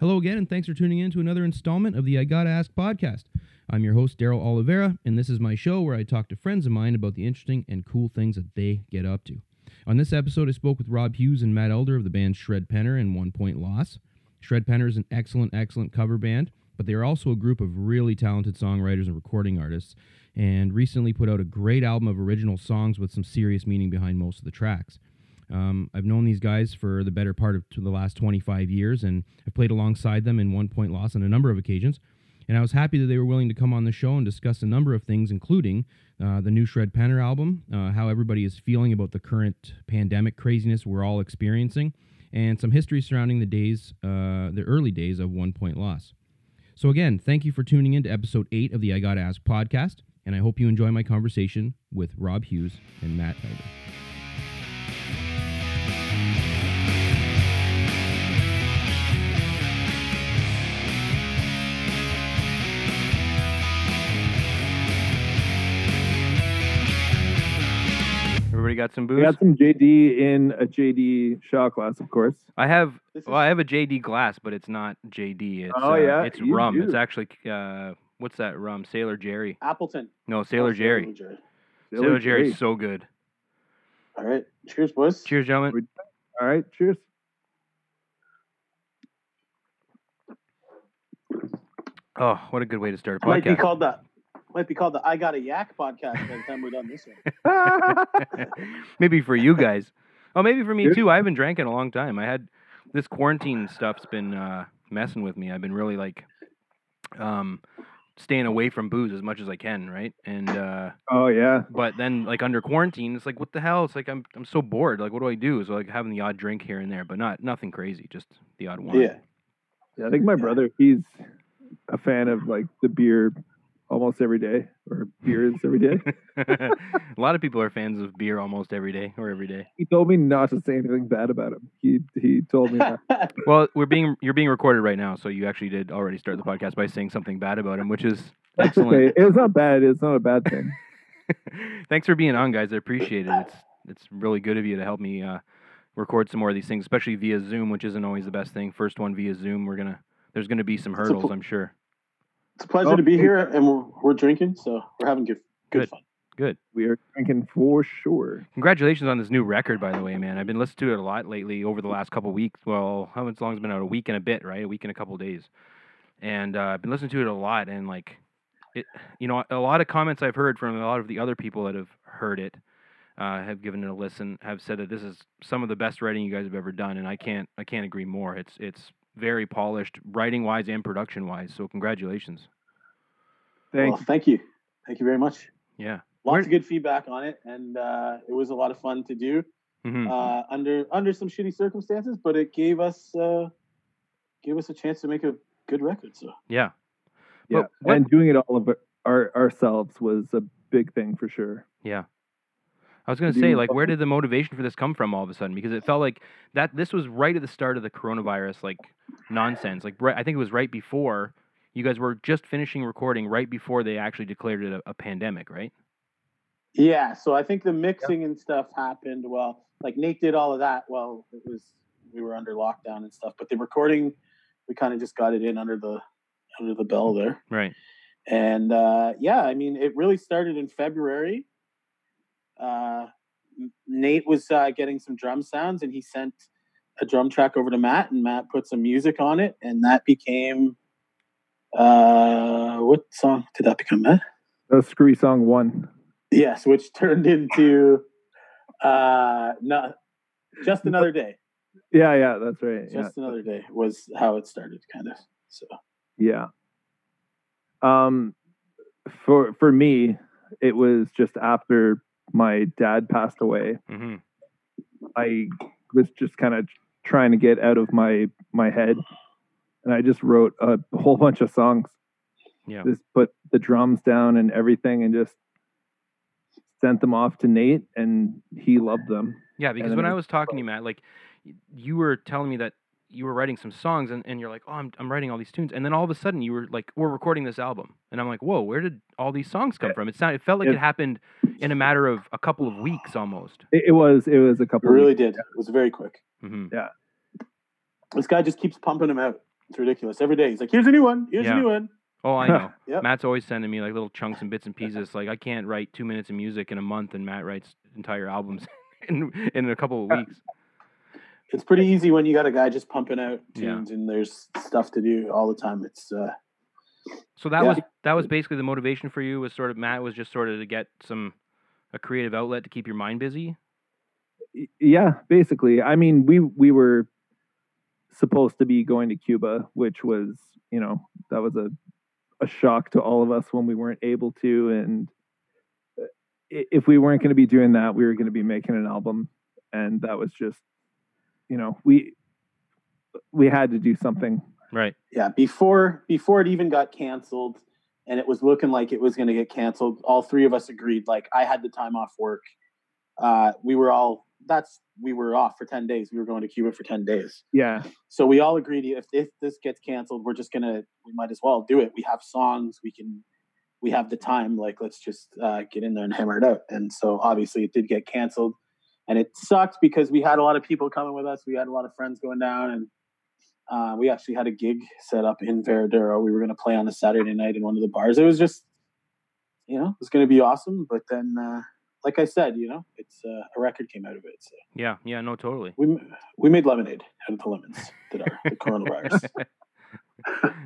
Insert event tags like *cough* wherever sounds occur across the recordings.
Hello again, and thanks for tuning in to another installment of the I Gotta Ask podcast. I'm your host, Daryl Oliveira, and this is my show where I talk to friends of mine about the interesting and cool things that they get up to. On this episode, I spoke with Rob Hughes and Matt Elder of the band Shred Penner and One Point Loss. Shred Penner is an excellent, excellent cover band, but they are also a group of really talented songwriters and recording artists, and recently put out a great album of original songs with some serious meaning behind most of the tracks. Um, I've known these guys for the better part of the last 25 years, and I've played alongside them in One Point Loss on a number of occasions. And I was happy that they were willing to come on the show and discuss a number of things, including uh, the new Shred Penner album, uh, how everybody is feeling about the current pandemic craziness we're all experiencing, and some history surrounding the days, uh, the early days of One Point Loss. So again, thank you for tuning in to episode eight of the I Gotta Ask podcast, and I hope you enjoy my conversation with Rob Hughes and Matt Elder. Everybody got some We booze? got some JD in a JD shot glass, of course. I have This well, I have a JD glass, but it's not JD. It's Oh, uh, yeah? it's You rum. It's actually uh, what's that rum? Sailor Jerry. Appleton. No, Sailor Oh, Jerry. Jerry. Sailor Jerry's so good. All right. Cheers, boys. Cheers, gentlemen. All right, cheers. Oh, what a good way to start a Might be podcast. called the might be called the I Got a Yak podcast by the time we're done this one. *laughs* maybe for you guys. Oh, maybe for me Good. too. I haven't drank in a long time. I had this quarantine stuff's been uh, messing with me. I've been really like um, staying away from booze as much as I can, right? And uh, oh yeah, but then like under quarantine, it's like what the hell? It's like I'm I'm so bored. Like what do I do? So like having the odd drink here and there, but not nothing crazy, just the odd one. yeah. yeah. I think my brother, he's a fan of like the beer almost every day, or beers every day. *laughs* a lot of people are fans of beer almost every day or every day. he told me not to say anything bad about him. He he told me that. *laughs* Well, we're being you're being recorded right now, so you actually did already start the podcast by saying something bad about him, which is *laughs* excellent. okay. It's not bad. It's not a bad thing. Thanks for being on, guys. I appreciate it. It's it's really good of you to help me uh, record some more of these things, especially via Zoom, which isn't always the best thing. First one via Zoom, we're gonna there's gonna be some hurdles, pl- I'm sure. It's a pleasure to be here, and we're, we're drinking, so we're having good good, Good. fun. Good. We are drinking for sure. Congratulations on this new record, by the way, man. I've been listening to it a lot lately over the last couple weeks. Well, how much long has it been out? A week and a bit, right? A week and a couple days. And uh, I've been listening to it a lot, and like, it, you know, a lot of comments I've heard from a lot of the other people that have heard it, uh, have given it a listen, have said that this is some of the best writing you guys have ever done, and I can't, I can't agree more. It's, it's very polished, writing wise and production wise. So congratulations. Thank Well, thank you, thank you very much. Yeah. Lots Where- of good feedback on it, and uh, it was a lot of fun to do hmm uh, under under some shitty circumstances, but it gave us uh, gave us a chance to make a good record. So yeah. Yeah, But what- and doing it all of our, ourselves was a big thing for sure. Yeah. I was going to say, like, where did the motivation for this come from all of a sudden? Because it felt like that this was right at the start of the coronavirus, like, nonsense. Like, right, I think it was right before you guys were just finishing recording, right before they actually declared it a, a pandemic, right? Yeah, so I think the mixing and stuff happened. Well, like Nate did all of that. Well, it was we were under lockdown and stuff, but the recording we kind of just got it in under the under the bell there. Right. And uh, yeah, I mean, it really started in February. Uh, Nate was uh, getting some drum sounds, and he sent a drum track over to Matt, and Matt put some music on it, and that became uh, what song did that become, Matt? That Screwy Song One. Yes, which turned into uh no just another day. Yeah, yeah, that's right. yeah. Just another day was how it started, kind of. So Yeah. Um, for for me, it was just after my dad passed away. hmm I was just kind of trying to get out of my my head, and I just wrote a whole bunch of songs. Yeah. Just put the drums down and everything, and just sent them off to Nate, and he loved them. Yeah, because when I was- was talking to you, Matt, like, you were telling me that you were writing some songs, and, and you're like, oh, I'm, I'm writing all these tunes. And then all of a sudden, you were like, we're recording this album. And I'm like, whoa, where did all these songs come from? It, sounded, it felt like It- it happened in a matter of a couple of weeks almost. It, it was it was a it couple. really weeks. did. It was very quick. hmm This guy just keeps pumping them out. It's ridiculous. Every day he's like, "Here's a new one. Here's Yeah. a new one." Oh, I know. *laughs* Yep. Matt's always sending me like little chunks and bits and pieces. Like I can't write two minutes of music in a month, and Matt writes entire albums *laughs* in in a couple of weeks. It's pretty easy when you got a guy just pumping out Yeah. tunes and there's stuff to do all the time. It's uh, So that Yeah. was that was basically the motivation for you. Was sort of Matt was just sort of to get some a creative outlet to keep your mind busy. Yeah basically i mean we we were supposed to be going to cuba which was you know that was a a shock to all of us when we weren't able to and uh, if we weren't going to be doing that we were going to be making an album and that was just you know we we had to do something. Right. yeah before before it even got canceled and it was looking like it was going to get canceled all three of us agreed like i had the time off work. Uh, we were all that's we were off for 10 days. We were going to cuba for 10 days. Yeah. So we all agreed if, if this gets canceled we're just gonna we might as well do it. We have songs we can we have the time like let's just uh, get in there and hammer it out. And so obviously it did get canceled and it sucked because we had a lot of people coming with us we had a lot of friends going down and uh, we actually had a gig set up in Varadero. We were going to play on a Saturday night in one of the bars. It was just, you know, it was going to be awesome. But then, uh, like I said, you know, it's uh, a record came out of it. So Yeah. Yeah. No. Totally. we we made lemonade out of the lemons that are the coronavirus. *laughs*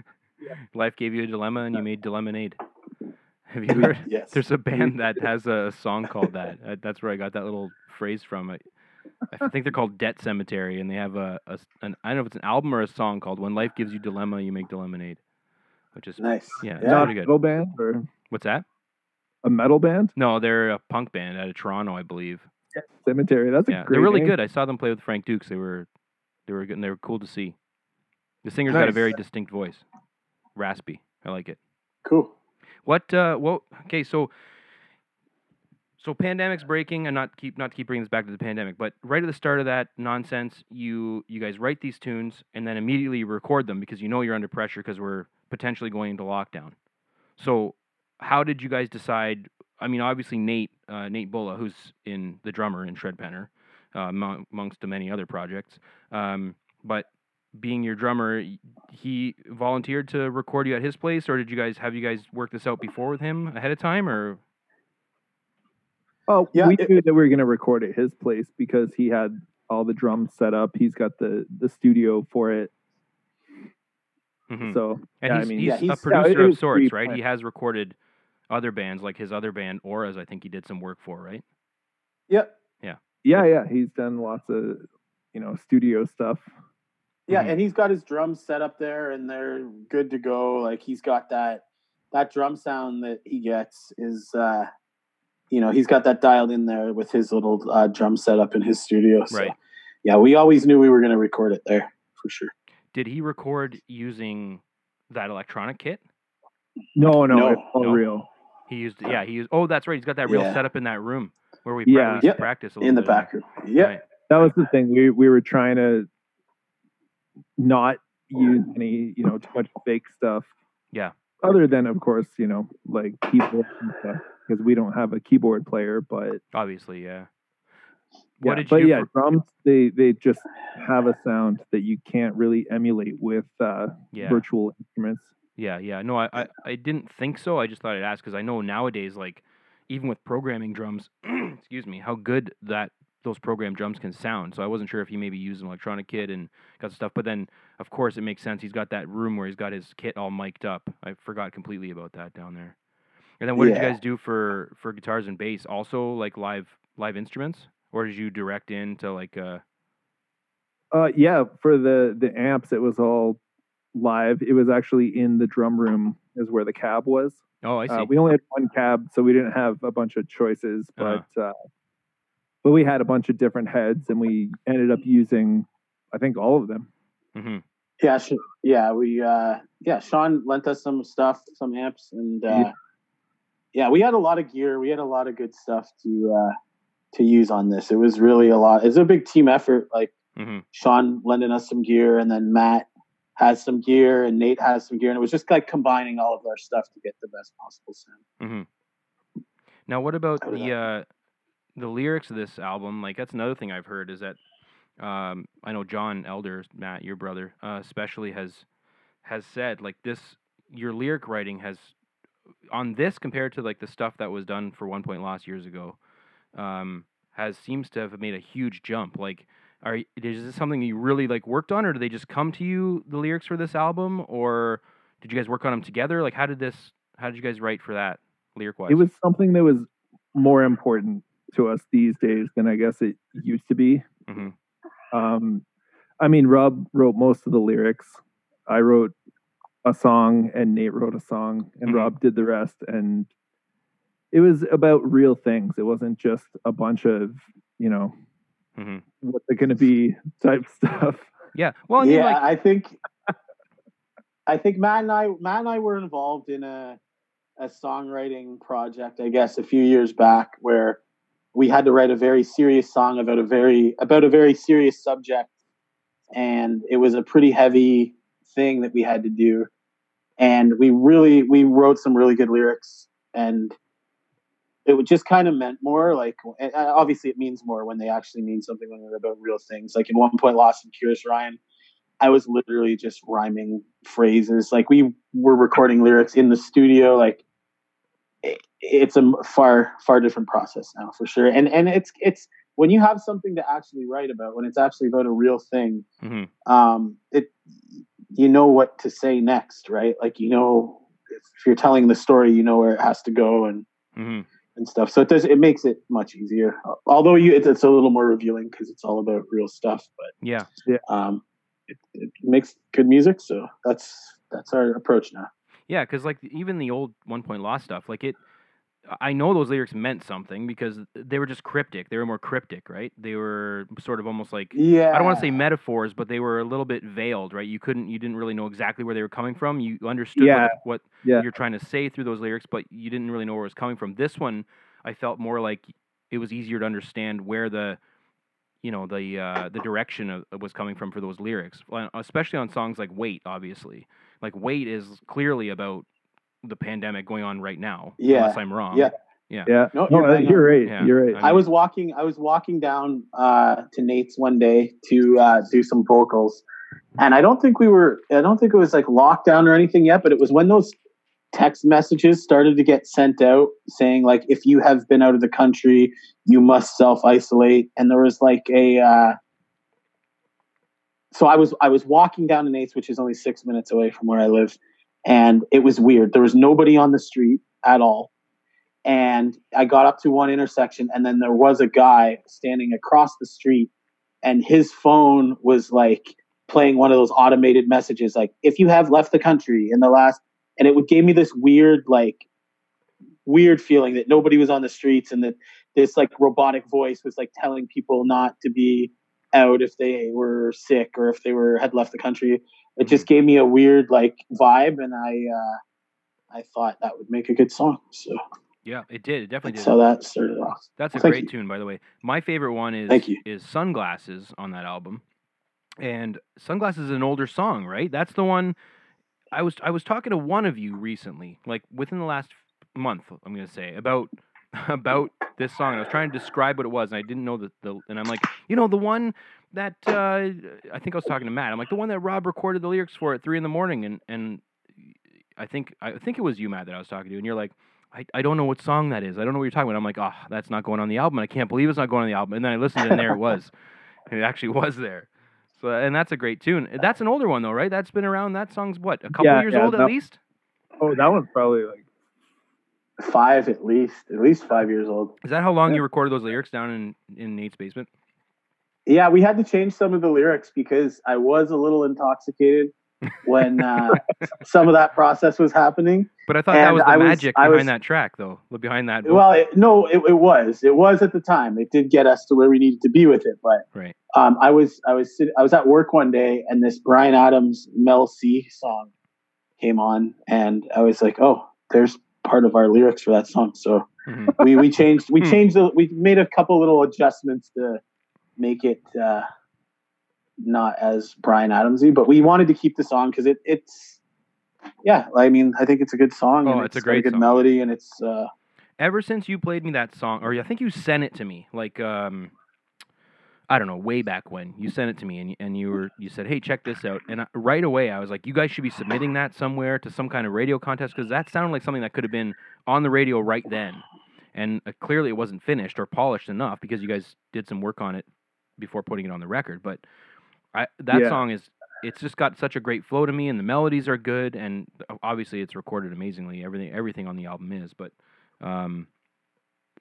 Life gave you a dilemma, and you made lemonade. Have you heard? yes. There's a band that has a song called that. Uh, That's where I got that little phrase from. I, I think they're called Debt Cemetery, and they have a, a s- an I don't know if it's an album or a song called "When Life Gives You Dilemma, You Make Lemonade," which is nice. yeah, Yeah. pretty good. metal band or What's that? a metal band No, they're a punk band out of Toronto, I believe. cemetery that's a Yeah, great they're really name. good. I saw them play with Frank Dukes. They were they were good. And they were cool to see. The singer's got a very distinct voice, raspy. I like it. Cool. What? Uh, well, okay. So, so pandemic's breaking, and not keep not to keep bringing this back to the pandemic, but right at the start of that nonsense, you you guys write these tunes and then immediately record them because you know you're under pressure because we're potentially going into lockdown. So, how did you guys decide? I mean, obviously Nate uh, Nate Bulla, who's in the drummer in Shred Penner, uh, amongst many other projects, um, but being your drummer, he volunteered to record you at his place, or did you guys have you guys work this out before with him ahead of time, or Oh, Yeah, we it- knew that we were going to record at his place because he had all the drums set up. He's got the the studio for it. Mhm. So and yeah, I he's, mean, he's yeah, a he's- yeah, it producer of sorts, right? pre-planned. He has recorded other bands, like his other band Auras. I think he did some work for, right? Yep. yeah, yeah, yeah. he's done lots of you know studio stuff. Yeah, Mhm. and he's got his drums set up there, and they're good to go. Like he's got that that drum sound that he gets is, uh, you know, he's got that dialed in there with his little uh, drum setup in his studio. So, Right. Yeah, we always knew we were going to record it there for sure. Did he record using that electronic kit? No, no, No, it's all no. real. He used, yeah, he used. Oh, that's right. He's got that real Yeah. setup in that room where we, Yeah. yeah. used to Yep. practice a little In the bit. back room. Yeah. Right. That was the thing. We we were trying to not use any you know too much fake stuff. Yeah. Other than of course you know like people and stuff because we don't have a keyboard player, but Obviously, yeah. yeah, What did you but yeah, for- drums they they just have a sound that you can't really emulate with uh, Yeah. virtual instruments. Yeah, yeah. No, I, I, I didn't think so. I just thought I'd ask because I know nowadays, like, even with programming drums, *clears throat* excuse me, how good that those programmed drums can sound. So I wasn't sure if he maybe used an electronic kit and got stuff. But then, of course, it makes sense. He's got that room where he's got his kit all mic'd up. I forgot completely about that down there. And then what did you guys do for for guitars and bass? Also, like live live instruments, or did you direct into like uh Uh, yeah, for the the amps, it was all live. It was actually in the drum room, is where the cab was. Oh, I see. Uh, we only had one cab, so we didn't have a bunch of choices, Uh-huh. but uh, but we had a bunch of different heads, and we ended up using, I think, all of them. hmm Yeah, sh- yeah, we uh yeah, Sean lent us some stuff, some amps and uh Yeah. Yeah, we had a lot of gear. We had a lot of good stuff to uh to use on this. It was really a lot. It's a big team effort like hmm Sean lending us some gear and then Matt has some gear and Nate has some gear and it was just like combining all of our stuff to get the best possible sound. hmm Now, what about the uh, the lyrics of this album? Like, that's another thing I've heard is that um, I know John Elder, Matt, your brother, uh, especially has has said like this your lyric writing has on this compared to like the stuff that was done for One Point Loss years ago um, has seems to have made a huge jump like are is this something you really like worked on or did they just come to you the lyrics for this album or did you guys work on them together like how did this how did you guys write for that lyric wise It was something that was more important to us these days than I guess it used to be. hmm Um, I mean, Rob wrote most of the lyrics. I wrote a song, and Nate wrote a song, and Mhm. Rob did the rest. And it was about real things. It wasn't just a bunch of, you know, hmm what's it going to be type *laughs* stuff. yeah well yeah, like I think I think Matt and I Matt and I were involved in a a songwriting project, I guess, a few years back where we had to write a very serious song about a very about a very serious subject and it was a pretty heavy thing that we had to do and we really we wrote some really good lyrics and it would just kind of meant more like obviously it means more when they actually mean something when they're about real things. Like in One Point Loss in curious ryan i was literally just rhyming phrases. Like we were recording lyrics in the studio like it, it's a far far different process now for sure. And and it's it's when you have something to actually write about when it's actually about a real thing hmm um it you know what to say next right? Like you know if you're telling the story you know where it has to go and hmm and stuff. So it does it makes it much easier. Although you it's, it's a little more revealing because it's all about real stuff but yeah. Um it, it makes good music so that's that's our approach now. Yeah, because like even the old One Point Loss stuff, like it, I know those lyrics meant something because they were just cryptic. They were more cryptic, right? They were sort of almost like yeah I don't want to say metaphors, but they were a little bit veiled, right? You couldn't, you didn't really know exactly where they were coming from. You understood Yeah, what, what yeah. you're trying to say through those lyrics, but you didn't really know where it was coming from. This one, I felt more like it was easier to understand where the, you know, the uh, the direction of, was coming from for those lyrics, especially on songs like "Wait." Obviously, like "Wait" is clearly about the pandemic going on right now. Yeah, unless I'm wrong. yeah. Yeah, No, no, you're uh, bang you're, right. Yeah. You're right. I I was walking. I was walking down uh, to Nate's one day to uh, do some vocals, and I don't think we were. I don't think it was like lockdown or anything yet. But it was when those text messages started to get sent out saying like, if you have been out of the country, you must self isolate. And there was like a. Uh, so I was I was walking down to Nate's, which is only six minutes away from where I live, and it was weird. There was nobody on the street at all and I got up to one intersection, and then there was a guy standing across the street, and his phone was like playing one of those automated messages, like "If you have left the country in the last," and it would gave me this weird, like, weird feeling that nobody was on the streets, and that this like robotic voice was like telling people not to be out if they were sick or if they were had left the country. It just gave me a weird like vibe, and I uh, I thought that would make a good song. So. yeah, it did. It definitely did. So that started off. That's a thank great you. tune, by the way. My favorite one is Thank you. is Sunglasses on that album. And Sunglasses is an older song, right? That's the one I was I was talking to one of you recently, like within the last month, I'm gonna say, about *laughs* about this song. I was trying to describe what it was, and I didn't know the, the and I'm like, you know, the one that uh, I think I was talking to Matt. I'm like the one that Rob recorded the lyrics for at three in the morning, and and I think I think it was you, Matt, that I was talking to, and you're like, I, I don't know what song that is. I don't know what you're talking about. I'm like, oh, that's not going on the album. I can't believe it's not going on the album. And then I listened, and there it was. *laughs* it actually was there. So, and that's a great tune. That's an older one though, right? That's been around. That song's what a couple Yeah, years yeah, old at least. oh, that one's probably like Five at least, at least five years old. Is that how long Yeah. you recorded those lyrics down in in Nate's basement? Yeah, we had to change some of the lyrics because I was a little intoxicated when uh, *laughs* some of that process was happening. But I thought that was the I was- magic I behind was- that track, though. Behind that. Well, it, no, it, it was. It was at the time. It did get us to where we needed to be with it. But right. um, I was I was I was at work one day, and this Bryan Adams Mel C song came on, and I was like, oh, there's part of our lyrics for that song. So Mhm. we we changed we Hmm. changed the we made a couple little adjustments to make it uh not as Bryan Adamsy, but we wanted to keep the song because it it's yeah, I mean I think it's a good song. Oh, and it's a great good song. melody and it's uh Ever since you played me that song, or I think you sent it to me, like um, I don't know, way back when you sent it to me and and you were you said, "Hey, check this out." And I, right away I was like, "You guys should be submitting that somewhere to some kind of radio contest because that sounded like something that could have been on the radio right then." And uh, clearly it wasn't finished or polished enough because you guys did some work on it before putting it on the record, but I that Yeah. song is it's just got such a great flow to me and the melodies are good and obviously it's recorded amazingly. Everything everything on the album is, but um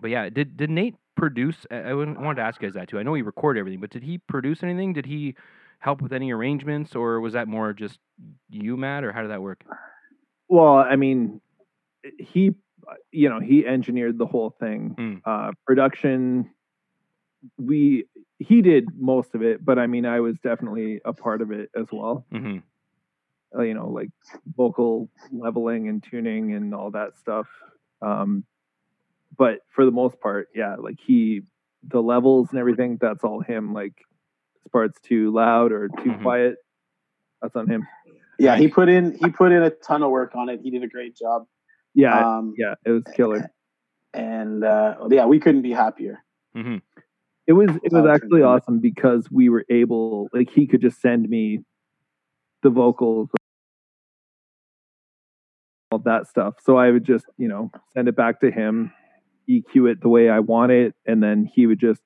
but yeah, did did Nate produce? I, wanted to ask you guys that too. I know he recorded everything, but did he produce anything? Did he help with any arrangements, or was that more just you, Matt, or how did that work? Well, I mean, he, you know, he engineered the whole thing. Mm. Uh, production, we he did most of it, but I mean, I was definitely a part of it as well. hmm Uh, you know, like vocal leveling and tuning and all that stuff. Um, but for the most part, yeah, like he, the levels and everything, that's all him. Like, this part's too loud or too Mhm. quiet, that's on him. Yeah, he put in he put in a ton of work on it. He did a great job. Yeah, Um, yeah, it was killer. and uh, yeah, we couldn't be happier. hmm It was it was actually awesome because we were able like he could just send me the vocals all that stuff. So I would just, you know, send it back to him, EQ it the way I want it, and then he would just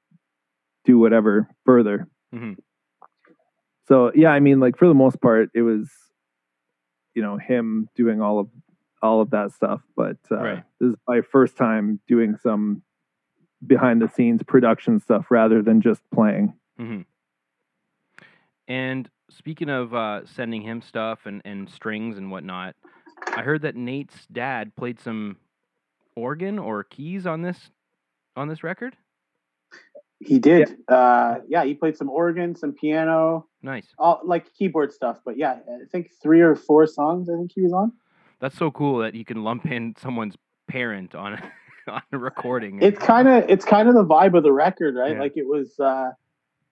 do whatever further. hmm So yeah, I mean like for the most part it was you know him doing all of all of that stuff, but uh, Right. this is my first time doing some behind the scenes production stuff rather than just playing. hmm And speaking of uh, sending him stuff and, and strings and whatnot, I heard that Nate's dad played some organ or keys on this on this record. He did. Uh, yeah, he played some organ, some piano, Nice. all like keyboard stuff. But yeah, I think three or four songs. I think he was on. That's so cool that you can lump in someone's parent on a, *laughs* on a recording. It's kind of it's kind of the vibe of the record, right? Yeah. Like it was, uh,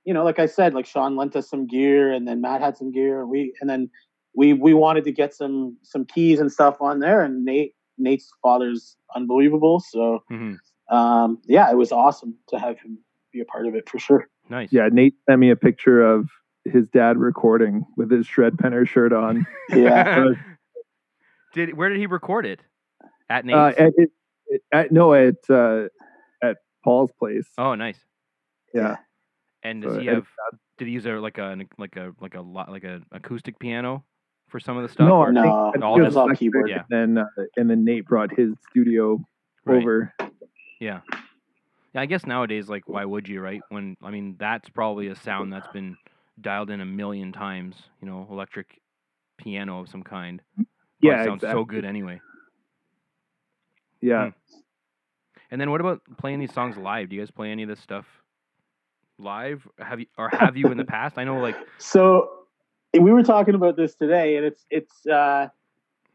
you know, like I said, like Sean lent us some gear, and then Matt had some gear, and we and then we we wanted to get some some keys and stuff on there, and Nate Nate's father's unbelievable, so Mhm. um, yeah, it was awesome to have him be a part of it for sure. Nice. Yeah, Nate sent me a picture of his dad recording with his shred penner shirt on. Yeah, *laughs* *laughs* did where did he record it? At Nate's. uh, at, it, at no at uh, at Paul's place. oh, nice. Yeah. And does So he Ed- have? Did he use a like a like a like a lot like a acoustic piano for some of the stuff? No, or- I No, I all it was just- all keyboard, yeah. And then uh, and then Nate brought his studio Right. over. Yeah. Yeah, I guess nowadays, like, why would you, right? When I mean, that's probably a sound that's been dialed in a million times. You know, electric piano of some kind. Probably Yeah, sounds so good anyway. Yeah. And then what about playing these songs live? Do you guys play any of this stuff live? Have you or have you in the *laughs* past? I know, like, So we were talking about this today, and it's it's uh,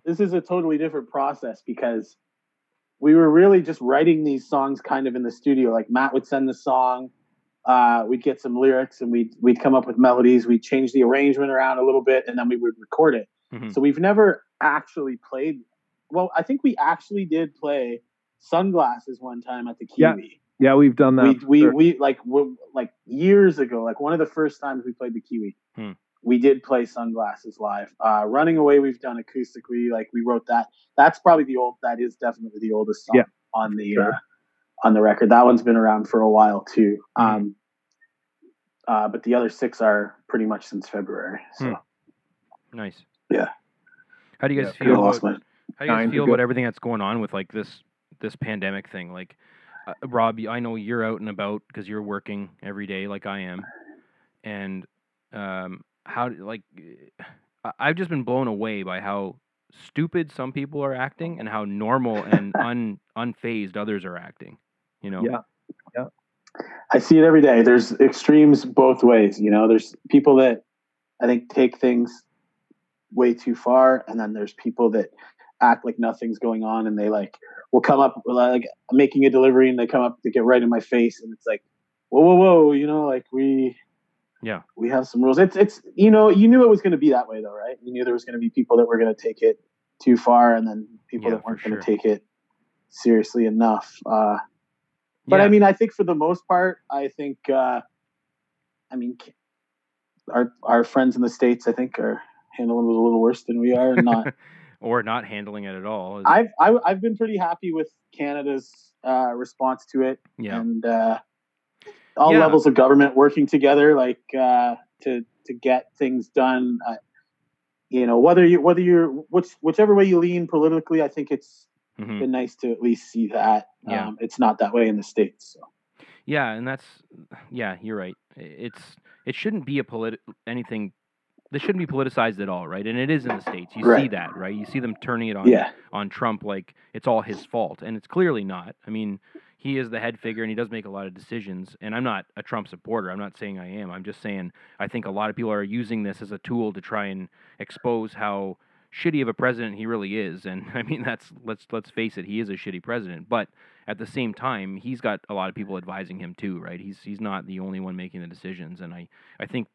this is a totally different process because we were really just writing these songs kind of in the studio. Like Matt would send the song, uh, we'd get some lyrics, and we'd we'd come up with melodies. We'd change the arrangement around a little bit, and then we would record it. Mhm. So we've never actually played. Well, I think we actually did play sunglasses one time at the Kiwi Yeah, we've done that. we we sure. we like we like years ago, like one of the first times we played the Kiwi, Hmm. we did play Sunglasses live. Uh, Running Away, we've done acoustically. Like we wrote that. That's probably the old. That is definitely the oldest song Yeah, on the sure. uh, on the record. That one's been around for a while too. Hmm. Um, uh, but the other six are pretty much since February. So Hmm. nice. Yeah. How do you guys Yeah, feel? lost About, my. How do you guys feel about everything that's going on with like this this pandemic thing? Like, uh, Rob, I know you're out and about because you're working every day, like I am, and um, how like I've just been blown away by how stupid some people are acting and how normal and *laughs* un unfazed others are acting. You know, Yeah, Yeah. I see it every day. There's extremes both ways. You know, there's people that I think take things way too far, and then there's people that act like nothing's going on, and they like will come up like making a delivery, and they come up to get right in my face, and it's like, whoa, whoa, whoa, you know, like we, Yeah. we have some rules. It's it's you know, you knew it was going to be that way though, right? You knew there was going to be people that were going to take it too far, and then people Yeah, that weren't going to sure. take it seriously enough. Uh, but Yeah. I mean, I think for the most part, I think uh, I mean, our our friends in the states, I think, are handling it a little worse than we are. and Not *laughs* or not handling it at all. I've I, I've been pretty happy with Canada's uh, response to it, yeah. and uh, all Yeah. levels of government working together, like uh, to to get things done. Uh, you know, whether you whether you're which whichever way you lean politically, I think it's Mhm. been nice to at least see that. Yeah. Um, it's not that way in the states. So. Yeah, and that's yeah, you're right. It's it shouldn't be a polit anything. This shouldn't be politicized at all, right? And it is in the states. You see that, right? You see them turning it on Yeah, on Trump like it's all his fault, and it's clearly not. I mean, he is the head figure, and he does make a lot of decisions. And I'm not a Trump supporter. I'm not saying I am. I'm just saying I think a lot of people are using this as a tool to try and expose how shitty of a president he really is. And *laughs* I mean, that's let's let's face it, he is a shitty president. But at the same time, he's got a lot of people advising him too, right? He's he's not the only one making the decisions. And I I think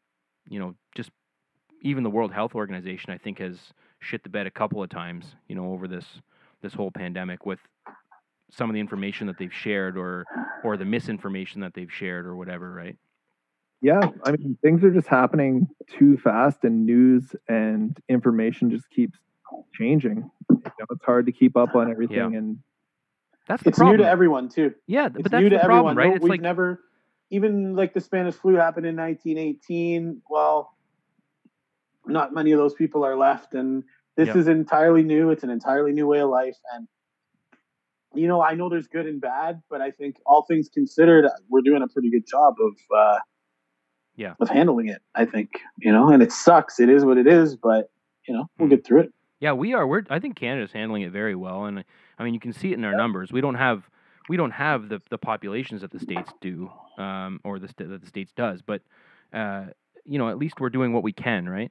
you know just even the World Health Organization, I think, has shit the bed a couple of times, you know, over this this whole pandemic with some of the information that they've shared or or the misinformation that they've shared or whatever, right? Yeah, I mean things are just happening too fast, and news and information just keeps changing. You know, it's hard to keep up on everything, and That's the it's new to everyone too. yeah, It's but that's new the to problem, everyone. right? No, it's we've like never, even like the Spanish flu happened in 1918. Well, not many of those people are left, and this Yeah. is entirely new. It's an entirely new way of life, and you know, I know there's good and bad, but I think all things considered, we're doing a pretty good job of, uh, Yeah. of handling it. I think you know, and it sucks. It is what it is, but you know, we'll Hmm. get through it. Yeah, we are. We're. I think Canada's handling it very well, and I mean, you can see it in our numbers. We don't have. We don't have the, the populations that the states do, um, or the that the states does. But uh, you know, at least we're doing what we can, right?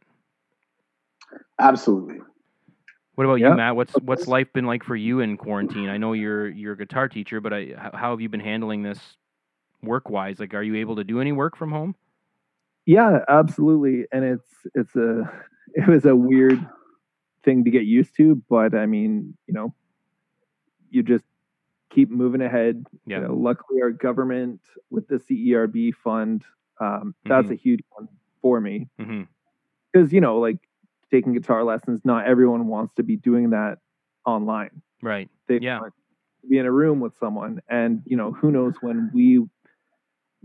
Absolutely. What about Yeah. you, Matt? What's what's life been like for you in quarantine? I know you're you're a guitar teacher, but I, h- how have you been handling this work wise? Like, are you able to do any work from home? yeah, absolutely. And it's it's a *laughs* it was a weird thing to get used to, but I mean, you know, you just keep moving ahead. Yeah. You know, luckily, our government with the CERB fund, um, that's Mhm. a huge one for me because you know, like taking guitar lessons, not everyone wants to be doing that online. Right. They Yeah. want to be in a room with someone, and you know, who knows when we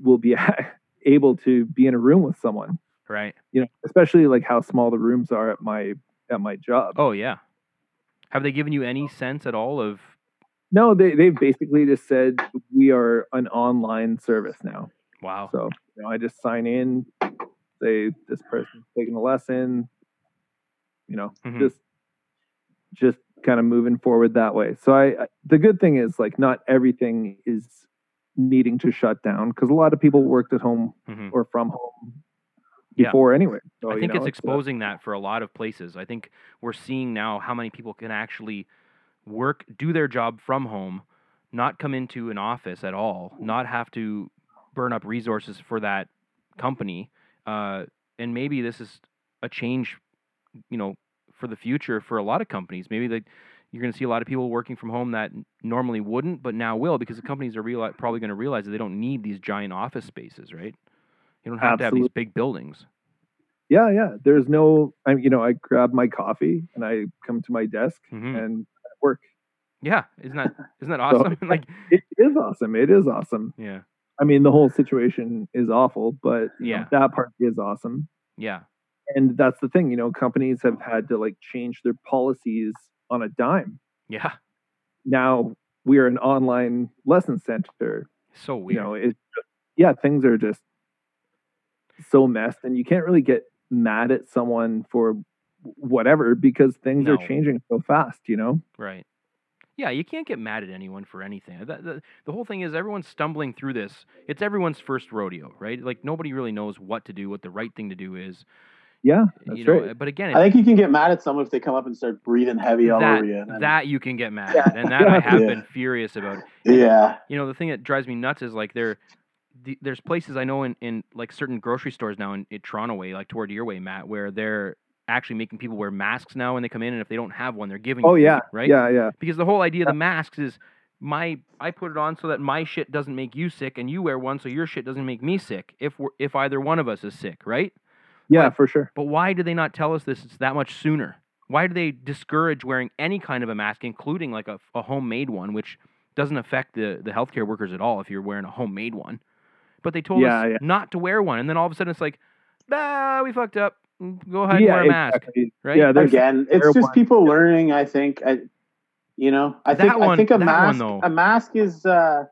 will be *laughs* able to be in a room with someone. Right. You know, especially like how small the rooms are at my at my job. Oh yeah. Have they given you any sense at all of? No, they they've basically just said we are an online service now. Wow. So you know, I just sign in, say this person's taking a lesson. You know, Mhm. just just kind of moving forward that way. So I, I the good thing is like not everything is needing to shut down because a lot of people worked at home hmm or from home Yeah. before anyway. So, I you think know, it's uh, exposing that for a lot of places. I think we're seeing now how many people can actually work, do their job from home, not come into an office at all, not have to burn up resources for that company. Uh, and maybe this is a change, you know, for the future for a lot of companies. Maybe that you're going to see a lot of people working from home that normally wouldn't, but now will because the companies are reali- probably going to realize that they don't need these giant office spaces, right? You don't have to have these big buildings. yeah, yeah. There's no, I you know, I grab my coffee and I come to my desk hmm and work. Yeah, isn't that *laughs* isn't that awesome? *laughs* like, *laughs* It is awesome. It is awesome. yeah, I mean, the whole situation is awful, but you know, Yeah. that part is awesome. yeah, And that's the thing, you know, companies have had to like change their policies on a dime. yeah. Now we are an online lesson center. So weird. You know, just, yeah, things are just so messed, and you can't really get mad at someone for whatever because things are changing so fast. You know. Right. Yeah, you can't get mad at anyone for anything. The, the, the whole thing is everyone's stumbling through this. It's everyone's first rodeo, right? Like nobody really knows what to do, what the right thing to do is. Yeah, that's you know, right. but again, I think you can get mad at someone if they come up and start breathing heavy all that over you. and that you can get mad at, and that I *laughs* have Yeah. been furious about. yeah, You know, the thing that drives me nuts is like there, the, there's places I know in, in like certain grocery stores now in, in Toronto way, like toward your way, Matt, where they're actually making people wear masks now when they come in, and if they don't have one, they're giving. Oh you yeah, one, right? Yeah, yeah. Because the whole idea of the masks is my I put it on so that my shit doesn't make you sick, and you wear one so your shit doesn't make me sick. If we're, if either one of us is sick, right? Yeah, But- for sure. But why do they not tell us this that much sooner? Why do they discourage wearing any kind of a mask, including like a, a homemade one, which doesn't affect the, the healthcare workers at all if you're wearing a homemade one? But they told Yeah, us yeah. not to wear one, and then all of a sudden it's like, bah, we fucked up. Go ahead yeah, and wear a mask, exactly. right? Yeah, Again, it's just one. people learning. I think. I, you know, I That think one- I think a that one, mask. though. a mask is uh,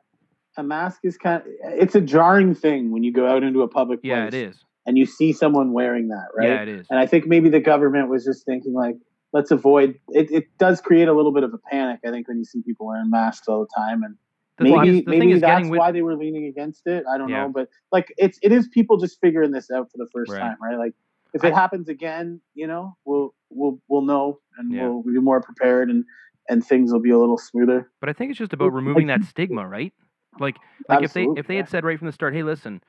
a mask is kind. Of, it's a jarring thing when you go out into a public place. yeah, it is. And you see someone wearing that, right? Yeah, it is. And I think maybe the government was just thinking like, let's avoid. It, it does create a little bit of a panic. I think when you see people wearing masks all the time, and The maybe thing maybe is that's with, why they were leaning against it. I don't Yeah. know, but like it's it is people just figuring this out for the first Right. time, right? Like if I- it happens again, you know, we'll we'll we'll know and Yeah. we'll be more prepared and and things will be a little smoother. but I think it's just about removing that stigma, right? Like, *laughs* like if they if they had said right from the start, hey, listen,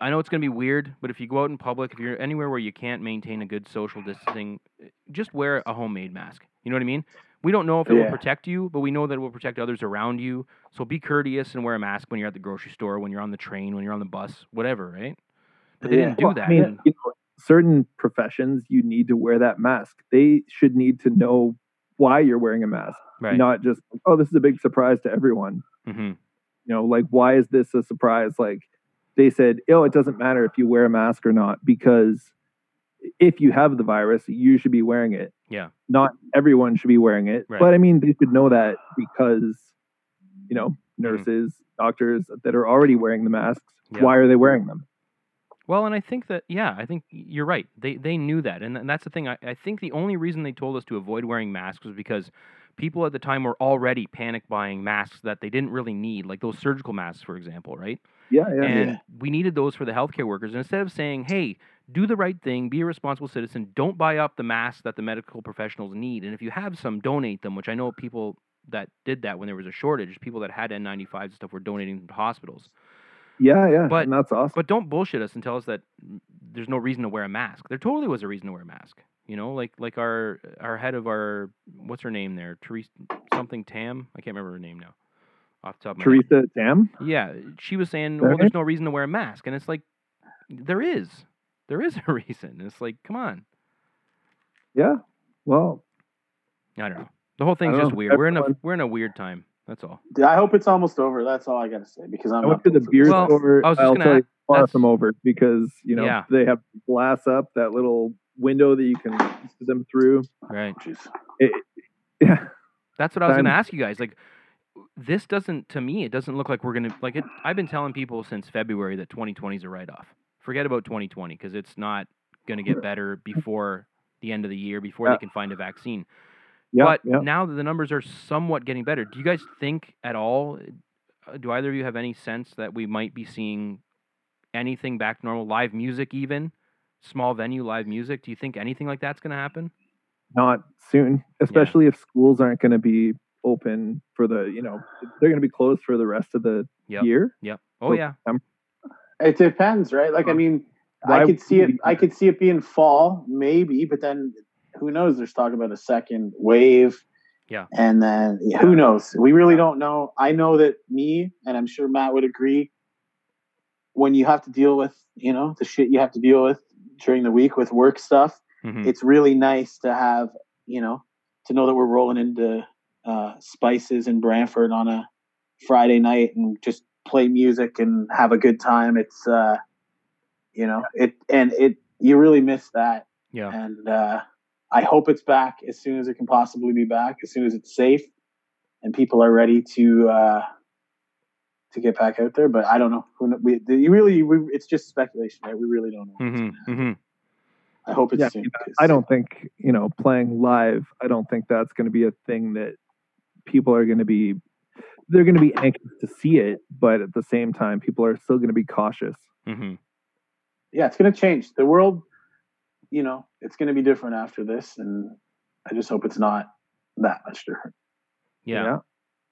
I know it's going to be weird, but if you go out in public, if you're anywhere where you can't maintain a good social distancing, eh, just wear a homemade mask. You know what I mean? We don't know if it will protect you, but we know that it will protect others around you. So be courteous and wear a mask when you're at the grocery store, when you're on the train, when you're on the bus, whatever, right? But they Yeah. didn't do Well, that. I mean, and- you know, certain professions you need to wear that mask. They should need to know why you're wearing a mask, right. not just oh, this is a big surprise to everyone. hmm You know, like why is this a surprise? Like they said, oh, it doesn't matter if you wear a mask or not because if you have the virus, you should be wearing it. Yeah. Not everyone should be wearing it, Right. but I mean, they should know that because you know Mm-hmm. nurses, doctors that are already wearing the masks. Yeah. Why are they wearing them? Well, and I think that yeah, I think you're right. They they knew that, and, and that's the thing. I, I think the only reason they told us to avoid wearing masks was because people at the time were already panic buying masks that they didn't really need, like those surgical masks, for example, right? Yeah, yeah. and we needed those for the healthcare workers. And instead of saying, "Hey, do the right thing, be a responsible citizen, don't buy up the masks that the medical professionals need, and if you have some, donate them." Which I know people that did that when there was a shortage. People that had N95s and stuff were donating them to hospitals. Yeah, yeah, But- and that's awesome. But don't bullshit us and tell us that there's no reason to wear a mask. There totally was a reason to wear a mask. You know, like like our our head of our what's her name there, Theresa something Tam. I can't remember her name now, off the top of my head. Theresa Tam. Yeah, she was saying, well, there's no reason to wear a mask, and it's like there is, there is *laughs* a reason. It's like, come on. Yeah. Well, I don't know. The whole thing's just know. weird. We're in a we're in a weird time. That's all. I hope it's almost over. That's all I got to say because I'm I went to the voting beer this. Well, store. I was just I'll gonna tell you, far from over because you know Yeah. they have glass up that little window that you can see them through. Right. Jeez. Yeah. That's what I was going to ask you guys. Like, this doesn't, to me, it doesn't look like we're going to, like, it, I've been telling people since February that 2020 is a write off. Forget about 2020 because it's not going to get better before the end of the year, before Yeah. they can find a vaccine. Yeah. but yeah. now that the numbers are somewhat getting better, do you guys think at all? uh, Do either of you have any sense that we might be seeing anything back to normal? Live music, even small venue live music. Do you think anything like that's going to happen? Not soon, especially if schools aren't going to be open for the you know they're going to be closed for the rest of the Yep. year. Yep. Oh So, yeah. It depends, right? Like, I mean, why I could see it. we- I could see it being fall, maybe, but then who knows? There's talk about a second wave. Yeah. And then who knows? We really don't know. I know that me, and I'm sure Matt would agree, when you have to deal with, you know, the shit you have to deal with during the week with work stuff, Mhm. it's really nice to have, you know, to know that we're rolling into uh, Spices in Brantford on a Friday night and just play music and have a good time. It's, uh, you know, it and it you really miss that, Yeah. and uh, I hope it's back as soon as it can possibly be back, as soon as it's safe and people are ready to uh, to get back out there. But I don't know. Who kn- We, you really, we, it's just speculation, right? We really don't know. what's hmm gonna happen. hmm I hope it's Yeah, soon. 'cause- I don't think you know playing live. I don't think that's going to be a thing that people are going to be. They're going to be anxious to see it, but at the same time, people are still going to be cautious. hmm yeah, it's going to change. The world, you know, it's going to be different after this, and I just hope it's not that much different. Yeah.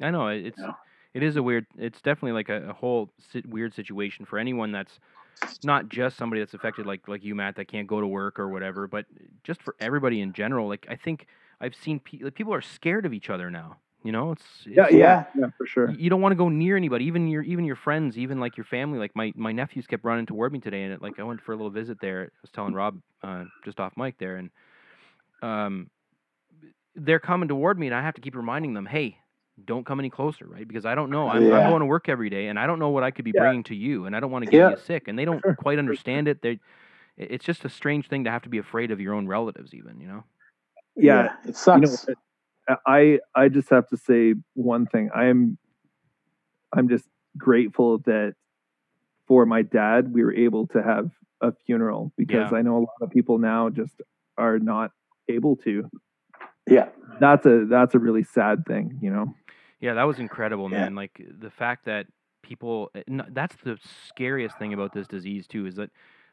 I know it- it's Yeah. It is a weird. It's definitely like a, a whole si- weird situation for anyone that's not just somebody that's affected, like like you, Matt, that can't go to work or whatever, but just for everybody in general. Like I think I've seen pe- like, people are scared of each other now. You know, it's, Yeah, it's yeah, yeah, for sure. you don't want to go near anybody, even your even your friends, even like your family. Like my my nephews kept running toward me today, and it, like I went for a little visit there. I was telling Rob uh, just off mic there, and um, they're coming toward me, and I have to keep reminding them, hey. Don't come any closer, right? Because I don't know. I'm, I'm going to work every day, and I don't know what I could be Yeah. bringing to you, and I don't want to get Yeah. you sick. And they don't quite understand it. They, it- it's just a strange thing to have to be afraid of your own relatives, even. You know? Yeah, it You sucks. know, I I just have to say one thing. I am I'm just grateful that for my dad we were able to have a funeral because Yeah. I know a lot of people now just are not able to. yeah, That's a that's a really sad thing, you know. Yeah, that was incredible, Yeah. man. Like the fact that people, eh, that's the scariest thing about this disease, too, is that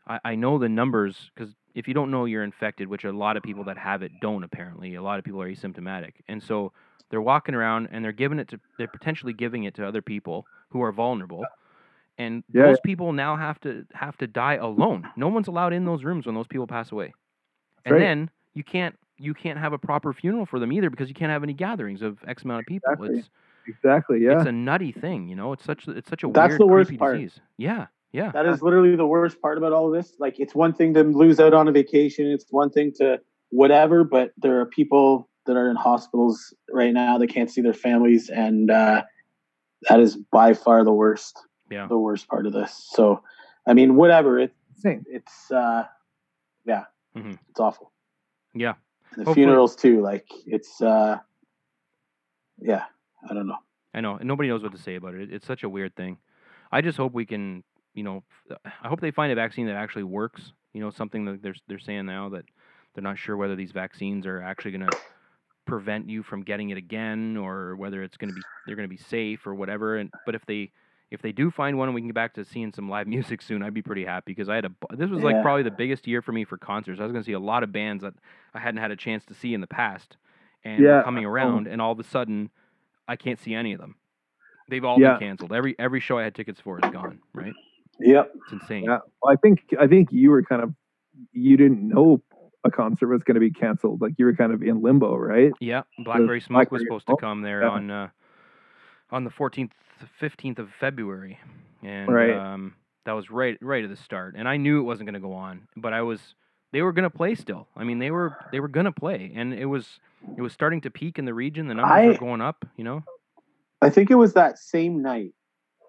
I, I know the numbers, because if you don't know you're infected, which a lot of people that have it don't apparently, a lot of people are asymptomatic. And so they're walking around and they're giving it to, they're potentially giving it to other people who are vulnerable. And Yeah. those people now have to have to die alone. No one's allowed in those rooms when those people pass away. And right. then you can't you can't have a proper funeral for them either because you can't have any gatherings of X amount of people. Exactly. It's Exactly, yeah. it's a nutty thing, you know. It's such it's such a That's weird, the worst part. disease. Yeah, yeah, that is literally the worst part about all of this. Like, it's one thing to lose out on a vacation. It's one thing to whatever, but there are people that are in hospitals right now that can't see their families, and uh, that is by far the worst. Yeah. the worst part of this. So, I mean, whatever. It, Same. it's uh, yeah, Mhm. it's awful. yeah. The Hopefully- funerals too. Like, it's uh, yeah, I don't know. I know. and Nobody knows what to say about it. It's such a weird thing. I just hope we can, you know, I hope they find a vaccine that actually works. You know, something that they're they're saying now that they're not sure whether these vaccines are actually going to prevent you from getting it again or whether it's going to be they're going to be safe or whatever. And but if they if they do find one and we can get back to seeing some live *laughs* music soon, I'd be pretty happy because I had a this was like probably the biggest year for me for concerts. I was going to see a lot of bands that I hadn't had a chance to see in the past and Yeah. coming Oh. around and all of a sudden I can't see any of them. They've all Yeah. been canceled. Every every show I had tickets for is gone. Right? Yep. It's insane. Yeah. Well, I think I think you were kind of you didn't know a concert was going to be canceled. Like you were kind of in limbo, right? Yeah, Blackberry Smoke was supposed Smoke, to come there yeah. on uh, on the fourteenth, fifteenth of February, and Right. um, that was right right at the start. And I knew it wasn't going to go on, but I was they were going to play still. I mean, they were they were going to play, and it was it was starting to peak in the region. The numbers I- were going up. You know, I think it was that same night,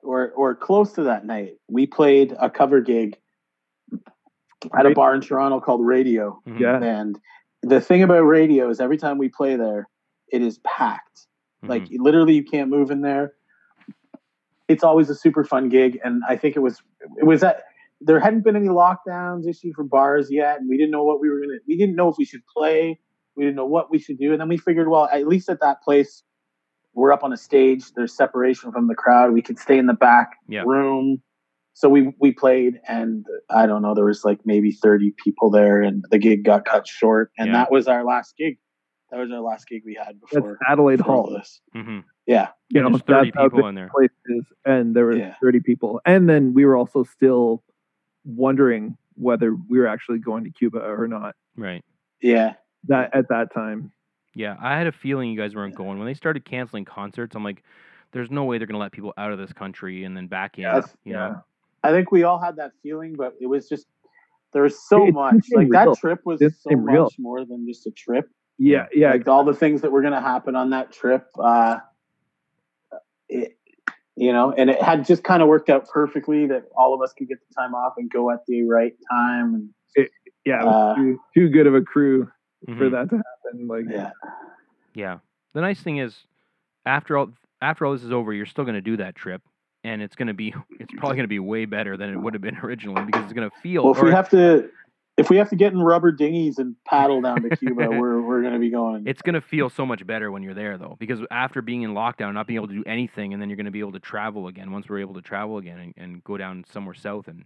or or close to that night. We played a cover gig at a bar in Toronto called Radio, Mhm, Yeah. and the thing about Radio is every time we play there, it is packed. mhm. Like literally, you can't move in there. It's always a super fun gig, and I think it was it was that there hadn't been any lockdowns issued for bars yet, and we didn't know what we were gonna. We didn't know if we should play. We didn't know what we should do, and then we figured, well, at least at that place, we're up on a stage. There's separation from the crowd. We could stay in the back Yeah. room. So we we played, and I don't know, there was like maybe 30 people there, and the gig got cut short, and Yeah. that was our last gig. That was our last gig we had That's before Adelaide before Hall. this. mhm. Yeah. You know, thirty that's people in there. the place is, and there were Yeah. 30 people. And then we were also still wondering whether we were actually going to Cuba or not. Right. Yeah. That at that time. Yeah, I had a feeling you guys weren't going. When they started canceling concerts, I'm like, there's no way they're going to let people out of this country and then back in. Yeah, you yeah. know, I think we all had that feeling, but it was just there was so It much. didn't seem Like that trip was Didn't so much real. more than just a trip. Yeah, yeah. Like all the things that were going to happen on that trip. Uh, it, you know, and it had just kind of worked out perfectly that all of us could get the time off and go at the right time. And yeah, it was uh, too, too good of a crew for Mhm. that to happen. Like yeah, Yeah. The nice thing is, after all, after all this is over, you're still going to do that trip, and it's going to be, it's probably going to be way better than it would have been *laughs* originally because it's going to feel. well, if we have to, if we have to get in rubber dinghies and paddle down to Cuba, *laughs* we're we're going to be going. it's going to feel so much better when you're there, though, because after being in lockdown, not being able to do anything, and then you're going to be able to travel again once we're able to travel again and, and go down somewhere south, and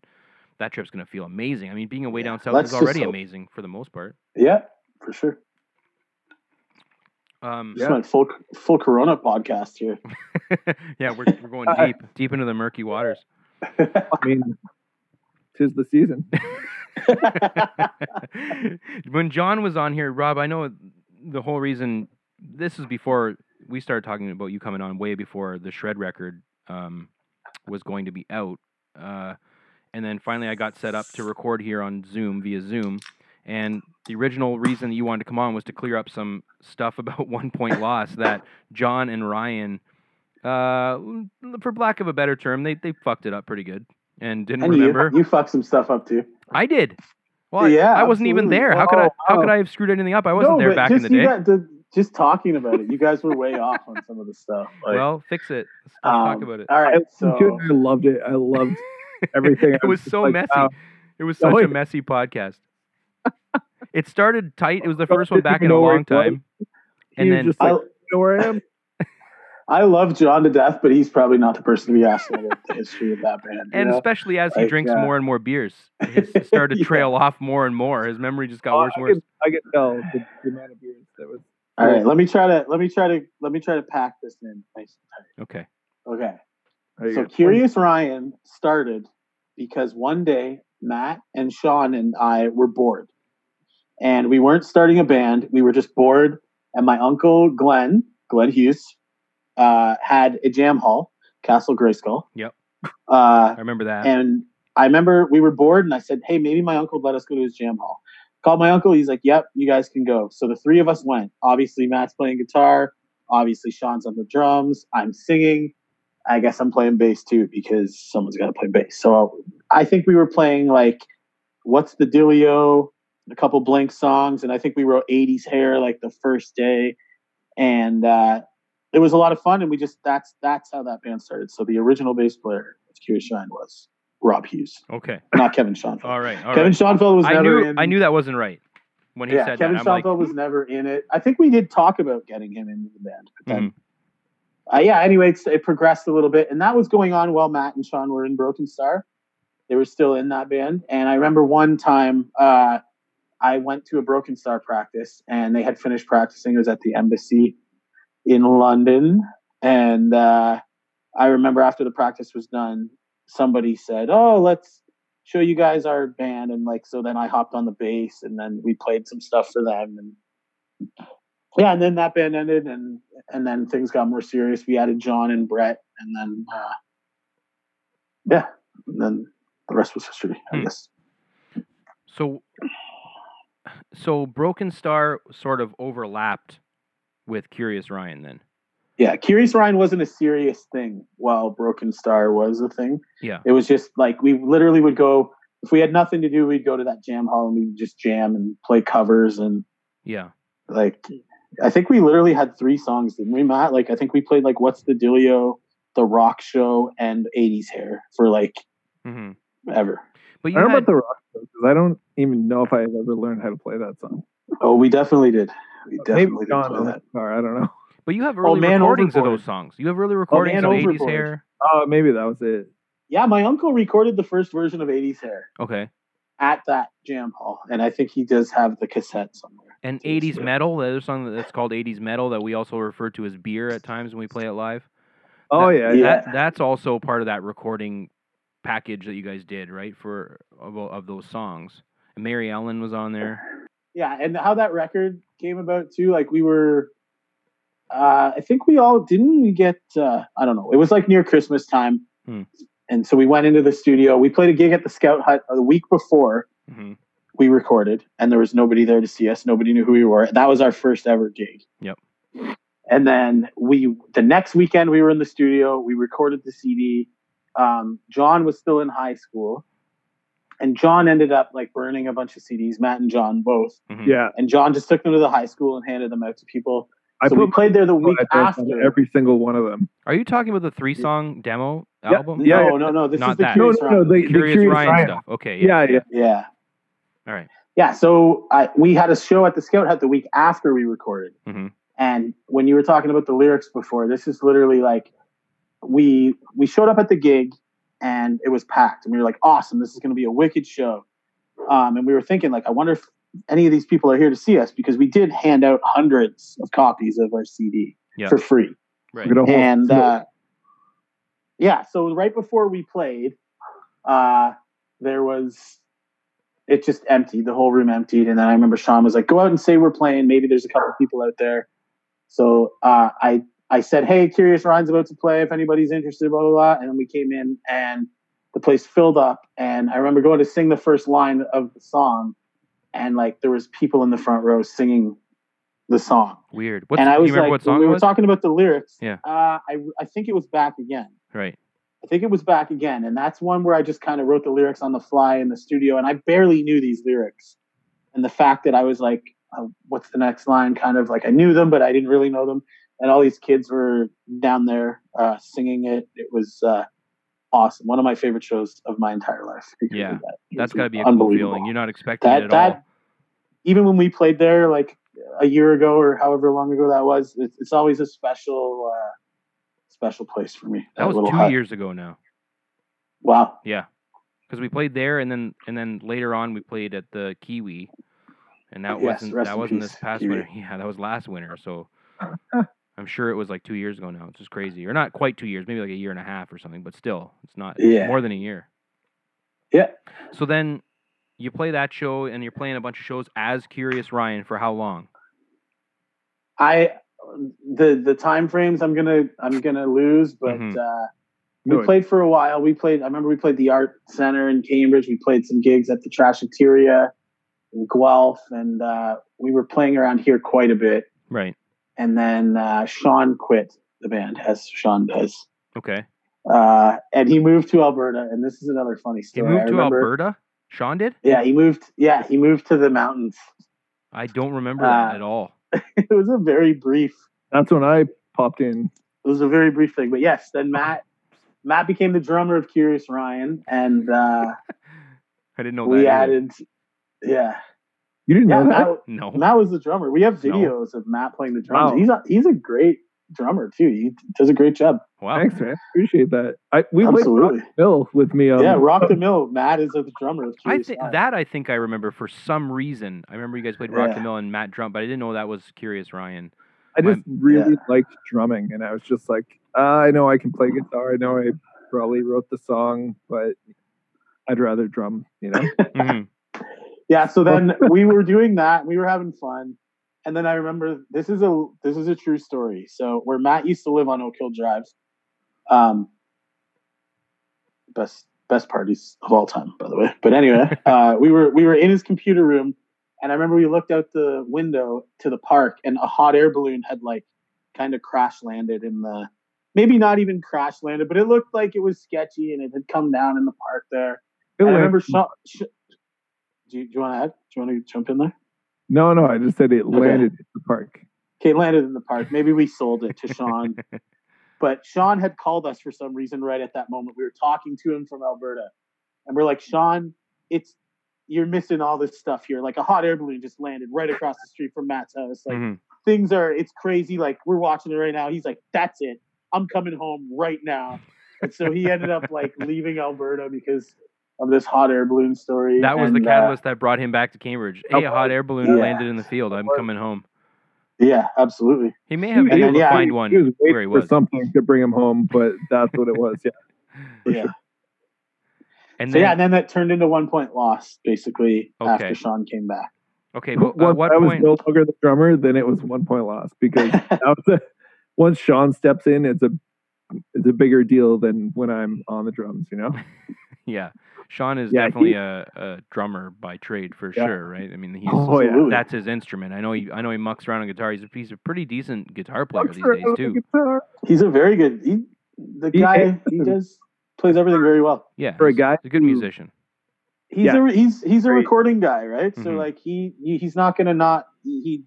that trip's going to feel amazing. I mean, being away Yeah, down south is already hope. amazing for the most part. yeah, for sure. Um, This is my full full Corona podcast here. *laughs* yeah, we're, we're going *laughs* deep, deep into the murky waters. I mean, tis the season. *laughs* when John was on here, Rob, I know the whole reason. This is before we started talking about you coming on way before the Shred record um, was going to be out, uh, and then finally I got set up to record here on Zoom via Zoom. And the original reason that you wanted to come on was to clear up some stuff about *laughs* one point loss that John and Ryan, uh, for lack of a better term, they they fucked it up pretty good and didn't And remember. you, you fucked some stuff up too. I did. Well, Yeah, I, wasn't even there. How could I? Oh, How could I have screwed anything up? I wasn't there back just in the day. got the- just talking about it, you guys were way off on some of the stuff. Like, well, fix it. Let's, let's talk um, about it. All I, right, listened to so it and I loved it. I loved *laughs* everything. it I was so like, messy. wow. It was Oh, such a messy podcast. it started tight. It was the first one back in a long it was. time. And was then just like, I, you know where I am? I love John to death, but he's probably not the person to be asking about *laughs* the history of that band. and know? especially as he drinks uh, more and more beers, *laughs* it started to Yeah. trail off more and more. His memory just got Oh, worse and worse. I could tell the, the amount of beers that was. all right, let me try to let me try to let me try to pack this in nice and Okay. tight. Okay. You So. Curious Ryan started because one day Matt and Sean and I were bored. And we weren't starting a band. We were just bored. And my uncle Glenn, Glenn Hughes, uh, had a jam hall, Castle Grayskull. Yep. Uh, I remember that. and I remember we were bored and I said, Hey, maybe my uncle would let us go to his jam hall. Called my uncle. He's like, Yep, you guys can go. So the three of us went. Obviously, Matt's playing guitar. Obviously, Sean's on the drums. I'm singing. I guess I'm playing bass too because someone's got to play bass. So I think we were playing like What's the Dealio, a couple Blink songs, and I think we wrote 80s Hair like the first day. And uh, it was a lot of fun. And we just, that's that's how that band started. So the original bass player of Curious Shine was Rob Hughes, okay. not Kevin Schoenfeld. All right. All Kevin right. Schoenfeld was I never knew. in. I knew that wasn't right when he yeah, said Kevin that. I'm like, was never in it. I think we did talk about getting him into the band, but then, Mm-hmm. uh, yeah. Anyway, it's, it progressed a little bit, and that was going on while Matt and Sean were in Broken Star. They were still in that band, and I remember one time uh, I went to a Broken Star practice, and they had finished practicing. It was at the embassy in London, and uh, I remember after the practice was done, somebody said, "Oh, let's." show you guys our band and like so then i hopped on the bass and then we played some stuff for them and yeah and then that band ended and and then things got more serious we added john and brett and then uh yeah and then the rest was history i Hmm. guess So, so Broken Star sort of overlapped with Curious Ryan then. yeah curious ryan wasn't a serious thing while broken star was a thing Yeah. it was just like we literally would go if we had nothing to do we'd go to that jam hall and we'd just jam and play covers and Yeah. like I think we literally had three songs, didn't we, Matt? Like I think we played like What's the Dealio, The Rock Show, and 80s Hair for like mm-hmm. ever. But I you don't know had, about the rock because I don't even know if I have ever learned how to play that song. Oh, we definitely did. We Maybe definitely did John play on that. the guitar. I don't know. but you have Oh, early Man recordings of those songs. You have early oh, recordings Man of 80s Hair. Oh, maybe that was it. Yeah, my uncle recorded the first version of 80s Hair Okay. at that jam hall, and I think he does have the cassette somewhere. And 80s yeah. Metal, the other song that's called 80s Metal that we also refer to as beer at times when we play it live. Oh That- yeah, Yeah. That's also part of that recording package that you guys did, right? For of, of those songs. And Mary Ellen was on there. Yeah, and how that record came about too. Like we were, uh, I think we all didn't we get. Uh, I don't know. It was like near Christmas time, Hmm. and so we went into the studio. We played a gig at the Scout Hut a week before hmm we recorded, and there was nobody there to see us. Nobody knew who we were. That was our first ever gig. Yep. And then we, the next weekend, we were in the studio. We recorded the CD. Um, John was still in high school, and John ended up like burning a bunch of CDs. Matt and John both hmm yeah. and John just took them to the high school and handed them out to people. I so we played there the week address after. every single one of them. Are you talking about the three song demo Yeah, album? yeah, no, no, no. This Not is the that. Curious no, no. Ryan. The, the Curious, Curious Ryan, Ryan. stuff. Okay. Yeah, yeah. Yeah, All right. yeah. So I, we had a show at the Scout Hut the week after we recorded. hmm And when you were talking about the lyrics before, this is literally like we we showed up at the gig and it was packed, and we were like, "Awesome! This is going to be a wicked show." Um, and we were thinking, like, I wonder if any of these people are here to see us because we did hand out hundreds of copies of our CD Yeah. for free. Right. We're gonna hold- and uh, yeah, so right before we played, uh, there was it just emptied. The whole room emptied, and then I remember Sean was like, "Go out and say we're playing. Maybe there's a couple people out there." So uh, I I said, "Hey, Curious Ryan's about to play. If anybody's interested, blah blah blah." And then we came in, and the place filled up. And I remember going to sing the first line of the song, and like there was people in the front row singing the song. Weird. What's, and I was like, what song when we were talking about the lyrics. Yeah. Uh, I I think it was back again. right. I think it was back again, and that's one where I just kind of wrote the lyrics on the fly in the studio, and I barely knew these lyrics. And the fact that I was like, uh, "What's the next line?" Kind of like I knew them, but I didn't really know them. And all these kids were down there uh, singing it. It was uh, awesome. One of my favorite shows of my entire life. Yeah, that. It That's got to be a cool unbelievable. feeling. You're not expecting That it at that all. even when we played there like a year ago or however long ago that was, it's, it's always a special uh, special place for me. That was two hut. years ago now. Wow. Yeah, because we played there, and then and then later on we played at the Kiwi, and that Yes, wasn't that wasn't peace, this past Kiwi. winter. *laughs* Yeah, that was last winter. So *laughs* I'm sure it was like two years ago now. It's just crazy, or not quite two years, maybe like a year and a half or something. But still, it's not Yeah. more than a year. Yeah. So then you play that show, and you're playing a bunch of shows as Curious Ryan for how long? I the the time frames I'm gonna I'm gonna lose, but Mhm. uh, we played for a while. We played. I remember we played the Art Center in Cambridge. We played some gigs at the Trashateria in Guelph, and uh, we were playing around here quite a bit. Right. And then uh, Sean quit the band, as Sean does, Okay. uh, and he moved to Alberta. And this is another funny story. He moved I to remember- Alberta. Sean did. Yeah, he moved. Yeah, he moved to the mountains. I don't remember that Uh, at all. *laughs* it was a very brief that's when I popped in. it was a very brief thing. But yes, then Matt Matt became the drummer of Curious Ryan, and uh, *laughs* I didn't know that. we either. added, yeah, You didn't yeah. know that? Matt, No. Matt was the drummer. We have No. videos of Matt playing the drums. Wow. He's a he's a great drummer too. He does a great job. Wow. Thanks, man. Appreciate that. I we played Absolutely. Rock Bill with me. Um, yeah, Rock the Mill. Matt is the drummer of I Curious think that I think I remember for some reason. I remember you guys played Rock the Mill and Matt Drum, but I didn't know that was Curious Ryan. I just my- really Yeah. liked drumming, and I was just like, uh, I know I can play guitar. I know I probably wrote the song, but I'd rather drum. You know? *laughs* Mhm. Yeah, so *laughs* then we were doing that. We were having fun, and then I remember this is a this is a true story. So where Matt used to live on Oak Hill Drive, um, best best parties of all time, by the way. But anyway, *laughs* uh, we were we were in his computer room, and I remember we looked out the window to the park, and a hot air balloon had like kind of crash landed in the maybe not even crash landed, but it looked like it was sketchy, and it had come down in the park there. I remember Sean. Sh- do you, do you want to add? Do you want to jump in there? no, no, I just said it landed in the park. Okay, landed in the park. Maybe we sold it to Sean. *laughs* but Sean had called us for some reason right at that moment. We were talking to him from Alberta. And we're like, Sean, it's you're missing all this stuff here. Like a hot air balloon just landed right across the street from Matt's house. Like Mhm. things are it's crazy. Like we're watching it right now. He's like, That's it. I'm coming home right now. And so he ended up like leaving Alberta because of this hot air balloon story. That was the And, uh, catalyst that brought him back to Cambridge. Hey, a hot air balloon Yeah. landed in the field. I'm coming home. yeah, absolutely. He may have been able then, to yeah, find He one was waiting where he for something to bring him home, but that's what it was. Yeah. *laughs* Yeah. sure. And So then, yeah, and then that turned into one point loss basically Okay. after Sean came back. okay, but Once at what I was no longer the drummer, then it was one point loss because *laughs* that was a, once Sean steps in, it's a it's a bigger deal than when I'm on the drums. You know? *laughs* Yeah, Sean is Yeah, definitely he- a, a drummer by trade for Yeah. sure, right? I mean, he's oh, yeah. that's his instrument. I know he I know he mucks around on guitar. He's a he's a pretty decent guitar player I'm these days on the too. He's a very good. He, the He- guy he does plays everything very well. Yeah, For a he's- guy he's a good musician. He's Yeah. a he's he's a Great. recording guy, right? So Mhm. like he he- he's not gonna not he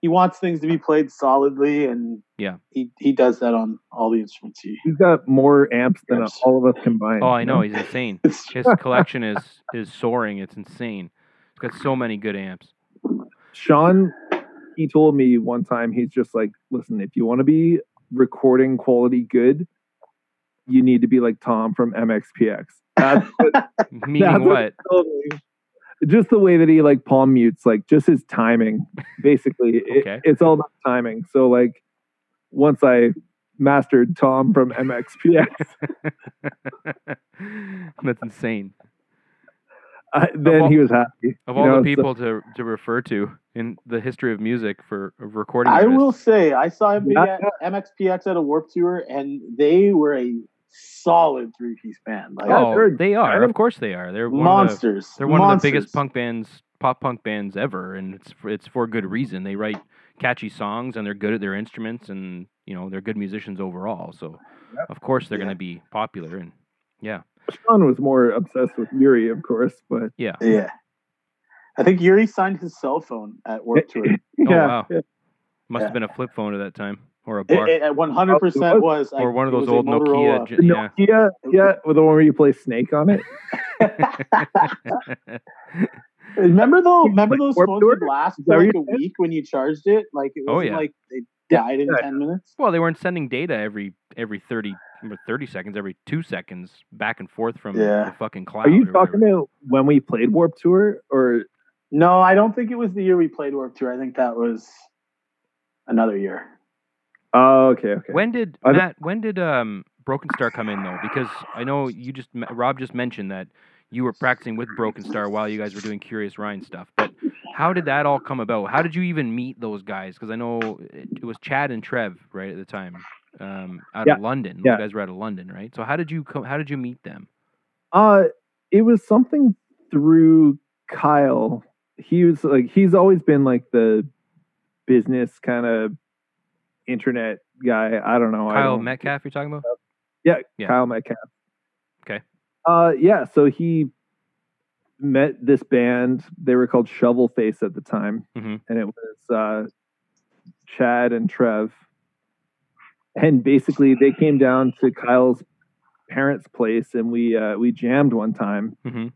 he wants things to be played solidly, and Yeah. he he does that on all the instruments. He He's got more amps than Yes. all of us combined. Oh, I know he's insane. *laughs* His collection is is soaring. It's insane. He's got so many good amps. Sean, he told me one time, he's just like, listen, if you want to be recording quality good, you need to be like Tom from MXPX. That's what *laughs* Meaning That's what- what? He told me. Just the way that he like palm mutes, like just his timing, basically. It- it's all about timing. So like once I mastered Tom from MXPX, *laughs* That's insane. I, then all- he was happy. Of You all know, the so- people to to refer to in the history of music for of recording, I will say I saw him Yeah, at MXPX at a Warp Tour, and they were a solid three piece band. Like Oh, they're they are. kind of Of course, they are. They're one of the, monsters. they're one of the biggest punk bands, pop punk bands ever, and it's for, it's for good reason. They write catchy songs, and they're good at their instruments, and you know they're good musicians overall. So, Yep. of course, they're Yeah. going to be popular. And yeah, Sean was more obsessed with Yuri, of course, but yeah. Yeah. I think Yuri signed his cell phone at work *laughs* Tour. It, yeah, oh, wow. yeah. Must Yeah. have been a flip phone at that time, or a bar, it, at 100% was. or one of those old Nokia. Motorola. yeah. Nokia, yeah, with the one where you play Snake on it. *laughs* Remember though? Remember Like those Warped phones Tour? would last Is that for like a week when you charged it. Like it Oh, wasn't yeah. like they Yeah, died in yeah. ten minutes. well, they weren't sending data every every thirty or thirty seconds, every two seconds, back and forth from Yeah. the fucking cloud. Are you talking whatever. about when we played Warp Tour, or No, I don't think it was the year we played Warp Tour. I think that was another year. Oh, okay, okay. When did I don't- Matt? When did um Broken Star come in though? Because I know you just Rob just mentioned that you were practicing with Broken Star while you guys were doing Curious Ryan stuff. But how did that all come about? How did you even meet those guys? Because I know it, it was Chad and Trev right at the time, um, out Yeah, of London. Yeah. guys were out of London, right? So how did you come? How did you meet them? Uh, it was something through Kyle. He was like he's always been like the business kind of internet guy. I don't know. Kyle don't- Metcalf, you're talking about? Yeah, Yeah. Kyle Metcalf. Okay. Uh, yeah. So he met this band. They were called Shovel Face at the time, Mhm. and it was uh, Chad and Trev. And basically, they came down to Kyle's parents' place, and we uh, we jammed one time. hmm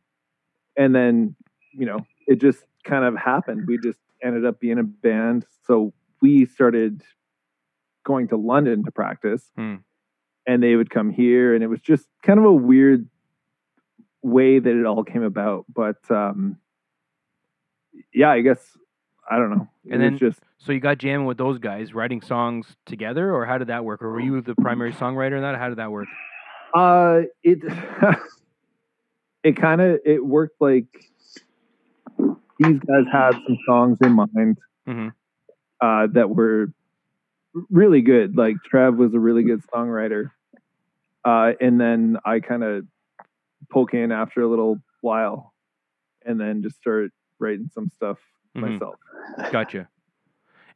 And then, you know, it just kind of happened. We just ended up being a band. So we started going to London to practice Hmm. and they would come here and it was just kind of a weird way that it all came about but um yeah i guess i don't know it And then- just So you got jamming with those guys, writing songs together, or how did that work? Or were you the primary songwriter in that? How did that work? uh it *laughs* it kind of it worked like these guys had some songs in mind hmm uh that were really good. Like Trav was a really good songwriter. Uh and then i kind of poke in after a little while and then just start writing some stuff Mhm. myself. Gotcha.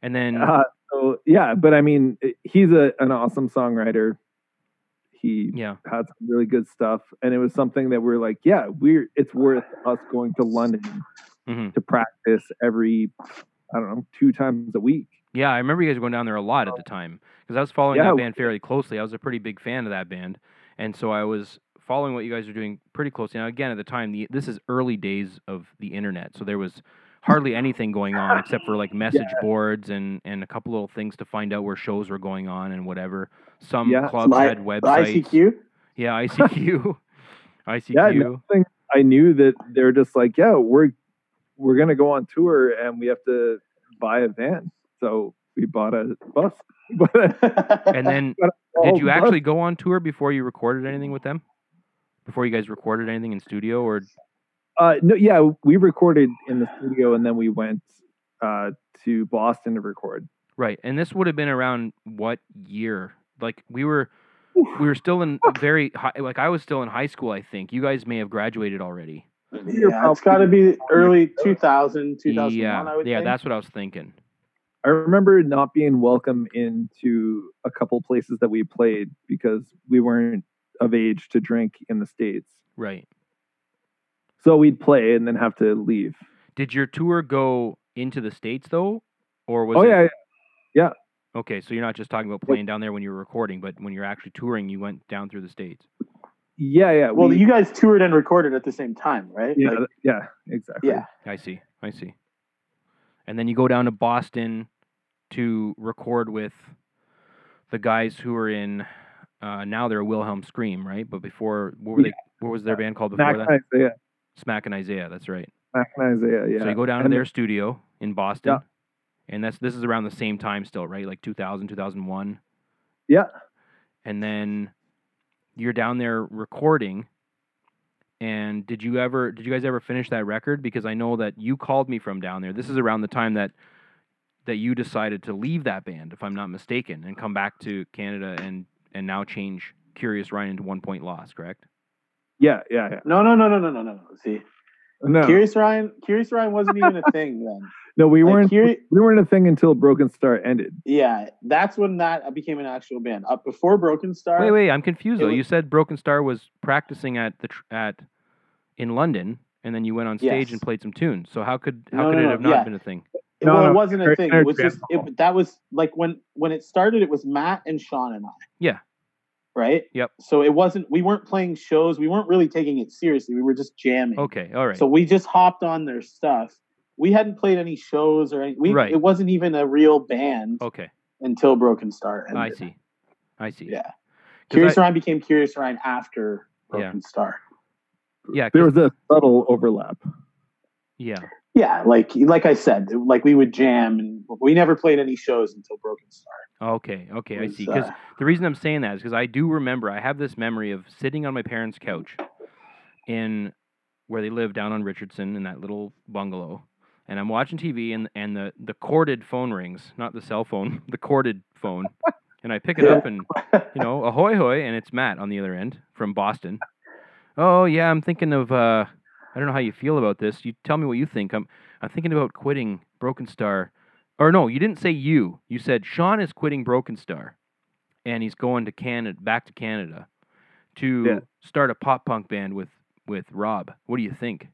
And then uh, so yeah but i mean he's a, an awesome songwriter. He yeah, had some really good stuff and it was something that we're like yeah we're it's worth us going to london hmm to practice every i don't know two times a week yeah. I remember you guys were going down there a lot at the oh. time because I was following Yeah, that band fairly closely. I was a pretty big fan of that band, and so I was following what you guys were doing pretty closely. Now, again, at the time, the, this is early days of the internet, so there was hardly anything going on *laughs* except for like message boards and and a couple little things to find out where shows were going on and whatever. Some Yeah. clubs My- had websites. ICQ. Yeah, *laughs* ICQ. ICQ. yeah nothing i knew that they're just like yeah we're we're gonna go on tour and we have to buy a van so we bought a bus *laughs* and then *laughs* did you actually go on tour before you recorded anything with them? Before you guys recorded anything in studio or uh no yeah we recorded in the studio and then we went uh to boston to record right. And this would have been around what year? Like we were we were still in very high, like I was still in high school, I think. You guys may have graduated already. yeah, it's got to be early 2000, 2001. yeah. I would yeah, think. that's what I was thinking. I remember not being welcome into a couple places that we played because we weren't of age to drink in the states Right. so we'd play and then have to leave Did your tour go into the states though? Or was oh it yeah Okay, so you're not just talking about playing down there when you're recording, but when you're actually touring, you went down through the states. yeah yeah Well, we- you guys toured and recorded at the same time, right? yeah Like, yeah exactly yeah. I see. I see. And then you go down to Boston to record with the guys who are in. Uh, now they're Wilhelm Scream, right? But before, what were they? What was their band called before Mac that? and Isaiah. Smackin' Isaiah. That's right. Smackin' Isaiah, yeah. So you go down to And their studio in Boston, Yeah. and that's this is around the same time still, right? Like 2000, 2001. Yeah. And then you're down there recording. And did you ever did you guys ever finish that record? Because I know that you called me from down there. This is around the time that that you decided to leave that band, if I'm not mistaken, and come back to Canada and and now change Curious Ryan into One Point Loss, correct? Yeah, yeah, yeah. No, no, no, no, no, no, no. See, No, Curious Ryan, Curious Ryan wasn't even a *laughs* thing then. no, we Like, weren't. Curi- we weren't a thing until Broken Star ended. yeah, that's when that became an actual band. Up before Broken Star. Wait, wait, I'm confused it though. was- You said Broken Star was practicing at the tr- at in London, and then you went on stage Yes. and played some tunes. So how could how No, could no, it no, have not yeah. been a thing? No, well, it wasn't a thing. It was just it, that was like when when it started. It was Matt and Sean and I. Yeah. Right. Yep. So it wasn't. We weren't playing shows. We weren't really taking it seriously. We were just jamming. Okay, all right. So we just hopped on their stuff. We hadn't played any shows or any. We, Right. It wasn't even a real band okay, until Broken Star. ended. I see. I see. Yeah. Curious I- Ryan became Curious Ryan after Yeah. Broken Star. Yeah, There was a subtle overlap. yeah. Yeah, like like I said, like we would jam, and we never played any shows until Broken Star. Okay, okay, I see. Because uh, the reason I'm saying that is because I do remember I have this memory of sitting on my parents' couch in where they live down on Richardson in that little bungalow, and I'm watching TV and and the the corded phone rings, not the cell phone, *laughs* the corded phone, and I pick it up and you know ahoy hoy, and it's Matt on the other end from Boston. Oh yeah, I'm thinking of uh, I don't know how you feel about this. You tell me what you think. I'm I'm thinking about quitting Broken Star. Or no, you didn't say you. You said Sean is quitting Broken Star, and he's going to Canada, back to Canada, to Yeah. start a pop punk band with with Rob. What do you think?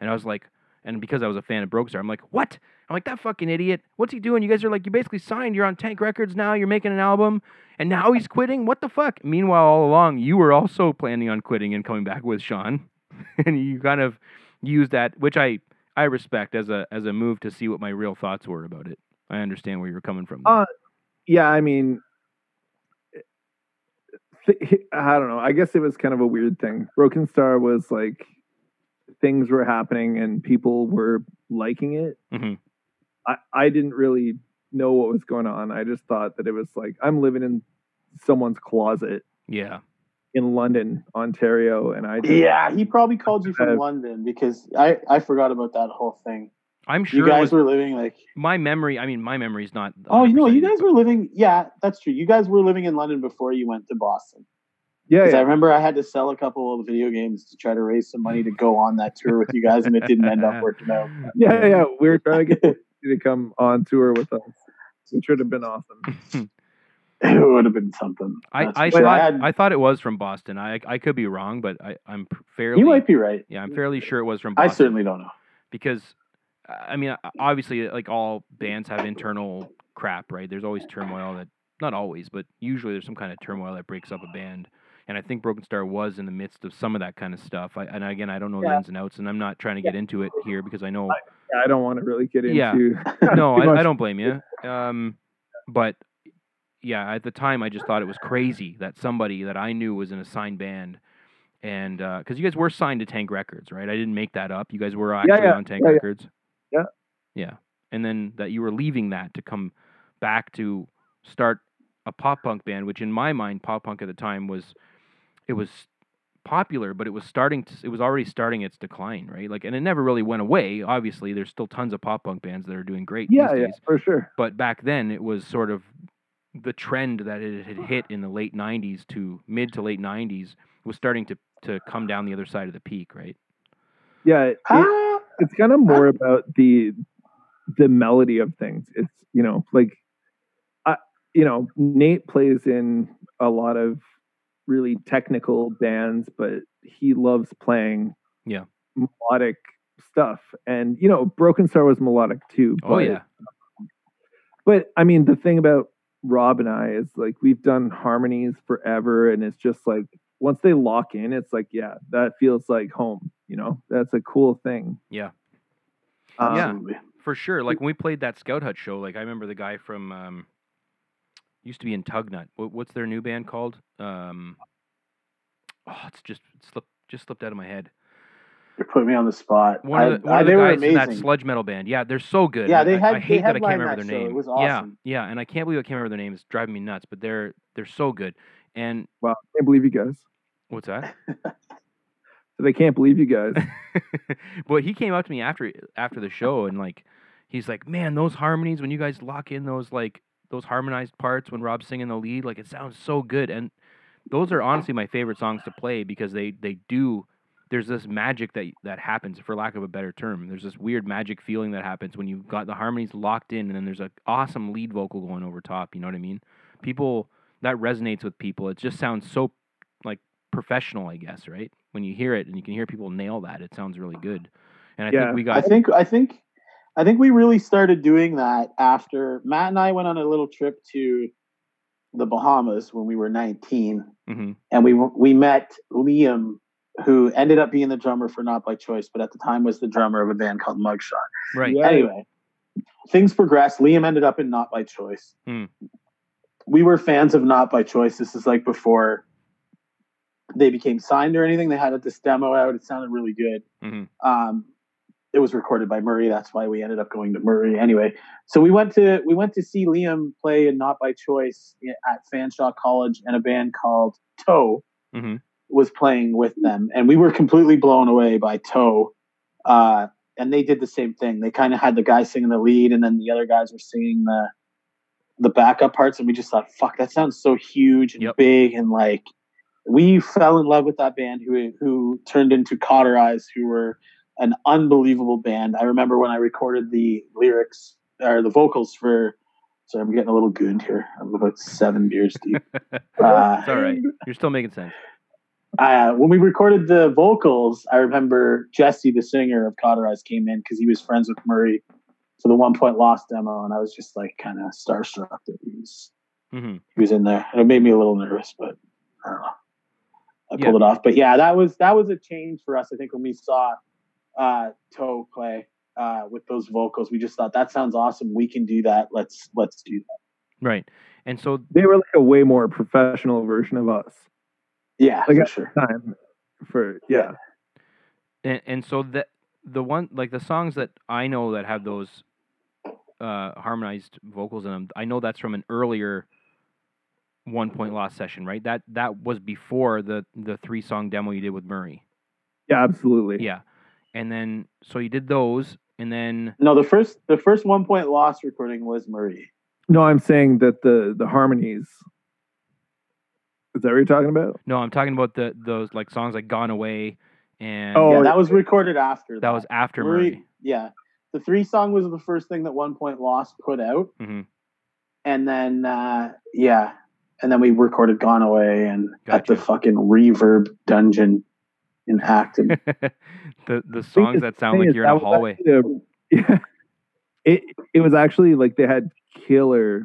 And I was like, and because I was a fan of Broken Star, I'm like, what? I'm like that fucking idiot. What's he doing? You guys are like, you basically signed. You're on Tank Records now. You're making an album, and now he's quitting. What the fuck? Meanwhile, all along, you were also planning on quitting and coming back with Sean, *laughs* and you kind of used that, which I I respect as a as a move to see what my real thoughts were about it. I understand where you're coming from. Uh, Yeah, I mean, th- I don't know. I guess it was kind of a weird thing. Broken Star was like things were happening and people were liking it. Mhm. I, I didn't really know what was going on. I just thought that it was like I'm living in someone's closet yeah. In London, Ontario, and I just, Yeah, he probably called you from Uh, London because I I forgot about that whole thing. I'm sure you guys was- were living like my memory. I mean, my memory's not. oh, you know, you guys were living. Yeah, that's true. You guys were living in London before you went to Boston. yeah, 'Cause I remember I had to sell a couple of video games to try to raise some money to go on that tour with you guys, and it didn't end up *laughs* working out. yeah, yeah. We were trying to get *laughs* you to come on tour with us, which would have been awesome. *laughs* It would have been something. I, I for sure. thought had- I thought it was from Boston. I I could be wrong, but I I'm fairly you might be right. yeah I'm fairly sure it was from Boston. I certainly don't know. because I mean obviously like all bands have internal crap right. There's always turmoil that not always but usually there's some kind of turmoil that breaks up a band. And I think Broken Star was in the midst of some of that kind of stuff. I, and again, I don't know the ins and outs, and I'm not trying to get into it here because I know I don't want to really get into. Yeah. no, *laughs* I. I don't blame you. Um, but yeah, at the time, I just thought it was crazy that somebody that I knew was in a signed band, and uh, because you guys were signed to Tank Records, right? I didn't make that up. You guys were actually yeah. on Tank Yeah, yeah. Records. Yeah. Yeah, and then that you were leaving that to come back to start a pop punk band, which in my mind, pop punk at the time was it was popular, but it was starting to it was already starting its decline, right? Like, and it never really went away. Obviously, there's still tons of pop punk bands that are doing great Yeah, these yeah, days. for sure. But back then, it was sort of the trend that it had hit in the late '90s to mid to late '90s was starting to to come down the other side of the peak, right? Yeah, it, Ah, it's kind of more about the the melody of things. It's you know like, I you know Nate plays in a lot of really technical bands, but he loves playing Yeah. melodic stuff. And you know, Broken Star was melodic too. Oh yeah, But I mean, the thing about Rob and I is like we've done harmonies forever, and it's just like once they lock in, it's like yeah, that feels like home. You know, that's a cool thing. Yeah. Um, Yeah. for sure. Like when we played that Scout Hut show, like I remember the guy from um, used to be in Tugnut. What, what's their new band called? Um, oh, it's just it slipped just slipped out of my head. You're putting me on the spot. One I- of the, one I- of the they guys in that sludge metal band. Yeah, they're so good. Yeah, I- they I, had- I they hate that I can't remember their show. It name. was Yeah, awesome. yeah, and I can't believe I can't remember their name. It's driving me nuts. But they're they're so good. And Wow, well, I can't believe you guys. what's that? *laughs* they can't believe you guys. *laughs* but he came up to me after after the show and like he's like, "Man, those harmonies when you guys lock in those like those harmonized parts when Rob's singing the lead, like it sounds so good." And those are honestly my favorite songs to play because they they do there's this magic that that happens for lack of a better term. There's this weird magic feeling that happens when you've got the harmonies locked in and then there's an awesome lead vocal going over top, you know what I mean? People that resonates with people. It just sounds so like professional, I guess, right? When you hear it and you can hear people nail that, it sounds really good. And I Yeah. think we got I think I think I think we really started doing that after Matt and I went on a little trip to the Bahamas when we were 19 mhm. and we we met Liam who ended up being the drummer for Not by Choice but at the time was the drummer of a band called Mugshot. right. Yeah. Anyway, things progressed. Liam ended up in Not by Choice. Hmm. We were fans of Not by Choice. This is like before they became signed or anything. They had this demo out. It sounded really good. Mhm. Um, it was recorded by Murray. That's why we ended up going to Murray. Anyway, so we went to we went to see Liam play in Not by Choice at Fanshawe College, and a band called Toe Mhm. Was playing with them, and we were completely blown away by Toe. Uh, and they did the same thing. They kind of had the guy singing the lead, and then the other guys were singing the the backup parts, and we just thought, "Fuck, that sounds so huge and Yep. big," and like we fell in love with that band, who who turned into Cauterize, who were an unbelievable band. I remember when I recorded the lyrics or the vocals for. Sorry, I'm getting a little gooned here. I'm about seven beers deep. Uh, *laughs* It's all right. You're still making sense. Uh, when we recorded the vocals, I remember Jesse, the singer of Cauterize, came in because he was friends with Murray for the One Point Loss demo, and I was just like kind of starstruck that he was hmm he was in there, and it made me a little nervous, but I don't know. I Yeah. pulled it off, but yeah, that was that was a change for us. I think when we saw uh, Toe play uh, with those vocals, we just thought that sounds awesome. We can do that. Let's let's do that. Right. And so they were like a way more professional version of us. Yeah, Like, for sure. Time for yeah. and, and so the the one like the songs that I know that have those uh harmonized vocals in them, I know that's from an earlier one point loss session, right? That that was before the the three song demo you did with Murray. Yeah, absolutely. Yeah. And then so you did those and then No, the first the first One Point Loss recording was Murray. No, I'm saying that the the harmonies. Is that what you're talking about? no, I'm talking about the those like songs like Gone Away and Oh, yeah, that was recorded after. that was after Murray. Murray. Yeah, the three song was the first thing that One Point Loss put out, hmm and then uh, yeah, and then we recorded Gone Away and at the fucking Reverb Dungeon in Acton. *laughs* the the songs that sound like is, you're in a hallway. a- *laughs* yeah. It it was actually like they had killer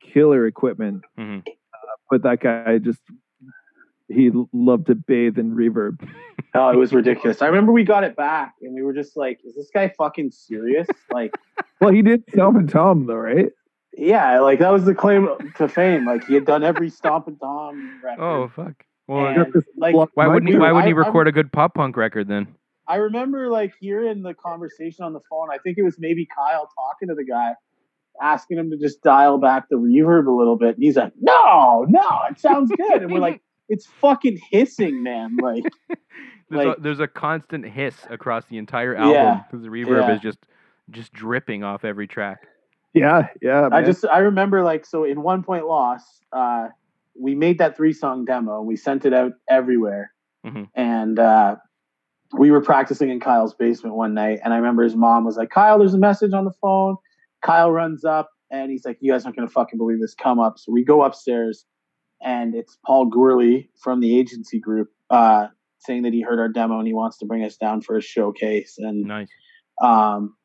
killer equipment, hmm but that guy just he loved to bathe in reverb. *laughs* oh, it was ridiculous. I remember we got it back, and we were just like, "Is this guy fucking serious?" like, *laughs* Well, he did Stompin' Tom though, right? yeah, like that was the claim to fame. Like he had done every Stompin' Tom record. Oh fuck. Well, And, like why wouldn't he, why wouldn't he record a good pop punk record then? I remember like hearing the conversation on the phone. I think it was maybe Kyle talking to the guy, asking him to just dial back the reverb a little bit. And he's like, "No, no, it sounds good." And we're like, *laughs* "It's fucking hissing, man!" Like, *laughs* There's, Like- a, there's a constant hiss across the entire album Yeah. because the reverb Yeah. is just just dripping off every track. Yeah, yeah. I just I remember like so in One Point Loss, uh, we made that three song demo. We sent it out everywhere, Mhm. and uh, we were practicing in Kyle's basement one night. And I remember his mom was like, "Kyle, there's a message on the phone." Kyle runs up and he's like, "You guys aren't gonna fucking believe this. Come up." So we go upstairs, and it's Paul Gourley from the agency group uh, saying that he heard our demo and he wants to bring us down for a showcase. And Nice. um,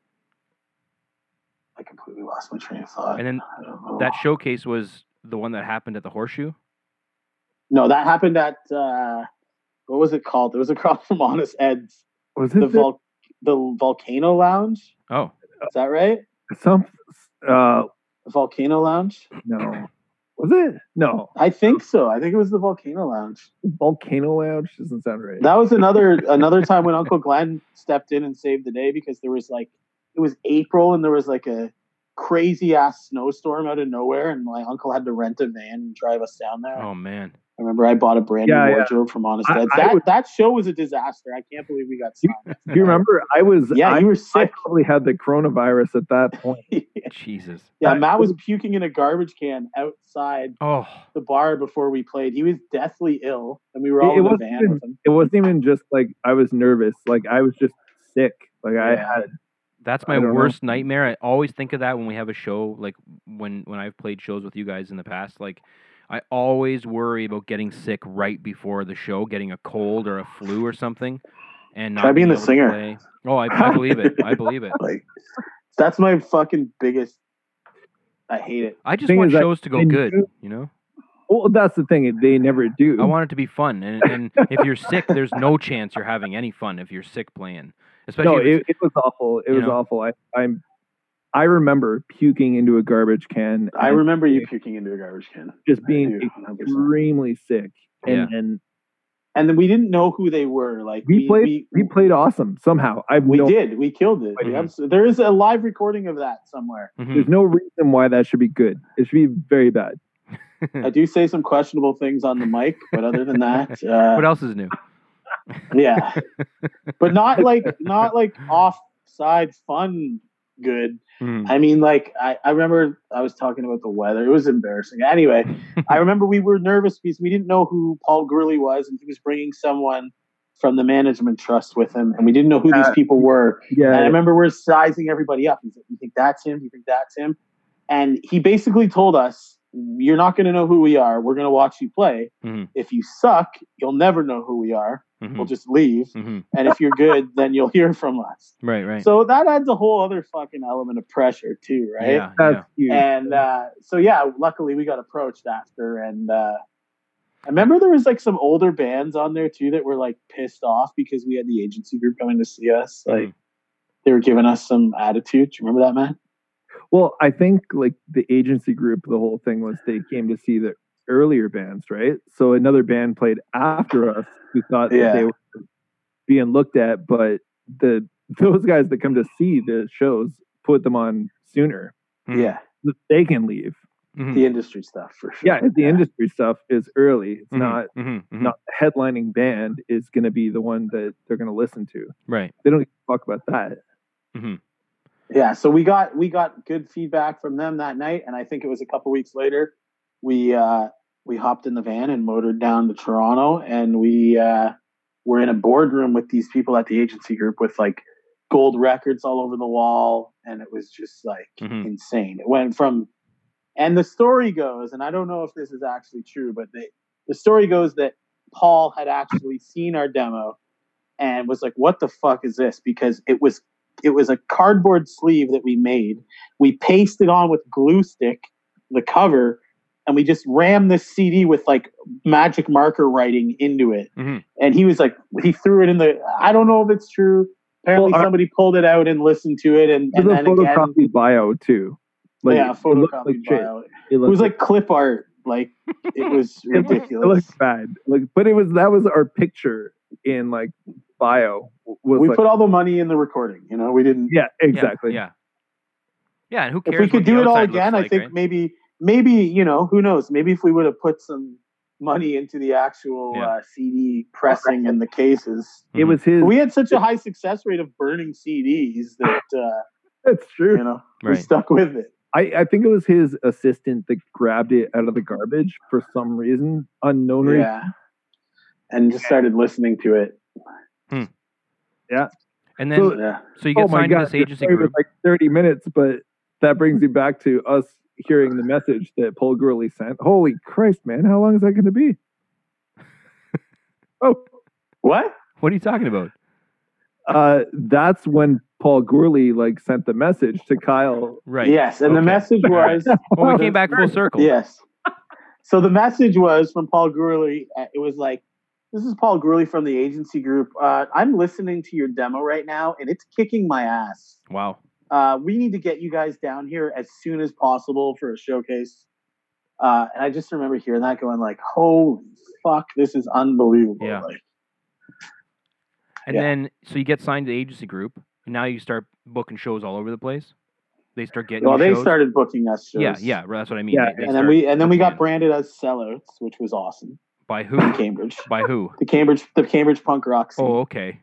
I completely lost my train of thought. And then I don't know. That showcase was the one that happened at the Horseshoe. No, that happened at uh, what was it called? It was across from Honest Ed's, was the it the, vol- the Volcano Lounge. Oh, Is that right? Some uh Volcano Lounge. no. Was it? No. I think so. I think it was the Volcano Lounge. Volcano Lounge doesn't sound right. That was another another time when Uncle Glenn stepped in and saved the day because there was like it was April and there was like a crazy ass snowstorm out of nowhere and my uncle had to rent a van and drive us down there. oh man. I remember I bought a brand Yeah, new yeah. wardrobe from Honest I- Eds. That would- that show was a disaster. I can't believe we got signed. Do you remember? I was. Yeah, I, you were sick. I sick. probably had the coronavirus at that *laughs* point. Jesus. yeah, I- Matt was puking in a garbage can outside Oh, the bar before we played. He was deathly ill, and we were It- all it in the wasn't van even- with him. It wasn't even just like I was nervous. Like I was just sick. Like I Yeah. had. that's my don't know. worst nightmare. I always think of that when we have a show, like when when I've played shows with you guys in the past. Like, I always worry about getting sick right before the show, getting a cold or a flu or something, and not Try being the singer. play. Oh, I, I believe it. I believe it. *laughs* Like that's my fucking biggest. I hate it. I just Thing want is that shows to go good. you- You know, Well, that's the thing. They never do. I want it to be fun, and and if you're sick, there's no chance you're having any fun if you're sick playing. *laughs* Especially no, it, it was awful. It was know? awful. I, I'm. I remember puking into a garbage can. I remember you puking into a garbage can. just being do, extremely sick. And, and And then we didn't know who they were. Like we, played. We, played awesome somehow. I've We no, did. We killed it. We there is a live recording of that somewhere. Mhm. There's no reason why that should be good. It should be very bad. *laughs* I do say some questionable things on the mic, but other than that, *laughs* uh, what else is new? *laughs* yeah. But not like not like offside fun good. Mhm. I mean, like I, I remember I was talking about the weather. It was embarrassing. Anyway, *laughs* I remember we were nervous because we didn't know who Paul Gurley was, and he was bringing someone from the management trust with him, and we didn't know who these Uh, people were. And I remember we're sizing everybody up. He's like, "You think that's him? You think that's him?" And he basically told us, "You're not going to know who we are. We're going to watch you play. Mhm. If you suck, you'll never know who we are. Mhm. We'll just leave. Mhm. And if you're good, *laughs* then you'll hear from us." Right, right. So that adds a whole other fucking element of pressure too, right? yeah, yeah. That's huge. And uh, so yeah, luckily we got approached after, and uh, I remember there was like some older bands on there too that were like pissed off because we had the agency group coming to see us. Like Mhm. they were giving us some attitude. Do you remember that, man? Well, I think like the agency group, the whole thing was they came to see the earlier bands, right? So another band played after us who thought that they were being looked at, but the those guys that come to see the shows put them on sooner. Mhm. Yeah, They can leave. Mhm. the industry stuff for sure. Yeah, the industry stuff is early. It's Mhm. not Mhm. Mhm. not the headlining band is going to be the one that they're going to listen to. right. They don't talk about that. Mhm. yeah so we got we got good feedback from them that night and i think it was a couple weeks later we uh we hopped in the van and motored down to toronto and we uh were in a boardroom with these people at the agency group with like gold records all over the wall and it was just like Mhm. insane it went from and the story goes and i don't know if this is actually true but they, the story goes that paul had actually seen our demo and was like what the fuck is this because it was it was a cardboard sleeve that we made. We pasted on with glue stick the cover, and we just rammed this CD with like magic marker writing into it. Mhm. And he was like, he threw it in the. I don't know if it's true. Apparently, Well, our- somebody pulled it out and listened to it, and, There's and a then again, photocopy bio too. yeah, it photocopied like bio. It, It was like clip art. Like it *laughs* was it looked- ridiculous. It looked bad. Like, but it was that was our picture in like bio. Was we like, put all the money in the recording. You know, we didn't. yeah, Yeah, exactly. Yeah. Yeah, and who if we could do it all outside looks again, I think right? maybe maybe you know who knows maybe if we would have put some money into the actual Yeah. uh, CD pressing and the cases. It was his. We had such a high success rate of burning CDs that *laughs* uh, that's true. you know we Right. stuck with it. I, I think it was his assistant that grabbed it out of the garbage for some reason, unknown reason. And just started listening to it. Yeah. And then, So- so, you get oh my signed god, to this your agency group. like 30 minutes, but that brings you back to us hearing the message that Paul Gurley sent. Holy Christ, man, how long is that going to be? *laughs* oh, what? What are you talking about? uh, that's when Paul Gurley like sent the message to Kyle. Right. Yes, and the message *laughs* was Well, we came back full circle. Yes. So the message was from Paul Gurley. uh, It was like, "This is Paul Gurley from the agency group. Uh, I'm listening to your demo right now, and it's kicking my ass. Wow. Uh, we need to get you guys down here as soon as possible for a showcase." Uh, and I just remember hearing that, going like, "Holy fuck, this is unbelievable!" Yeah. Like, And Yeah. then, so you get signed to the agency group, and now you start booking shows all over the place. They start getting. well, they shows. started booking us shows. Yeah, yeah, that's what I mean. Yeah, They- they And then we and then we got you. branded as sellouts, which was awesome. By who? Cambridge. By who? The Cambridge, the Cambridge punk rock scene. Oh, okay.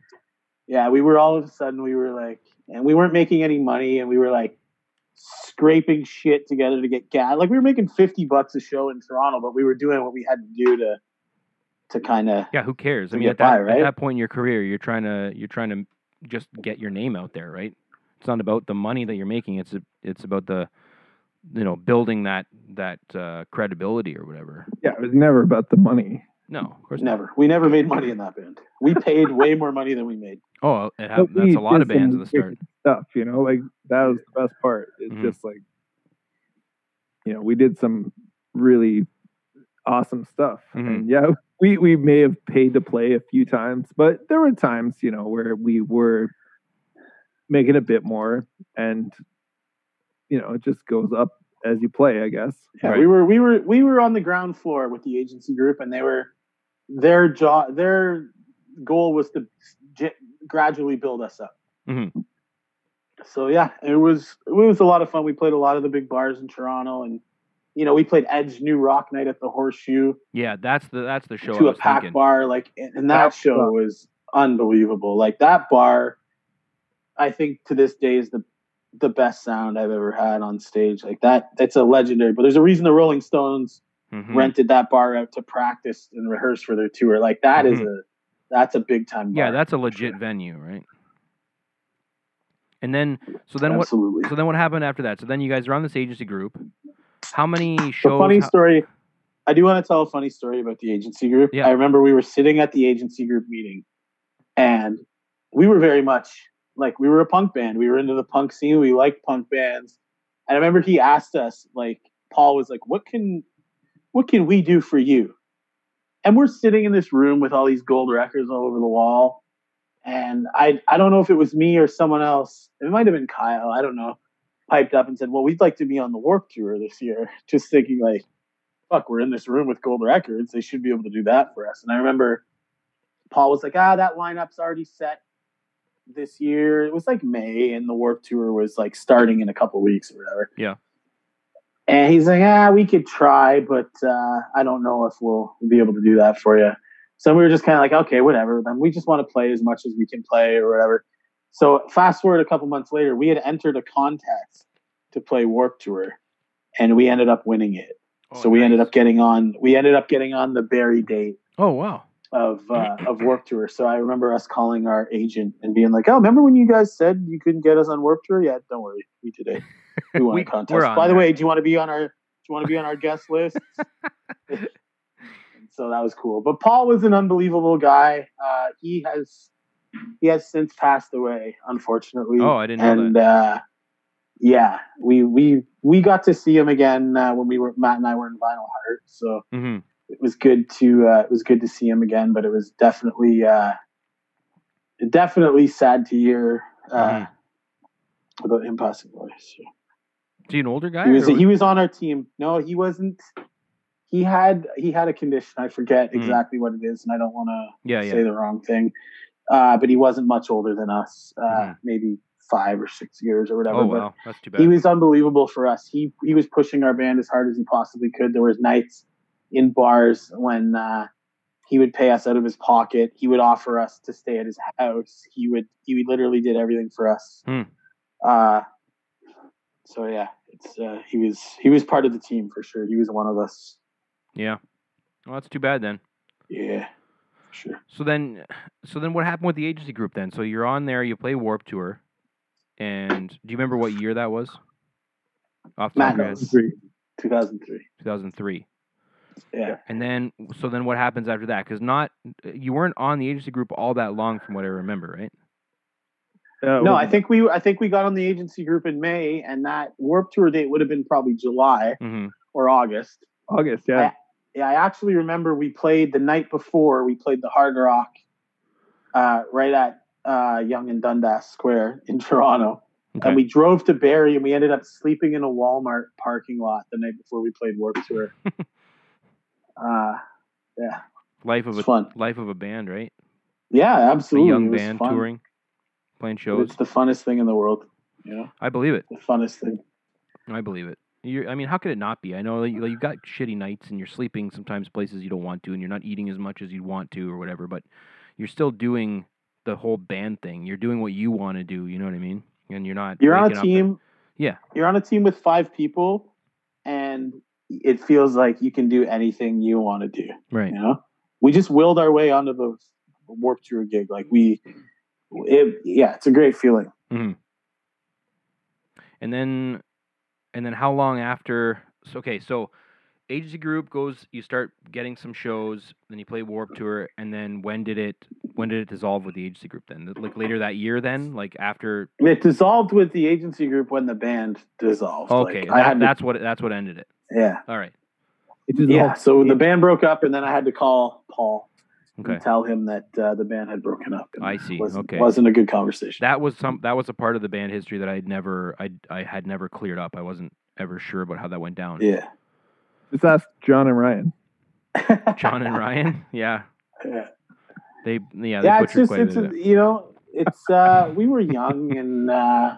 Yeah, we were all of a sudden we were like, and we weren't making any money, and we were like scraping shit together to get gas. Like we were making fifty bucks a show in Toronto, but we were doing what we had to do to to kind of Yeah, who cares? I mean, get at that, by, at that point in your career, you're trying to you're trying to just get your name out there, right? It's not about the money that you're making. It's it's about the you know building that that uh, credibility or whatever. Yeah, it was never about the money. No, of course not. never. We never made money in that band. We paid way more money than we made. *laughs* Oh, it hap- But we that's a lot of bands some at the start. Stuff, you know, like that was the best part. It's Mhm. just like, you know, we did some really awesome stuff, Mhm. and yeah, *laughs* we we may have paid to play a few times, but there were times, you know, where we were making a bit more, and you know, it just goes up as you play, I guess. Yeah, Right. we were we were we were on the ground floor with the agency group, and they were their job their goal was to j- gradually build us up. Mhm. So yeah, it was it was a lot of fun. We played a lot of the big bars in Toronto, and you know we played Edge New Rock Night at the Horseshoe Yeah, that's the that's the show I to a pack thinking. bar. Like, and and That that show fun. was unbelievable. Like that bar, I think to this day is the the best sound I've ever had on stage. Like that, it's a legendary. But there's a reason the Rolling Stones Mhm. rented that bar out to practice and rehearse for their tour. Like that is a that's a big time. Mm-hmm. Yeah, that's a legit sure. venue, right? And then so then what so then what happened after that? So then you guys are on this agency group. How many The shows? funny how- story. I do want to tell a funny story about the agency group. Yeah. I remember we were sitting at the agency group meeting, and we were very much like we were a punk band. We were into the punk scene. We liked punk bands. And I remember he asked us, like, Paul was like, "What can, what can we do for you?" And we're sitting in this room with all these gold records all over the wall. And I, I don't know if it was me or someone else. It might have been Kyle. I don't know. Piped up and said, "Well, we'd like to be on the Warped Tour this year." *laughs* Just thinking, like, fuck, we're in this room with gold records. They should be able to do that for us. And I remember Paul was like, ah, that lineup's already set this year. It was like May, and the Warped Tour was like starting in a couple weeks or whatever. Yeah. And he's like, ah, we could try, but uh, I don't know if we'll be able to do that for you. So we were just kind of like, okay, whatever. Then we just want to play as much as we can play or whatever. So fast forward a couple months later, we had entered a contest to play Warped Tour, and we ended up winning it Oh, so we ended up getting on we ended up getting on the Barrie date Oh wow. of uh, of Warped Tour. So I remember us calling our agent and being like, "Oh, remember when you guys said you couldn't get us on Warped Tour? Yeah, don't worry, we did it. We won We- a contest. we're on By the way, do you want to be on our do you want to be on our guest list?" *laughs* So that was cool. But Paul was an unbelievable guy. Uh, he has he has since passed away, unfortunately. Oh, I didn't know and uh, yeah, we we we got to see him again uh, when we were Matt and I were in Vinyl Heart. So hmm it was good to uh, it was good to see him again, but it was definitely uh, definitely sad to hear uh, Mhm. about him passing away. So Is he an older guy? he was he was on our team. No, he wasn't. He had he had a condition. I forget Mm. exactly what it is, and I don't want to yeah, say yeah. the wrong thing. Uh, but he wasn't much older than us, uh, Mhm. maybe five or six years or whatever. Oh but that's too bad. he was unbelievable for us. He he was pushing our band as hard as he possibly could. There was nights in bars when uh, he would pay us out of his pocket. He would offer us to stay at his house. He would he literally did everything for us. Hmm. Uh, so yeah, it's uh, he was he was part of the team for sure. He was one of us. yeah. Well, that's too bad then. Yeah, sure. So then, so then, what happened with the agency group then? So you're on there, you play Warped Tour, and do you remember what year that was? Off the top of your head, Matt knows. 2003. 2003. Yeah. And then, so then, what happens after that? Because not you weren't on the agency group all that long, from what I remember, right? Uh, No, I think we I think we got on the agency group in May, and that Warped Tour date would have been probably July hmm or August. August. Yeah, Yeah, I actually remember we played the night before. We played the Hard Rock uh, right at uh, Yonge and Dundas Square in Toronto, Okay. and we drove to Barrie, and we ended up sleeping in a Walmart parking lot the night before we played Warp Tour. *laughs* uh, yeah, life of it's a fun. life of a band, right? Yeah, A absolutely. young band fun. touring, playing shows. It's the funnest thing in the world. You know, I believe it. the funnest thing. I believe it. You're, I mean, how could it not be? I know you, like, you've got shitty nights and you're sleeping sometimes places you don't want to, and you're not eating as much as you'd want to or whatever. But you're still doing the whole band thing. You're doing what you want to do. You know what I mean? And you're not. You're on a team. Yeah. You're on a team with five people, and it feels like you can do anything you want to do. right. You know, we just willed our way onto the Warped Tour gig. Like we, it, yeah, it's a great feeling. Mm-hmm. And then, and then how long after? So, okay, so agency group goes. You start getting some shows. Then you play Warped Tour. And then when did it? When did it dissolve with the agency group? Then, like later that year. Then, like after. It dissolved with the agency group when the band dissolved. Okay, Like, that- I had to, that's what that's what ended it. yeah, All right. It just yeah. So the band broke up, and then I had to call Paul Okay. and tell him that uh, the band had broken up. and I see. Wasn't, Okay. wasn't a good conversation. That was some. That was a part of the band history that I'd never. I I had never cleared up. I wasn't ever sure about how that went down. yeah. just ask John and Ryan. *laughs* John and Ryan. Yeah. yeah. They. Yeah. They yeah, it's butchered just quite it's bit. a, you know it's uh we were young *laughs* and uh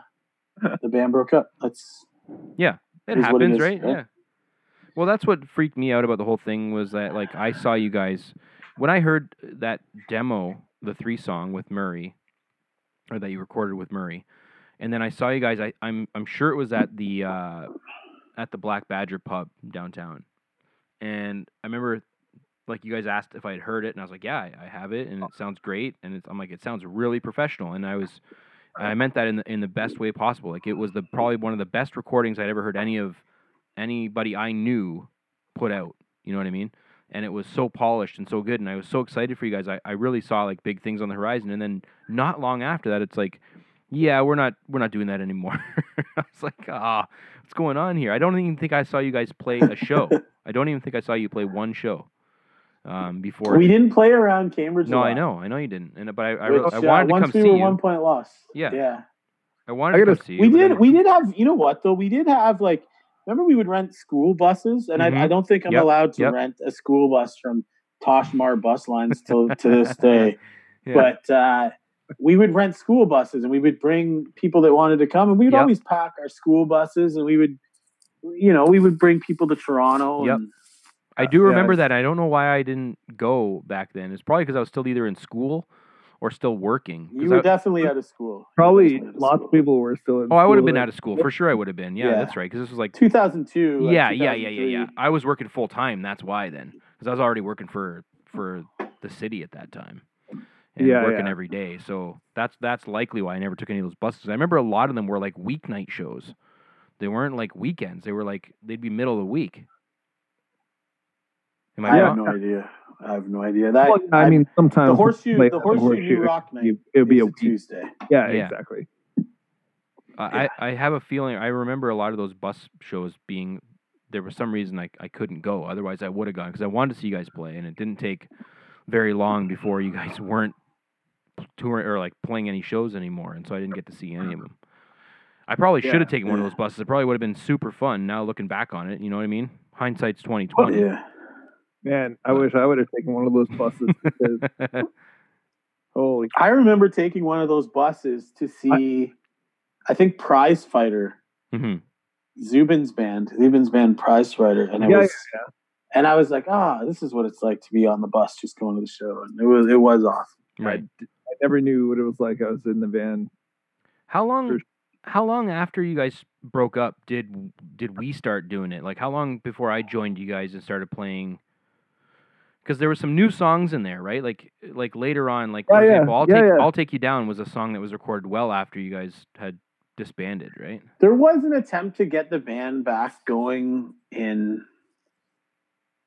the band broke up. That's It is what it happens, is, right? right? Yeah. Well, that's what freaked me out about the whole thing was that like I saw you guys when I heard that demo, the three song with Murray, or that you recorded with Murray, and then I saw you guys. I, I'm I'm sure it was at the uh, at the Black Badger pub downtown, and I remember like you guys asked if I had heard it, and I was like, yeah, I, have it, and it sounds great, and it's, I'm like, it sounds really professional, and I was. I meant that in the in the best way possible. Like it was the probably one of the best recordings I'd ever heard any of anybody I knew put out. You know what I mean? And it was so polished and so good, and I was so excited for you guys. I, I really saw like big things on the horizon, and then not long after that, it's like, yeah, we're not we're not doing that anymore. *laughs* I was like, ah, what's going on here? I don't even think I saw you guys play a show. *laughs* I don't even think I saw you play one show um, before. we didn't play around Cambridge. no, I know, I know you didn't, and but I I, which, re- I uh, wanted to once come we see were you. one point loss. Yeah. Yeah. I wanted I to see you. We but did we did have you know what though? We did have like remember we would rent school buses and I, I Mhm. don't think I'm Yep, allowed to yep. rent a school bus from Toshmar bus lines till *laughs* to this day. Yeah. but uh, we would rent school buses and we would bring people that wanted to come and we would Yep. always pack our school buses and we would you know we would bring people to toronto Yep. and I do Yeah, remember it's- that. I don't know why I didn't go back then. It's probably because I was still either in school or still working. you were I- definitely out of school Probably of lots school. of people were still in. oh, I would have been out of school for sure. I would have been. Yeah, Yeah. that's right. Because this was like 2002 like yeah, yeah, yeah, yeah, yeah. I was working full time. That's why then, because I was already working for for the city at that time. And Yeah, working yeah. every day. So that's that's likely why I never took any of those buses. I remember a lot of them were like weeknight shows. They weren't like weekends. They were like they'd be middle of the week. Am I I have no idea. I have no idea. That Well, I, mean, sometimes the horseshoe, like, the horseshoe, New Rock night. It would be a a week. Tuesday. Yeah, Yeah. exactly. I, I I have a feeling I remember a lot of those bus shows being there was some reason I, I couldn't go otherwise I would have gone because I wanted to see you guys play and it didn't take very long before you guys weren't touring or like playing any shows anymore and so I didn't get to see any of them. I probably should have taken one of those buses. It probably would have been super fun now looking back on it. You know what I mean? Hindsight's twenty twenty. Oh, yeah. Man, I wish I would have taken one of those buses because *laughs* holy I remember taking one of those buses to see, I, think Prize Fighter, hmm Zubin's band, Zubin's band Prize Fighter, and it Yeah, was, and I was like, ah, this is what it's like to be on the bus, just going to the show, and it was it was awesome. Right. I never knew what it was like. I was in the van. How long? For- How long after you guys broke up did did we start doing it? Like how long before I joined you guys and started playing? Because there were some new songs in there, right? Like like later on, like for Oh, yeah. "I'll Yeah, take yeah. I'll take you down" was a song that was recorded well after you guys had disbanded, right? There was an attempt to get the band back going in.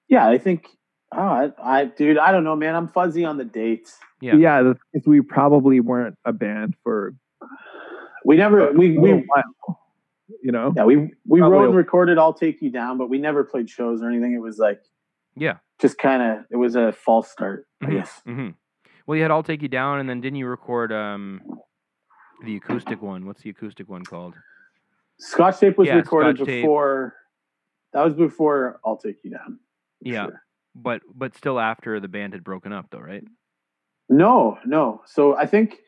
Yeah, I think. Oh, I, I, dude, I don't know, man. I'm fuzzy on the dates. Yeah. Yeah, the, because we probably weren't a band for We never, we, a we, little while. You know, yeah, we, we Probably wrote and recorded "I'll Take You Down," but we never played shows or anything. It was like Yeah. Just kind of, it was a false start, I Mhm. guess. hmm Well, you had "I'll Take You Down," and then didn't you record um the acoustic one? What's the acoustic one called? Scotch tape was Yeah, recorded Scotch Tape. before. That was before "I'll Take You Down." Yeah. sure. But but still after the band had broken up, though, right? No, no. So I think,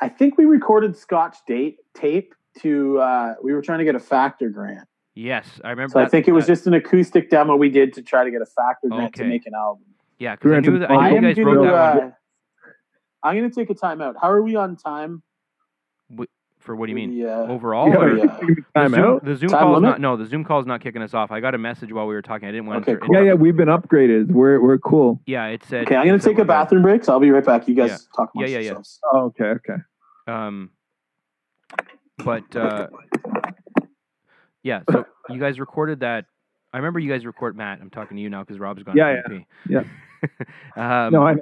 I think we recorded Scotch date tape to. uh We were trying to get a Factor grant. Yes, I remember. So I think it was that- just an acoustic demo we did to try to get a factor grant to make an album. yeah, because I Granted, knew that I I I knew you am guys gonna, wrote that one uh, I'm gonna take a timeout. How are we on time? for what do you mean? Yeah. Overall, Yeah, or- yeah. the Zoom, out. the Zoom Time call is not. No, the Zoom call is not kicking us off. I got a message while we were talking. I didn't want Okay, to. cool. Yeah, yeah, we've been upgraded. We're we're cool. Yeah, it said. Okay, I'm gonna take a bathroom break, so I'll be right back. You guys Yeah. talk Yeah, amongst yeah, yeah. yourselves. Oh, okay, okay. Um, but uh, yeah, so *laughs* you guys recorded that. I remember you guys record Matt. I'm talking to you now because Rob's gone. Yeah, yeah, yeah. *laughs* um, No, I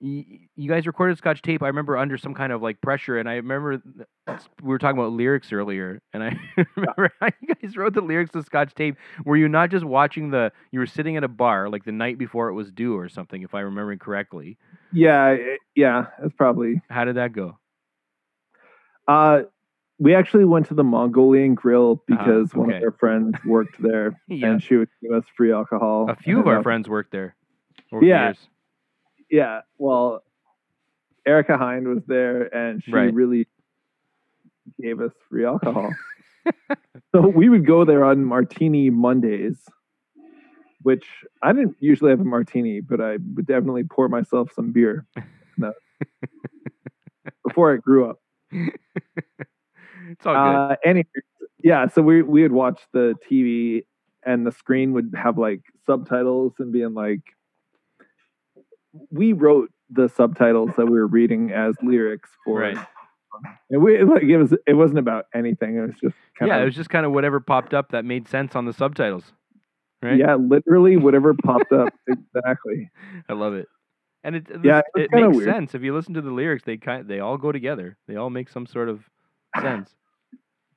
you guys recorded Scotch tape. I remember under some kind of like pressure, and I remember we were talking about lyrics earlier, and I *laughs* remember how you guys wrote the lyrics to Scotch tape. Were you not just watching the? You were sitting at a bar like the night before it was due or something, if I remember correctly. yeah, yeah. That's probably. How did that go? Uh, we actually went to the Mongolian Grill because one okay. of our friends worked there, *laughs* Yeah, and she would give us free alcohol. a few of our uh, friends worked there. Yeah. years. Yeah, well, Erica Hind was there, and she Right. really gave us free alcohol. *laughs* *laughs* so we would go there on Martini Mondays, which I didn't usually have a martini, but I would definitely pour myself some beer. No. Before I grew up. *laughs* It's all good. Uh, anyway, yeah, so we we would watch the TV, and the screen would have like subtitles and being like, we wrote the subtitles that we were reading as lyrics for. Right. And we like it was it wasn't about anything. It was just kind yeah, of it was just kind of whatever popped up that made sense on the subtitles. Right? yeah, literally whatever popped up. *laughs* Exactly. I love it. And it Yeah, it, it was it kinda makes weird. sense if you listen to the lyrics. They kind they all go together. They all make some sort of sense.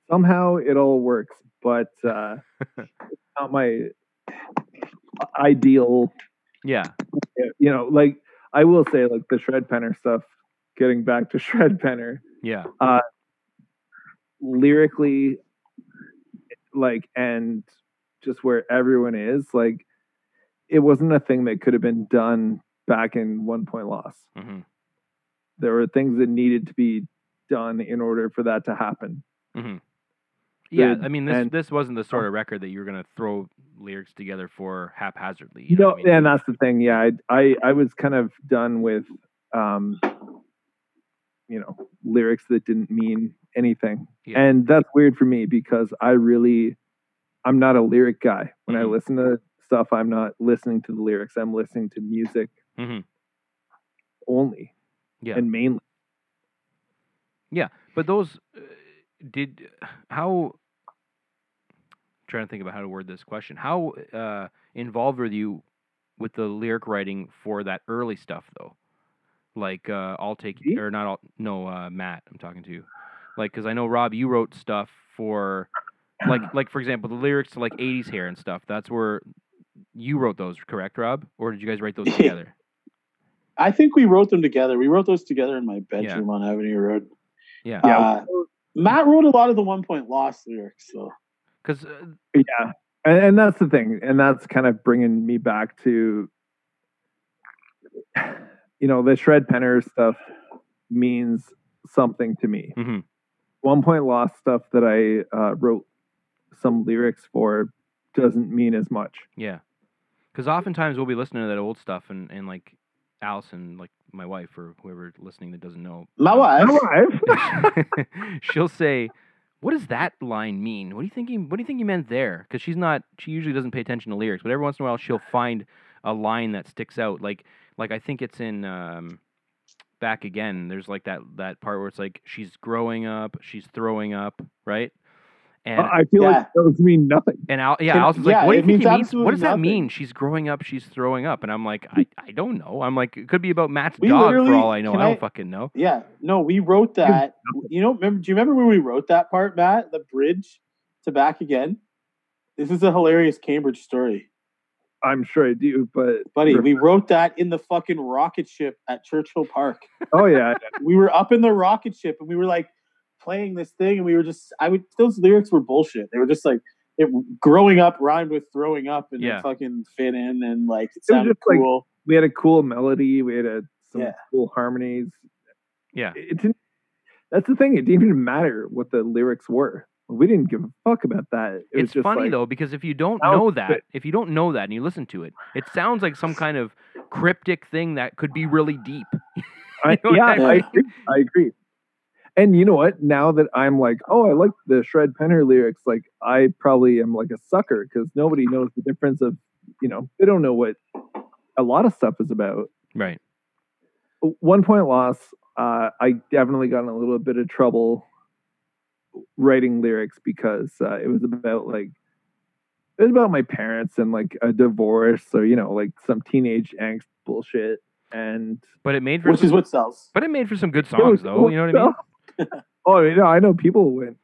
Somehow it all works, but uh, *laughs* not my ideal Yeah, you know, like I will say, like the shred penner stuff. Getting back to *laughs* shred penner, yeah, lyrically, like, and just where everyone is, like, it wasn't a thing that could have been done back in One Point Loss. hmm There were things that needed to be done in order for that to happen. hmm yeah. I mean, this and- this wasn't the sort of record that you were gonna throw lyrics together for haphazardly. You know, know, I mean? and that's the thing. Yeah, I, I, I was kind of done with, um, you know, lyrics that didn't mean anything, Yeah. and that's weird for me because I really, I'm not a lyric guy. When I Mhm. listen to stuff, I'm not listening to the lyrics. I'm listening to music Mhm. only Yeah. and mainly. Yeah, but those uh, did how trying to think about how to word this question. How uh, involved were you with the lyric writing for that early stuff though? Like uh, I'll take Me? or not all no uh, Matt I'm talking to. You. Like cuz I know Rob you wrote stuff for like *clears throat* like for example the lyrics to like 80s hair and stuff. That's where you wrote those, correct Rob? Or did you guys write those *laughs* together? I think we wrote them together. We wrote those together in my bedroom on Avenue Road. Yeah. Yeah. Uh, Matt wrote a lot of the one point loss lyrics, so. Cuz uh, Yeah, and, and that's the thing, and that's kind of bringing me back to, you know, the shred penner stuff means something to me. mhm. One point loss stuff that I uh, wrote some lyrics for doesn't mean as much. Yeah, because oftentimes we'll be listening to that old stuff, and, and like Allison, like my wife or whoever listening that doesn't know, My um, wife. *laughs* She'll say, "What does that line mean? What do you think? He, what do you think you meant there?" Because she's not. She usually doesn't pay attention to lyrics, but every once in a while she'll find a line that sticks out. Like like I think it's in. Um, Back again, there's like that that part where it's like she's growing up, she's throwing up, right? And I feel Yeah. like those mean nothing. And Al, yeah, And- Allison's yeah, like, what do it you think he means? What absolutely does that mean? She's growing up, she's throwing up. And I'm like, I, I don't know. I'm like, it could be about Matt's We dog for all I know. can I don't fucking know. Yeah, no, we wrote that. You know, remember? Do you remember when we wrote that part, Matt? The bridge to back again. This is a hilarious Cambridge story, I'm sure I do, but buddy. We wrote that in the fucking rocket ship at Churchill Park. oh yeah, *laughs* we were up in the rocket ship and we were like playing this thing and we were just I would those lyrics were bullshit. They were just like it growing up rhymed with throwing up and Yeah. it fucking fit in and like it was sounded just like- we had a cool melody. We had a, some Yeah. cool harmonies. Yeah. It didn't. That's the thing. It didn't even matter what the lyrics were. we didn't give a fuck about that. It was it's just funny like, though because if you don't know that, good. if you don't know that and you listen to it, it sounds like some kind of cryptic thing that could be really deep. *laughs* You know what yeah, I I, agree. I agree. And you know what? Now that I'm like, oh, I like the Shred Penner lyrics, like I probably am like a sucker because nobody knows the difference of, you know, they don't know what a lot of stuff is about. Right. One point loss, uh, I definitely got in a little bit of trouble writing lyrics because uh, it was about like it was about my parents and like a divorce or you know like some teenage angst bullshit and But it made for which some, is what sells. but it made for some good songs was though. You know what I mean? Cool. *laughs* oh, you know, I know people went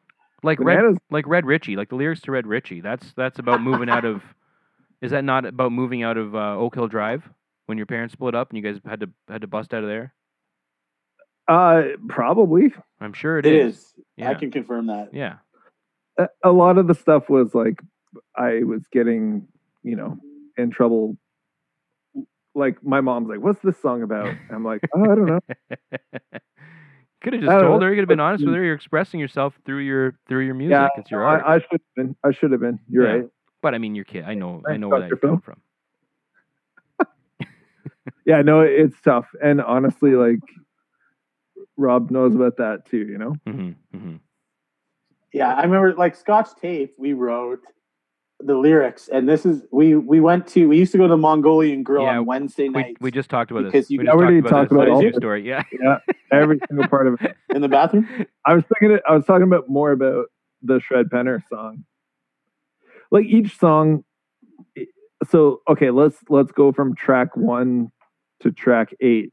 Like Red like Red Richie, like the lyrics to Red Richie. That's that's about moving out of. *laughs* Is that not about moving out of uh, Oak Hill Drive when your parents split up and you guys had to had to bust out of there? Uh, probably. I'm sure It is. Yeah. I can confirm that. Yeah. A, a lot of the stuff was like I was getting, you know, in trouble. Like my mom's like, "What's this song about?" I'm like, "Oh, I don't know." *laughs* could have just told know. her. You could have been honest with her. You're expressing yourself through your through your music. yeah, it's your art. I, I should have been. I should have been. You're Yeah. right. but I mean, your kid. I know. I know where that Dr. you're from. *laughs* Yeah, no, it's tough. And honestly, like Rob knows about that too. You know. hmm hmm Yeah, I remember like Scotch Tape. We wrote the lyrics, and this is we we went to we used to go to the Mongolian Grill Yeah, on Wednesday We, nights we just talked about Because this. you we already talked about talked this. about all story. Yeah. Yeah, every single part of it. *laughs* in the bathroom. I was thinking. I was talking about more about the Shred Penner song. Like each song. So okay, let's let's go from track one to track eight.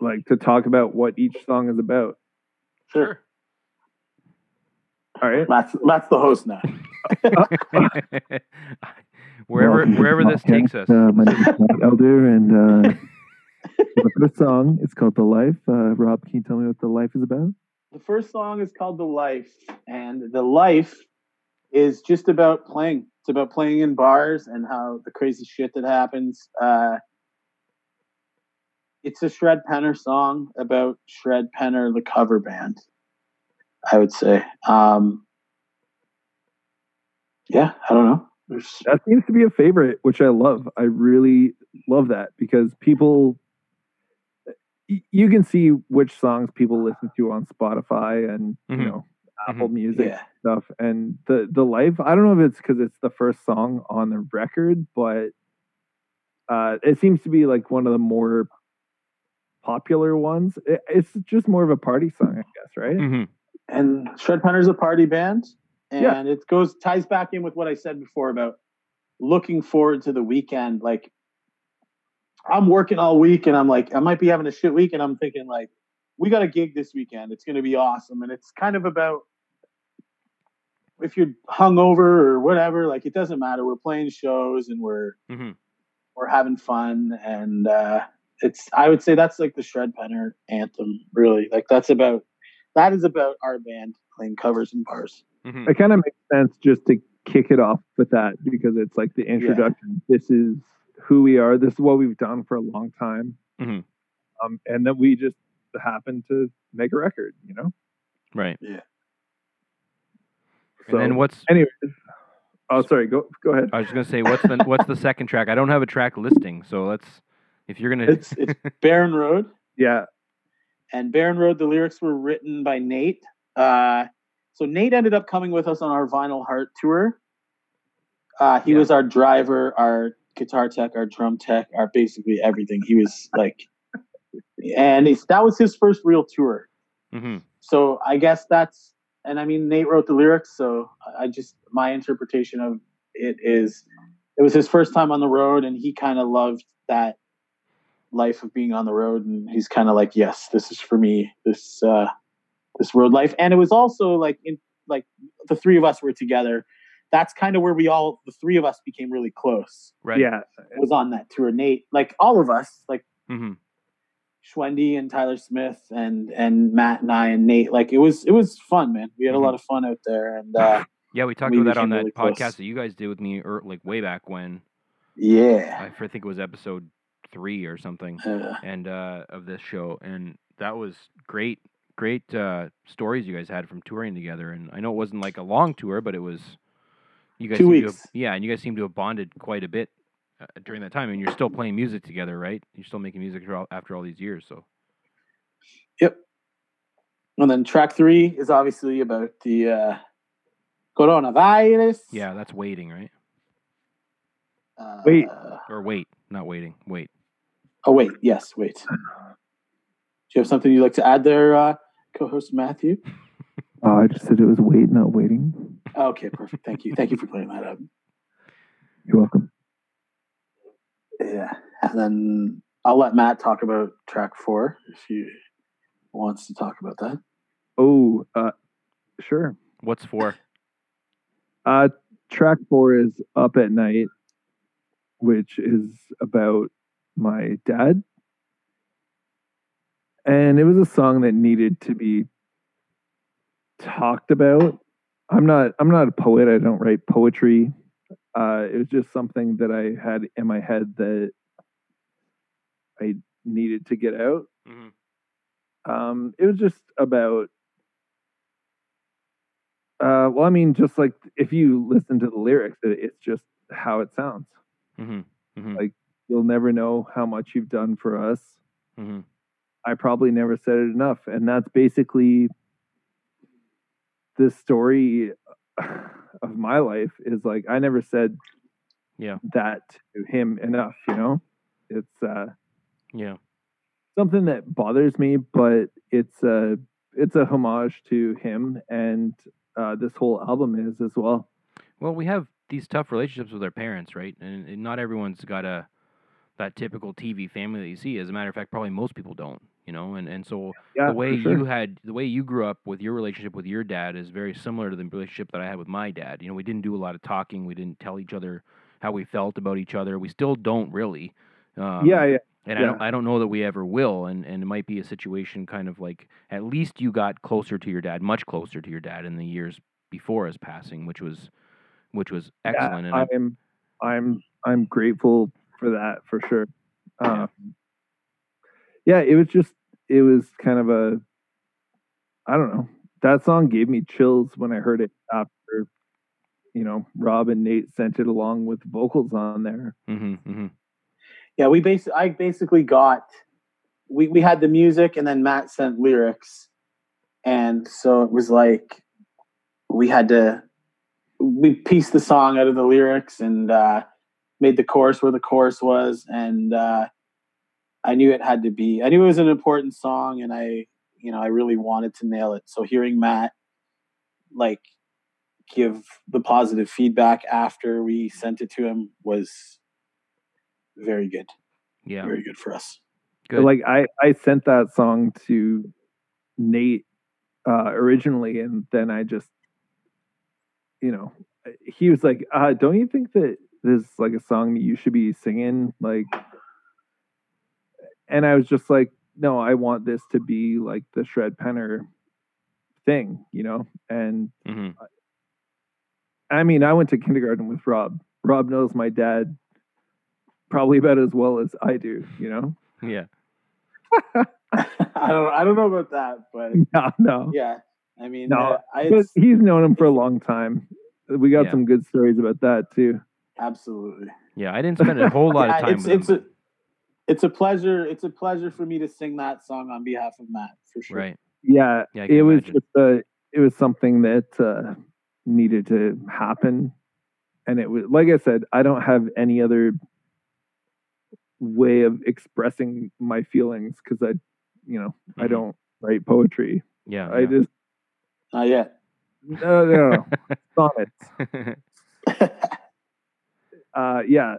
Like to talk about what each song is about. Sure, All right. Matt's Matt's the host now. *laughs* wherever Welcome to wherever the this takes us. Uh, my name is Matt Elder, and uh, the *laughs* song it's called "The Life." Uh, Rob, can you tell me what the life is about? The first song is called "The Life," and the life is just about playing. It's about playing in bars and how the crazy shit that happens. Uh, it's a Shred Penner song about Shred Penner, the cover band. I would say. Um, yeah, I don't know. There's, That seems to be a favorite, which I love. I really love that because people, you can see which songs people listen to on Spotify and Mhm. you know Apple Music yeah. stuff. And the the life, I don't know if it's because it's the first song on the record, but uh, it seems to be like one of the more popular ones. It, it's just more of a party song, I guess, right? hmm and Shred Penner's a party band, and Yeah. it goes ties back in with what I said before about looking forward to the weekend. Like I'm working all week, and I'm like, I might be having a shit week, and I'm thinking like, we got a gig this weekend. It's going to be awesome, and it's kind of about if you're hungover or whatever. Like it doesn't matter. We're playing shows, and we're hmm we're having fun, and uh, it's I would say that's like the Shred Penner anthem. Really, like that's about that is about our band playing covers and bars. Hmm It kind of makes sense just to kick it off with that because it's like the introduction. This is who we are. This is what we've done for a long time, Mhm. um, and that we just happen to make a record. You know. Right. So, and then what's anyways, oh sorry, go go ahead. I was just gonna say what's the what's the second track? I don't have a track listing, so let's if you're gonna It's it's *laughs* Barren Road, Yeah, and Barren Road. The lyrics were written by Nate. Uh, so Nate ended up coming with us on our Vinyl Heart tour. Uh, he Yeah. was our driver, our guitar tech, our drum tech, our basically everything. He was like, and it's, that was his first real tour. hmm so I guess that's and I mean Nate wrote the lyrics, so I I just my interpretation of it is it was his first time on the road and he kind of loved that life of being on the road and he's kind of like yes this is for me this uh this road life and it was also like in like the three of us were together that's kind of where we all the three of us became really close right. yeah, It was on that tour nate like all of us like mm-hmm. Schwendy and Tyler Smith and and Matt and I and Nate. Like it was it was fun, man. We had a Mhm. lot of fun out there, and uh, *laughs* Yeah, we talked We about that on became that really podcast close. that you guys did with me, er, like way back when. yeah, I think it was episode three or something, uh, and uh, of this show, and that was great great uh, stories you guys had from touring together, and I know it wasn't like a long tour, but it was. You guys Two weeks. have- yeah, and you guys seem to have bonded quite a bit uh, during that time, and you're still playing music together, right? You're still making music after all, these years, so. Yep. And then track three is obviously about the uh, coronavirus. Yeah, that's waiting, right? Uh, Wait. Or wait, not waiting. Wait. Oh wait, yes, wait. Do you have something you'd like to add there, uh, co-host Matthew? Oh, *laughs* I just said it was wait, not waiting. Okay, perfect. Thank you. Thank you for clearing that up. You're welcome. Yeah, and then I'll let Matt talk about track four if he wants to talk about that. Oh, uh, sure. What's for? Uh, track four is Up at Night, which is about my dad. And it was a song that needed to be talked about. I'm not I'm not a poet. I don't write poetry. Uh, it was just something that I had in my head that I needed to get out. Mhm. Um, it was just about uh, well, I mean, just like if you listen to the lyrics, it, it's just how it sounds. hmm hmm Like- You'll never know how much you've done for us. I probably never said it enough, and that's basically the story *sighs* of my life. Is like I never said Yeah. that to him enough. You know, it's uh, Yeah. something that bothers me, but it's a it's a homage to him, and uh, this whole album is as well. Well, we have these tough relationships with our parents, right? And, and not everyone's got a that typical TV family that you see. As a matter of fact, probably most people don't. You know, and and so Yeah, the way sure. you had the way you grew up with your relationship with your dad is very similar to the relationship that I had with my dad. You know, we didn't do a lot of talking. We didn't tell each other how we felt about each other. We still don't really. Um, yeah, yeah, And I don't I don't know that we ever will. And and it might be a situation kind of like at least you got closer to your dad, much closer to your dad in the years before his passing, which was which was excellent. and I'm I'm I'm grateful for that for sure. Yeah. Um, yeah, it was just it was kind of a I don't know. That song gave me chills when I heard it after you know Rob and Nate sent it along with vocals on there. mhm, mhm. Yeah, we basically I basically got we we had the music and then Matt sent lyrics, and so it was like we had to we pieced the song out of the lyrics and uh, made the chorus where the chorus was, and uh, I knew it had to be. I knew it was an important song, and I you know I really wanted to nail it. So hearing Matt like give the positive feedback after we sent it to him was very good Yeah. very good for us. Good. Like I I sent that song to Nate uh, originally, and then I just you know he was like, uh, "Don't you think that this is like a song that you should be singing?" Like, and I was just like, "No, I want this to be like the Shred Penner thing," you know. And Mhm. I mean, I went to kindergarten with Rob. Rob knows my dad probably about as well as I do, you know. *laughs* Yeah. I don't I don't know about that, but *laughs* No, no. yeah, I mean, No, uh, I, But he's known him for a long time. We got Yeah. some good stories about that too. Absolutely. Yeah. I didn't spend a whole *laughs* lot of time it's with it's him. a it's a pleasure. It's a pleasure for me to sing that song on behalf of Matt for sure. right. Yeah, Yeah, I can it was just a, it was something that uh, needed to happen, and it was like I said, I don't have any other way of expressing my feelings because I, you know, I Mhm. don't write poetry. Yeah. I just Not yet. no, no, *laughs* sonnets. *laughs* yeah. Uh, yeah,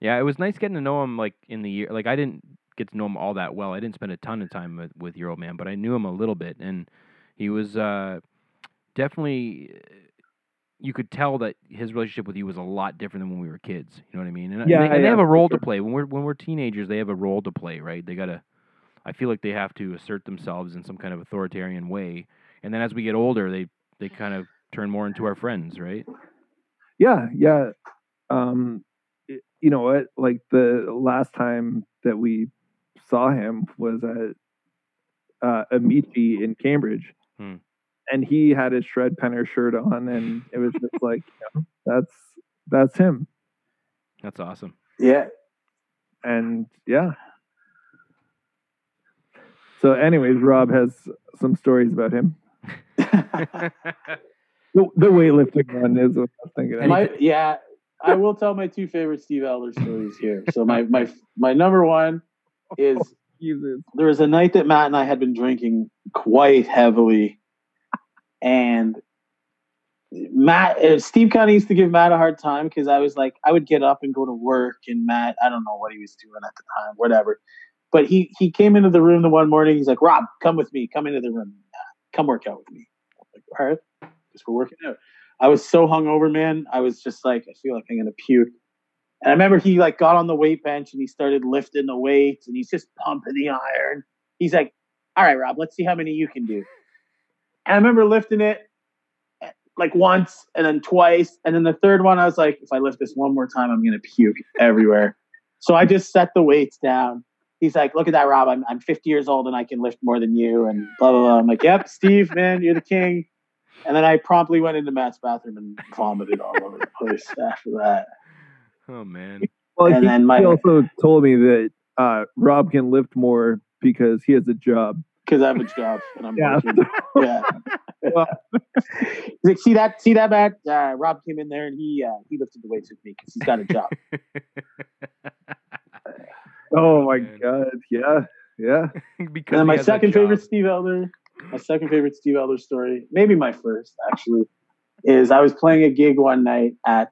Yeah, it was nice getting to know him like in the year. Like I didn't get to know him all that well. I didn't spend a ton of time with, with your old man, but I knew him a little bit, and he was uh, definitely. You could tell that his relationship with you was a lot different than when we were kids. You know what I mean? And, and Yeah, they, and they have a role to play when we're when we're teenagers. They have a role to play, right? They gotta. I feel like they have to assert themselves in some kind of authoritarian way, and then as we get older, they they kind of turn more into our friends, right? yeah, yeah. Um, y- you know what? Like the last time that we saw him was at uh, Amici in Cambridge, Hmm. and he had his shred penner shirt on, and it was just like, you know, that's that's him. That's awesome. Yeah. and yeah. So, anyways, Rob has some stories about him. *laughs* *laughs* The, the weightlifting one is what I was thinking. of. my yeah, I will tell my two favorite Steve Elder stories here. So my my my number one is *laughs* Jesus. there was a night that Matt and I had been drinking quite heavily, and Matt uh, Steve kind of used to give Matt a hard time because I was like I would get up and go to work, and Matt I don't know what he was doing at the time, whatever. But he he came into the room the one morning. He's like, Rob, come with me. Come into the room. Come work out with me. I'm like, all right, because we're working out. I was so hungover, man. I was just like, I feel like I'm gonna puke. And I remember he like got on the weight bench and he started lifting the weights and he's just pumping the iron. He's like, "All right, Rob, let's see how many you can do." And I remember lifting it eh, like once and then twice and then the third one I was like, "If I lift this one more time, I'm gonna puke everywhere." so I just set the weights down. He's like, "Look at that, Rob. I'm I'm 50 years old and I can lift more than you." And blah blah blah. I'm like, "Yep, Steve, man, you're the king." And then I promptly went into Matt's bathroom and vomited all over the place *laughs* after that. oh man. Well, and he, then my- he also told me that uh, Rob can lift more because he has a job. Because I have a job and I'm *laughs* Yeah. working. Yeah. Well- *laughs* He's like, see that, see that, Matt? Uh, Rob came in there and he uh, he lifted the weights with me because he's got a job. Oh my Man. god! Yeah, yeah. because and then my second favorite Steve Elder, my second favorite Steve Elder story, maybe my first actually, is I was playing a gig one night at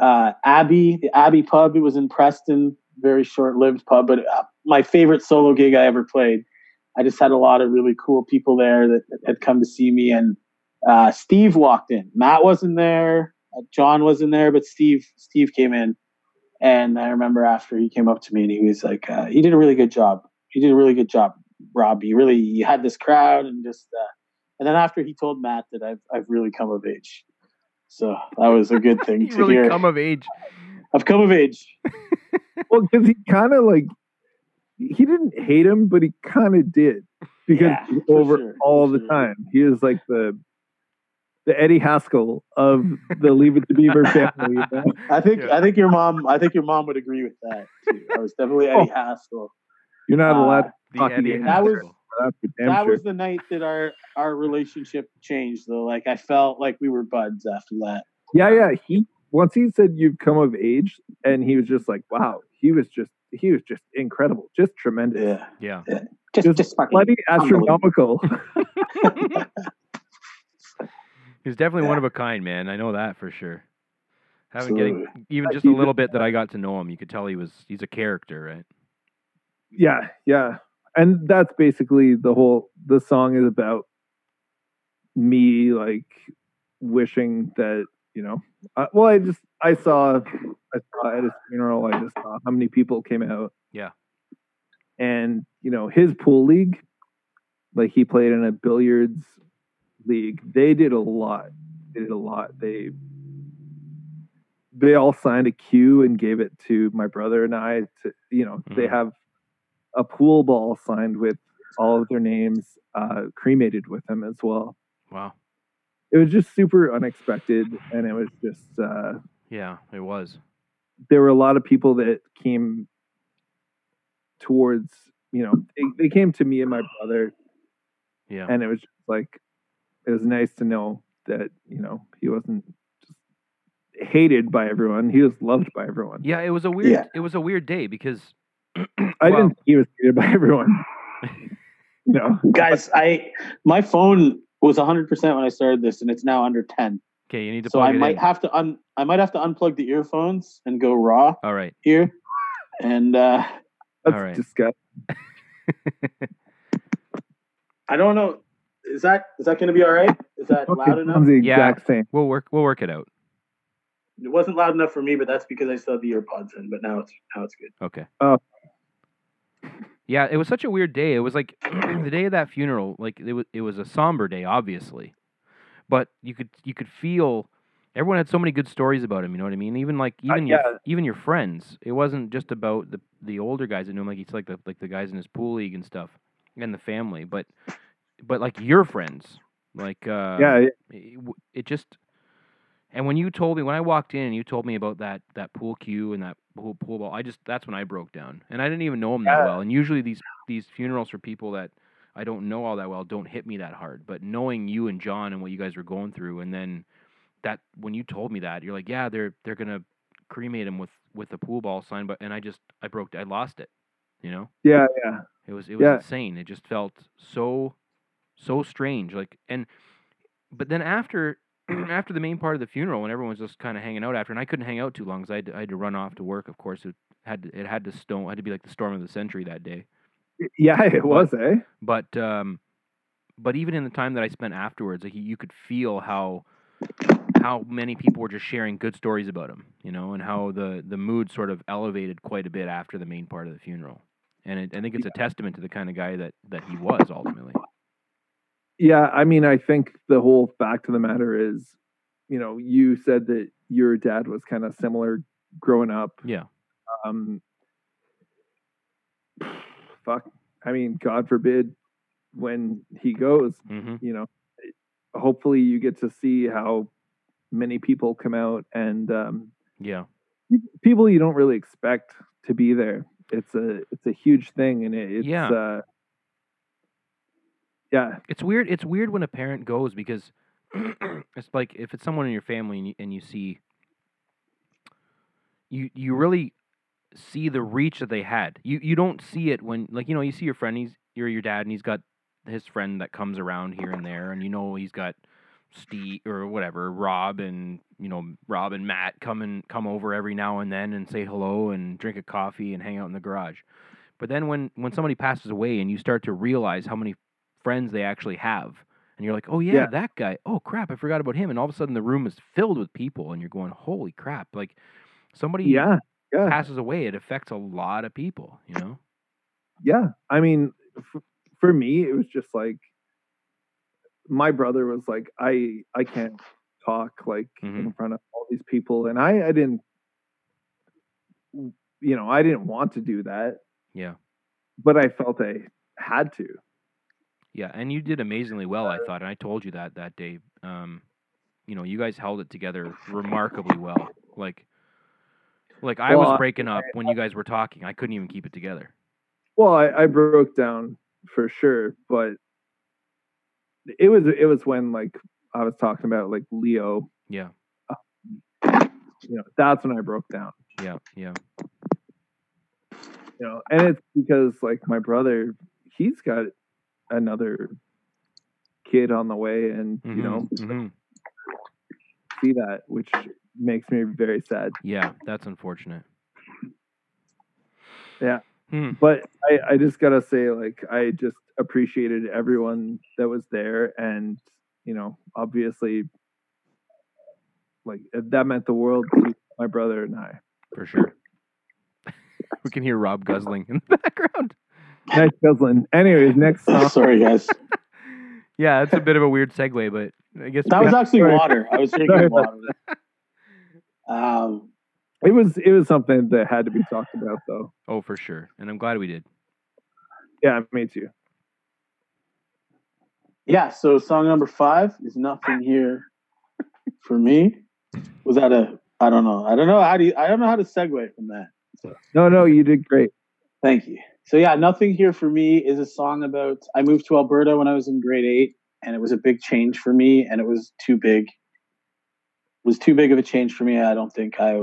uh, Abbey, the Abbey pub. It was in Preston, very short-lived pub, but uh, my favorite solo gig I ever played. I just had a lot of really cool people there that, that had come to see me, and uh, Steve walked in. Matt wasn't there, uh, John wasn't there, but Steve Steve came in, and I remember after he came up to me and he was like, uh, "You did a really good job. He did a really good job, Rob. You really you had this crowd and just." Uh, and then after he told Matt that I've I've really come of age, so that was a good *laughs* thing to really hear. come of age. I've come of age. *laughs* Well, because he kind of like he didn't hate him, but he kind of did because Yeah, over sure, all for the sure. time. He is like the the Eddie Haskell of the Leave It to Beaver *laughs* family. You know? I think Yeah. I think your mom I think your mom would agree with that too. I was definitely Eddie Haskell. You're not Uh, allowed to The Hockey Eddie. That was- Haskell. that's for damn that sure. was the night that our our relationship changed though. Like I felt like we were buds after that. Yeah, yeah. He once he said you've come of age, and he was just like, wow. He was just he was just incredible, just tremendous, Yeah. Yeah. Just Just just fucking bloody astronomical. *laughs* He's definitely one of a kind, man. I know that for sure. Having getting even just a- little bit that I got to know him, you could tell he was he's a character, right? yeah, yeah. And that's basically the whole. The song is about me like wishing that you know. Uh, well, I just I saw I saw at his funeral. I just saw how many people came out. Yeah. And you know his pool league, like he played in a billiards league. They did a lot. They did a lot. They they all signed a cue and gave it to my brother and I. To you know they Mhm. have a pool ball signed with all of their names, uh, cremated with them as well. Wow. It was just super unexpected, and it was just uh, Yeah, it was. there were a lot of people that came towards you know they, they came to me and my brother Yeah. and it was just like it was nice to know that you know he wasn't hated by everyone he was loved by everyone Yeah, it was a weird Yeah. it was a weird day because i well, didn't think he was hated by *laughs* everyone *laughs* you know Guys, I my phone was 100% when I started this and it's now under 10. Okay, you need to So plug I it might in. have to un I might have to unplug the earphones and go raw All right. here. And uh that's All right. disgusting *laughs* I don't know is that is that going to be all right? Is that Okay, loud it enough? sounds the Yeah. exact same We'll work we'll work it out. It wasn't loud enough for me, but that's because I still have the earpods in, but now it's now it's good. Okay. Oh. Yeah, it was such a weird day. It was like *clears throat* the day of that funeral, like it was it was a somber day, obviously. But you could you could feel everyone had so many good stories about him, you know what I mean? Even like even your yeah. even your friends. It wasn't just about the the older guys that knew him, like he's like the like the guys in his pool league and stuff. and the family, but but like your friends, like uh, yeah, it, w- it just and when you told me when I walked in and you told me about that that pool cue and that pool pool ball, I just that's when I broke down, and I didn't even know him that Yeah. well. And usually these these funerals for people that I don't know all that well don't hit me that hard. But knowing you and John and what you guys were going through, and then that when you told me that, you're like, yeah, they're they're gonna cremate him with with a pool ball sign, but and I just I broke I lost it, you know. yeah, yeah. It was it was Yeah. insane. It just felt so so strange. Like and but then after *clears throat* after the main part of the funeral, when everyone was just kind of hanging out after, and I couldn't hang out too long because I, had to- I had to run off to work. Of course, it had to, it had to stone had to be like the storm of the century that day. Yeah, *laughs* it was, eh? But um, but even in the time that I spent afterwards, like you- you could feel how how many people were just sharing good stories about him, you know, and how the the mood sort of elevated quite a bit after the main part of the funeral. And it, I think it's a testament to the kind of guy that that he was ultimately. Yeah, I mean, I think the whole fact of the matter is, you know, you said that your dad was kind of similar growing up. Yeah. Um, fuck. I mean, God forbid when he goes, hmm you know, hopefully you get to see how many people come out and um, Yeah. people you don't really expect to be there. It's a it's a huge thing, and it, it's Yeah. uh, yeah, It's weird. It's weird when a parent goes because *clears throat* it's like if it's someone in your family and you, and you see you you really see the reach that they had. You you don't see it when like you know you see your friend. He's you're your dad and he's got his friend that comes around here and there, and you know he's got Steve or whatever Rob and you know Rob and Matt come and come over every now and then and say hello and drink a coffee and hang out in the garage. But then when when somebody passes away and you start to realize how many friends they actually have. And you're like, oh, yeah, Yeah. that guy. Oh, crap, I forgot about him. And all of a sudden the room is filled with people, and you're going, holy crap. Like somebody yeah, yeah. passes away, it affects a lot of people, you know? yeah i mean f- for me it was just like my brother was like i i can't talk like Mhm. in front of all these people and i i didn't you know i didn't want to do that Yeah. but i felt i had to Yeah. And you did amazingly well, I thought. And I told you that that day. Um, you know, you guys held it together remarkably well. Like, like I Well, was breaking up when you guys were talking. I couldn't even keep it together. well I, I broke down for sure but it was it was when like i was talking about like leo Yeah. you know that's when i broke down Yeah. Yeah. you know and it's because like my brother he's got another kid on the way and you know Mhm, mhm. see that which makes me very sad Yeah. That's unfortunate. Yeah. Hmm. but i i just gotta say like i just appreciated everyone that was there and you know obviously like that meant the world to my brother and i For sure. *laughs* we can hear Rob guzzling in the background. Nice guzzling anyways next song *laughs* Sorry, guys. Yeah, it's a bit of a weird segue, but I guess That we- was actually Sorry. water. I was *laughs* drinking water. Um, it was it was something that had to be talked about though oh for sure, and I'm glad we did. yeah me too yeah. So song number five is nothing here for me. Was that a? I don't know. I don't know how do you, I don't know how to segue from that. no no you did great Thank you. So yeah, nothing here for me is a song about. I moved to Alberta when I was in grade eight, and it was a big change for me, and it was too big. Was too big of a change for me. I don't think I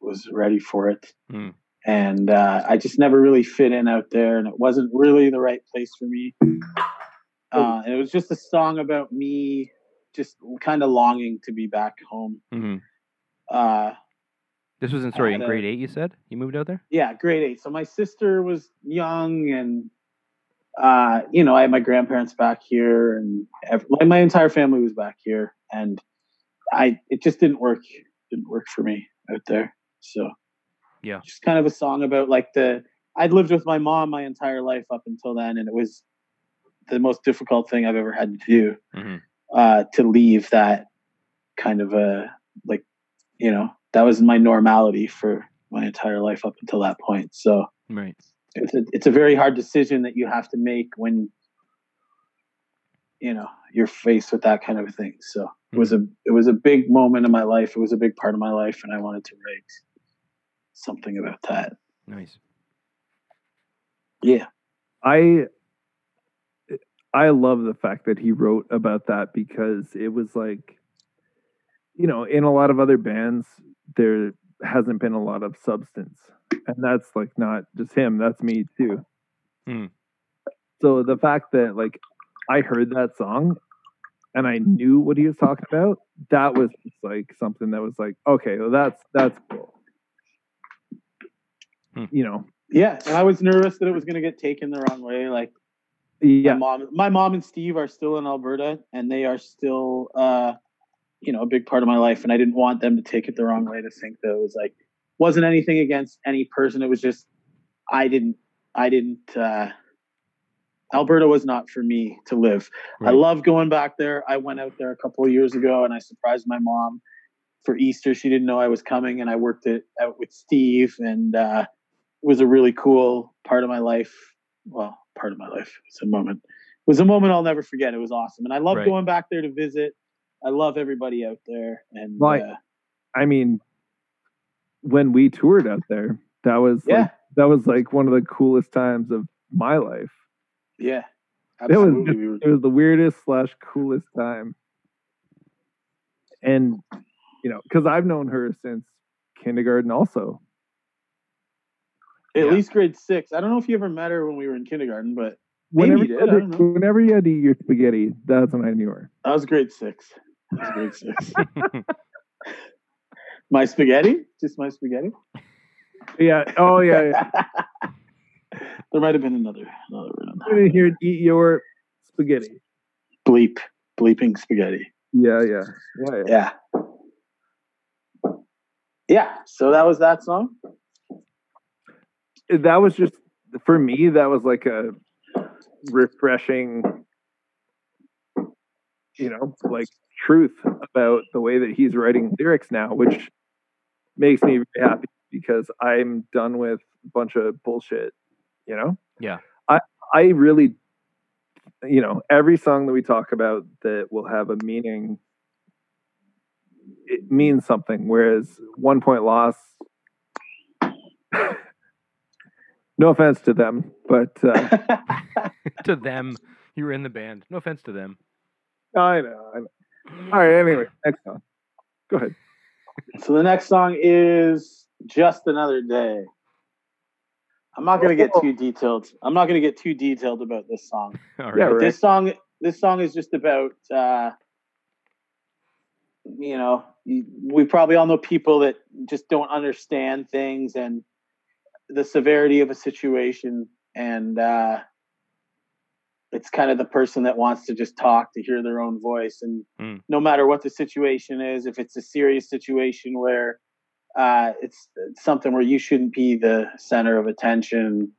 was ready for it, Hmm. and uh, I just never really fit in out there, and it wasn't really the right place for me. Uh, and it was just a song about me, just kind of longing to be back home. hmm Uh, This was in sorry in a- grade eight. You said you moved out there. yeah, grade eight. So my sister was young, and uh, you know, I had my grandparents back here, and ev- like my entire family was back here, and I it just didn't work. Didn't work for me out there. So Yeah. just kind of a song about like the I'd lived with my mom my entire life up until then, and it was the most difficult thing I've ever had to do hmm uh, to leave that kind of a like you know that was my normality for my entire life up until that point so Right. it's a it's a very hard decision that you have to make when you know you're faced with that kind of a thing. So it was a it was a big moment in my life. It was a big part of my life, and I wanted to write something about that. Nice. Yeah, I I love the fact that he wrote about that because it was like you know, in a lot of other bands there hasn't been a lot of substance. And that's like not just him, that's me too. Hmm. So the fact that like I heard that song and I knew what he was talking about, that was just like something that was like, okay, well that's that's cool. Hmm. You know, yeah. And I was nervous that it was going to get taken the wrong way. Like yeah, my mom, my mom and Steve are still in Alberta, and they are still, uh, you know, a big part of my life. And I didn't want them to take it the wrong way to think that it was like wasn't anything against any person. It was just I didn't, I didn't. uh Alberta was not for me to live. I love going back there. I went out there a couple of years ago, and I surprised my mom for Easter. She didn't know I was coming, and I worked it out with Steve, and uh, it was a really cool part of my life. Well, part of my life. It's a moment. It was a moment I'll never forget. It was awesome, and I love Right. going back there to visit. I love everybody out there, and Right. uh, I mean, when we toured out there, that was yeah, like, that was like one of the coolest times of my life. yeah, It was absolutely. we were, It was the weirdest slash coolest time, and you know, because I've known her since kindergarten, also. at yeah. least grade six. I don't know if you ever met her when we were in kindergarten, but Whenever you did, I had don't to, know. whenever you had to eat your spaghetti, that's when I knew her. that was grade six. That was grade my spaghetti, just my spaghetti. Yeah. Oh yeah. yeah. *laughs* there might have been another another word I'm gonna hear eat your spaghetti. Bleep, bleeping spaghetti. Yeah. Yeah. Yeah. yeah. Yeah. Yeah. So that was that song. that was just for me that was like a refreshing you know like truth about the way that he's writing lyrics now which makes me very happy because i'm done with a bunch of bullshit you know Yeah. i i really you know every song that we talk about that will have a meaning it means something whereas one point loss *laughs* no offense to them, but uh, *laughs* to them, you were in the band. No offense to them. I know. I know. All right. Anyway, next song. Go ahead. so the next song is Just Another Day. I'm not gonna get too detailed. I'm not gonna get too detailed about this song. *laughs* All right. Yeah, right. This song, this song is just about, uh, you know, we probably all know people that just don't understand things and the severity of a situation, and uh, it's kind of the person that wants to just talk to hear their own voice, and Mm. no matter what the situation is, if it's a serious situation where uh, it's, it's something where you shouldn't be the center of attention.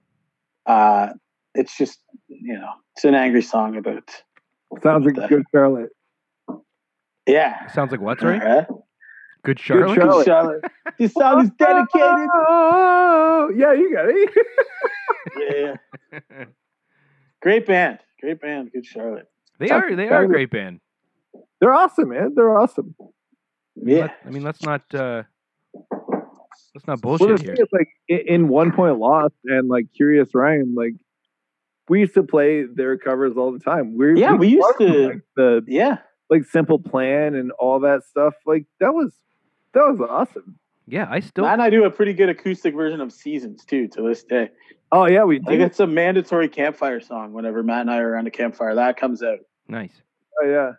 Uh, it's just you know it's an angry song about Sounds like Good Charlotte. yeah Sounds like what, right Uh-huh. Good Charlotte? Charlotte. Charlotte. this song is dedicated Oh, *laughs* yeah, you got it. *laughs* yeah *laughs* great band great band good charlotte they are they are a great band. They're awesome, man. They're awesome. I mean, yeah let- I mean, let's not uh, let's not bullshit the here. thing like in One Point Loss and like Curious Ryan, like we used to play their covers all the time. We're, Yeah, we used loved, to- like, the yeah like Simple Plan and all that stuff. Like that was that was awesome. Yeah, I still Matt and I do a pretty good acoustic version of Seasons too to this day. Oh yeah, we think did. it's a mandatory campfire song whenever Matt and I are around a campfire. That comes out. nice. Oh yeah.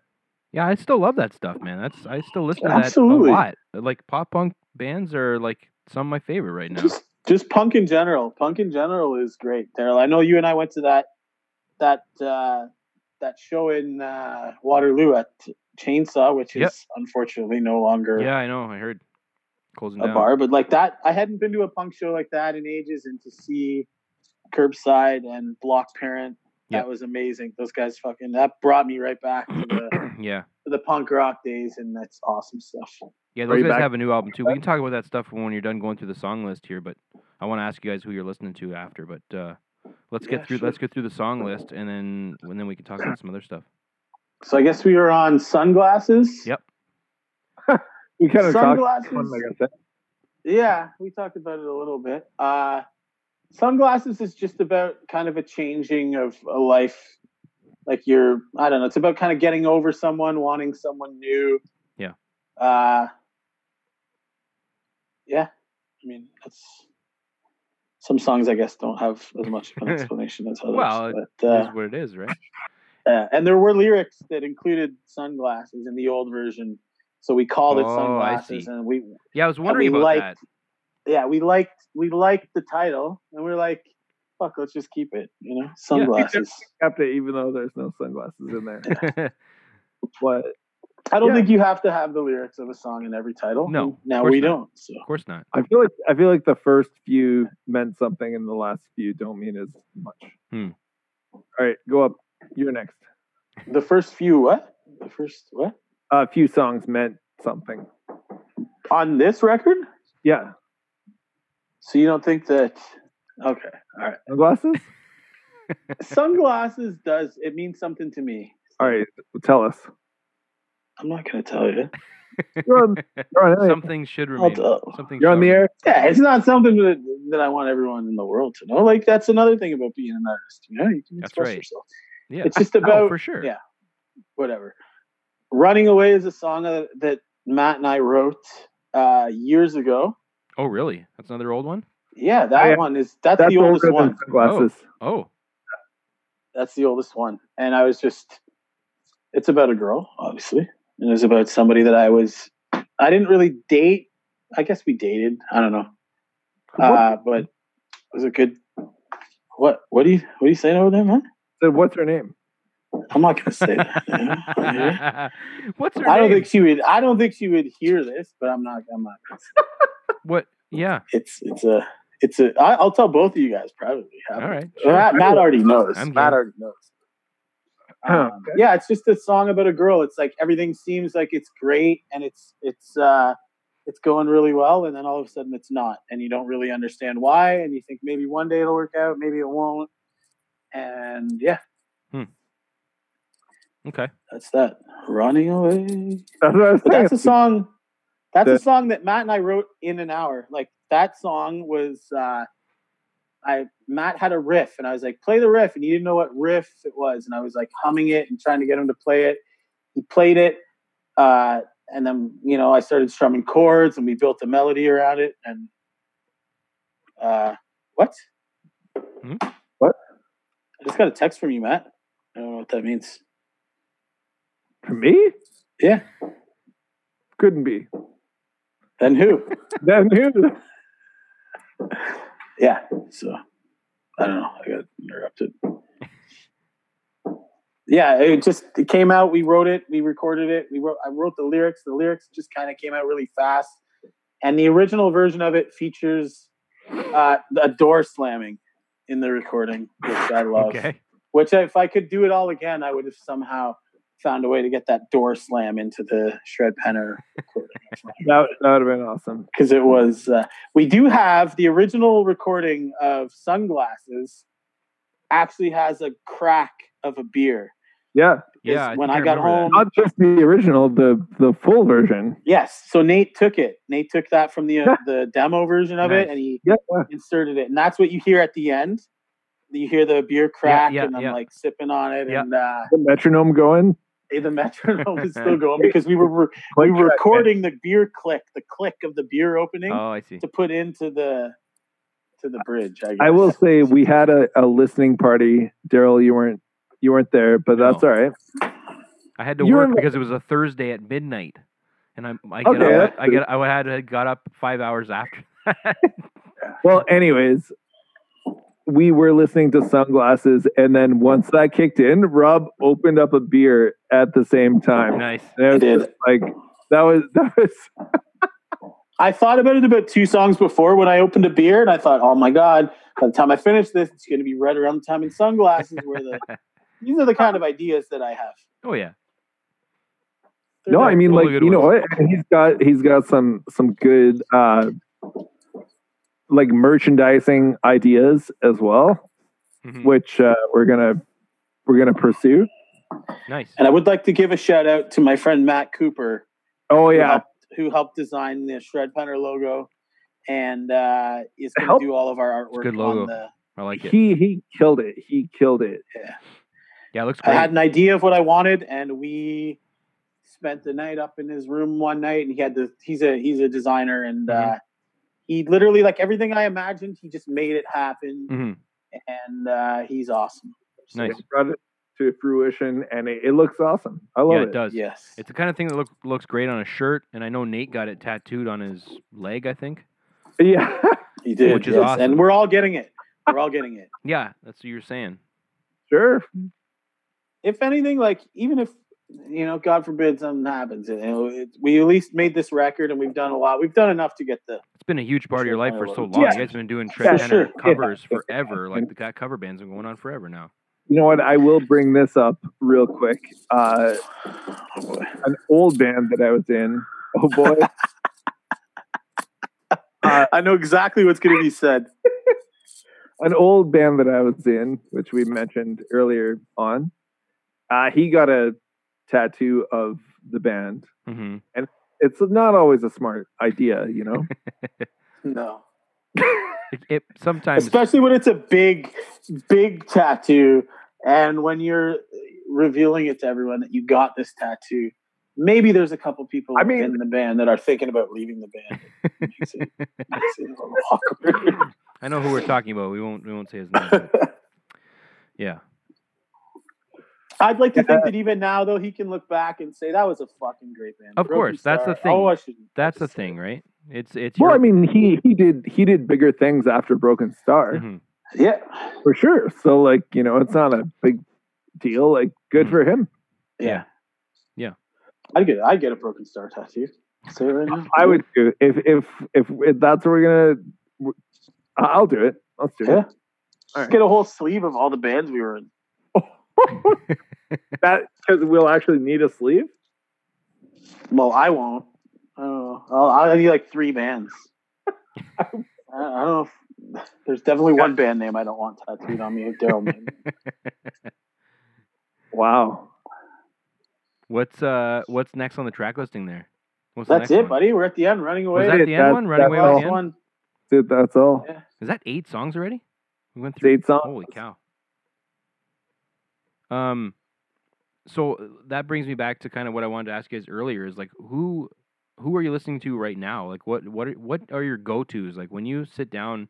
Yeah, I still love that stuff, man. That's I still listen to Absolutely. that a lot. Like pop punk bands are like some of my favorite right now. Just just punk in general. Punk in general is great. Daryl, I know you and I went to that that uh that show in uh Waterloo at Chainsaw, which is Yep. unfortunately no longer Yeah, I know. I heard closing a down. bar, but like that, I hadn't been to a punk show like that in ages, and to see Curbside and Block Parent, Yep. that was amazing. Those guys fucking that brought me right back to the *clears throat* Yeah. the punk rock days, and that's awesome stuff. Yeah, those guys back- have a new album too. We can talk about that stuff when you're done going through the song list here, but I want to ask you guys who you're listening to after. But uh, let's Yeah, get through sure. let's get through the song list, and then and then we can talk about some other stuff. So I guess we were on sunglasses. Yep. We kind of talked. Sunglasses. Like I said. Yeah, we talked about it a little bit. Uh, sunglasses is just about kind of a changing of a life. Like you're, I don't know. It's about kind of getting over someone, wanting someone new. Yeah. Uh, yeah. I mean, that's some songs. I guess don't have as much of an *laughs* explanation as others. Well, it but, It uh, is what it is, right? uh, and there were lyrics that included sunglasses in the old version, so we called it Oh, sunglasses, and we Yeah, I was wondering we about liked- that. yeah, we liked we liked the title, and we are like, fuck, let's just keep it. You know, sunglasses. Kept it even though there's no sunglasses in there. *laughs* *laughs* But I don't Yeah. think you have to have the lyrics of a song in every title. No, and now we not. don't. So of course not. I feel like I feel like the first few meant something, and the last few don't mean as much. Hmm. All right, go up. You're next. the first few what? The first what A few songs meant something. on this record? Yeah, So you don't think that? Okay, all right. sunglasses. *laughs* Sunglasses does it means something to me? All right, tell us. I'm not gonna tell you. *laughs* You're on, you're on, Something should remain. Something. you're on the remain. air. Yeah, it's not something that, that I want everyone in the world to know. Like that's another thing about being an artist. You know, you can That's express right. yourself. Yeah. It's just Oh, about for sure. yeah. whatever. Running Away is a song that, that Matt and I wrote uh, years ago. Oh, really? That's another old one. Yeah, that yeah. one is that's, That's the oldest older one. than sunglasses. Oh, That's the oldest one. And I was just it's about a girl, obviously. And it was about somebody that I was I didn't really date. I guess we dated. I don't know. Uh, but it was a good what what do you what are you saying over there, man? So what's her name? I'm not gonna say that. *laughs* know? What's her I don't name? think she would I don't think she would hear this, but I'm not I'm not *laughs* What? Yeah. it's it's a it's a I, I'll tell both of you guys privately. All right. Matt, Matt already knows. I'm Matt already knows. Um, yeah, it's just a song about a girl. It's like everything seems like it's great and it's it's uh it's going really well, and then all of a sudden it's not, and you don't really understand why, and you think maybe one day it'll work out, maybe it won't, and yeah, Okay. that's that. Running away. That's what I was But that's a song. That's The- a song that Matt and I wrote in an hour. Like that song was. uh I Matt had a riff, and I was like, "Play the riff," and he didn't know what riff it was, and I was like humming it and trying to get him to play it. He played it, uh, and then you know I started strumming chords, and we built a melody around it. And uh, what? Hmm? What? I just got a text from you, Matt. I don't know what that means. For me? Yeah. Couldn't be. Then who? *laughs* Then who? Yeah. So I don't know. I got interrupted. Yeah, it just it came out. We wrote it. We recorded it. We wrote. I wrote the lyrics. The lyrics just kind of came out really fast. And the original version of it features uh, a door slamming in the recording, which I love. Okay. Which if I could do it all again, I would have somehow found a way to get that door slam into the Shred Penner recording. *laughs* That, that would have been awesome. because it was. Uh, we do have the original recording of Sunglasses. Actually, has a crack of a beer. Yeah. Yeah. when I got remember that. home- Not just the original, the the full version. Yes, so Nate took it. Nate took that from the uh, *laughs* the demo version of Nice. it, and he Yeah. inserted it, and that's what you hear at the end. You hear the beer crack, yeah, and I'm yeah. like sipping on it, Yeah. and uh, The metronome going. The metronome is still going *laughs* because we were we were recording the beer click, the click of the beer opening Oh, I see. to put into the to the bridge. I, guess. I will say we had a, a listening party. Daryl, you weren't you weren't there, but that's No. all right. I had to You work were- because it was a Thursday at midnight, and I I get Okay, up, I get I had to got up five hours after. *laughs* Well, anyways, we were listening to sunglasses, and then once that kicked in, Rob opened up a beer at the same time. nice. And it was I did. like that was *laughs* that was I thought about it about two songs before when I opened a beer, and I thought, oh my god, by the time I finish this, it's going to be right around the time in sunglasses. Where the *laughs* these are the kind of ideas that I have. Oh yeah. They're no, I mean like good you know what? He's got he's got some some good uh like merchandising ideas as well, Mhm. which uh, we're gonna we're gonna pursue. Nice. And I would like to give a shout out to my friend Matt Cooper, Oh who yeah, helped, who helped design the Shred Penner logo, and uh, is going Help- to do all of our artwork good logo. on the. I like it. he he killed it. He killed it. Yeah, it looks I had an idea of what I wanted, and we spent the night up in his room one night. And he had the he's a he's a designer, and Mhm. uh, he literally like everything I imagined. He just made it happen, Mhm. and uh, he's awesome. So, Nice. He brought it to fruition, and it, it looks awesome. I love it. Yeah, it. it does. Yes. It's the kind of thing that look, looks great on a shirt, and I know Nate got it tattooed on his leg. I think. Yeah, *laughs* He did, Which is yes. awesome. and we're all getting it. We're all getting it. *laughs* Yeah, that's what you're saying. sure. If anything, like even if you know, God forbid something happens, you know, it, we at least made this record, and we've done a lot. We've done enough to get the. It's been a huge part of your life for so yeah. long. You guys have been doing Yeah, Trent Tenor sure. covers Yeah. forever. Like the cover band's been going on forever now. You know what? I will bring this up real quick. Uh, an old band that I was in. Oh boy. *laughs* Uh, I know exactly what's going to be said. an old band that I was in, which we mentioned earlier on. Uh, he got a tattoo of the band. hmm It's not always a smart idea, you know. *laughs* No, It, it sometimes especially when it's a big, big tattoo, and when you're revealing it to everyone that you got this tattoo. Maybe there's a couple people I mean- in the band that are thinking about leaving the band. It makes it, *laughs* makes it a little awkward. I know who we're talking about. We won't we won't say his name. *laughs* yeah. I'd like to think that even now, though, he can look back and say that was a fucking great band. Of Broken course, that's the thing. Oh, I should. That's the thing, right? It's it's well, your, I mean, he he did he did bigger things after Broken Star Mhm. Yeah, for sure. So like you know, it's not a big deal. Like good Mhm. for him. Yeah. Yeah. I get I get a broken star tattoo. Say it right now. I would do if if if, if that's what we're gonna. I'll do it. Let's do it. Yeah. it. Just get a whole sleeve of all the bands we were in. *laughs* that because we'll actually need a sleeve. Well, I won't. I don't know. I'll, I'll need like three bands. *laughs* I, I don't know. If, there's definitely one band name I don't want tattooed on me. Daryl name. *laughs* Wow. What's uh what's next on the track listing there? What's the That's next it, one? buddy. We're at the end. Running away. Was that the end that- one? Running away with Last the end? one. Dude, that's all. Yeah. Is that eight songs already? We went It's through. eight songs. Holy cow. Um, so uh, that brings me back to kind of what I wanted to ask you guys earlier. Is like who who are you listening to right now? Like what what are, what are your go tos? Like when you sit down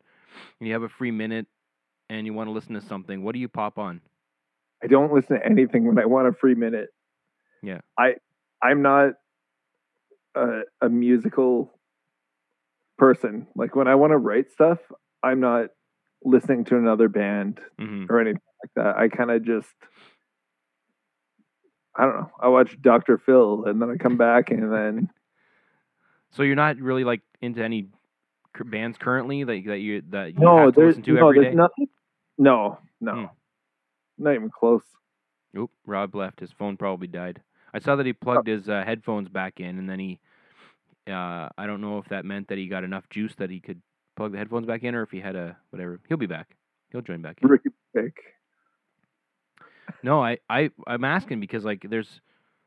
and you have a free minute and you want to listen to something, what do you pop on? I don't listen to anything when I want a free minute. Yeah. I I'm not a, a musical person. Like when I want to write stuff, I'm not listening to another band hmm or anything like that. I kind of just I don't know. I watch Dr. Phil and then I come back and then So you're not really like into any bands currently that that you that you no, have to there's listen to no, every there's day. nothing. No, no, Hmm. not even close. Oop, Rob left. His phone probably died. I saw that he plugged his uh, headphones back in, and then he, uh, I don't know if that meant that he got enough juice that he could plug the headphones back in, or if he had a whatever. He'll be back. He'll join back in. Ricky pick. No, I, I, I'm asking because like there's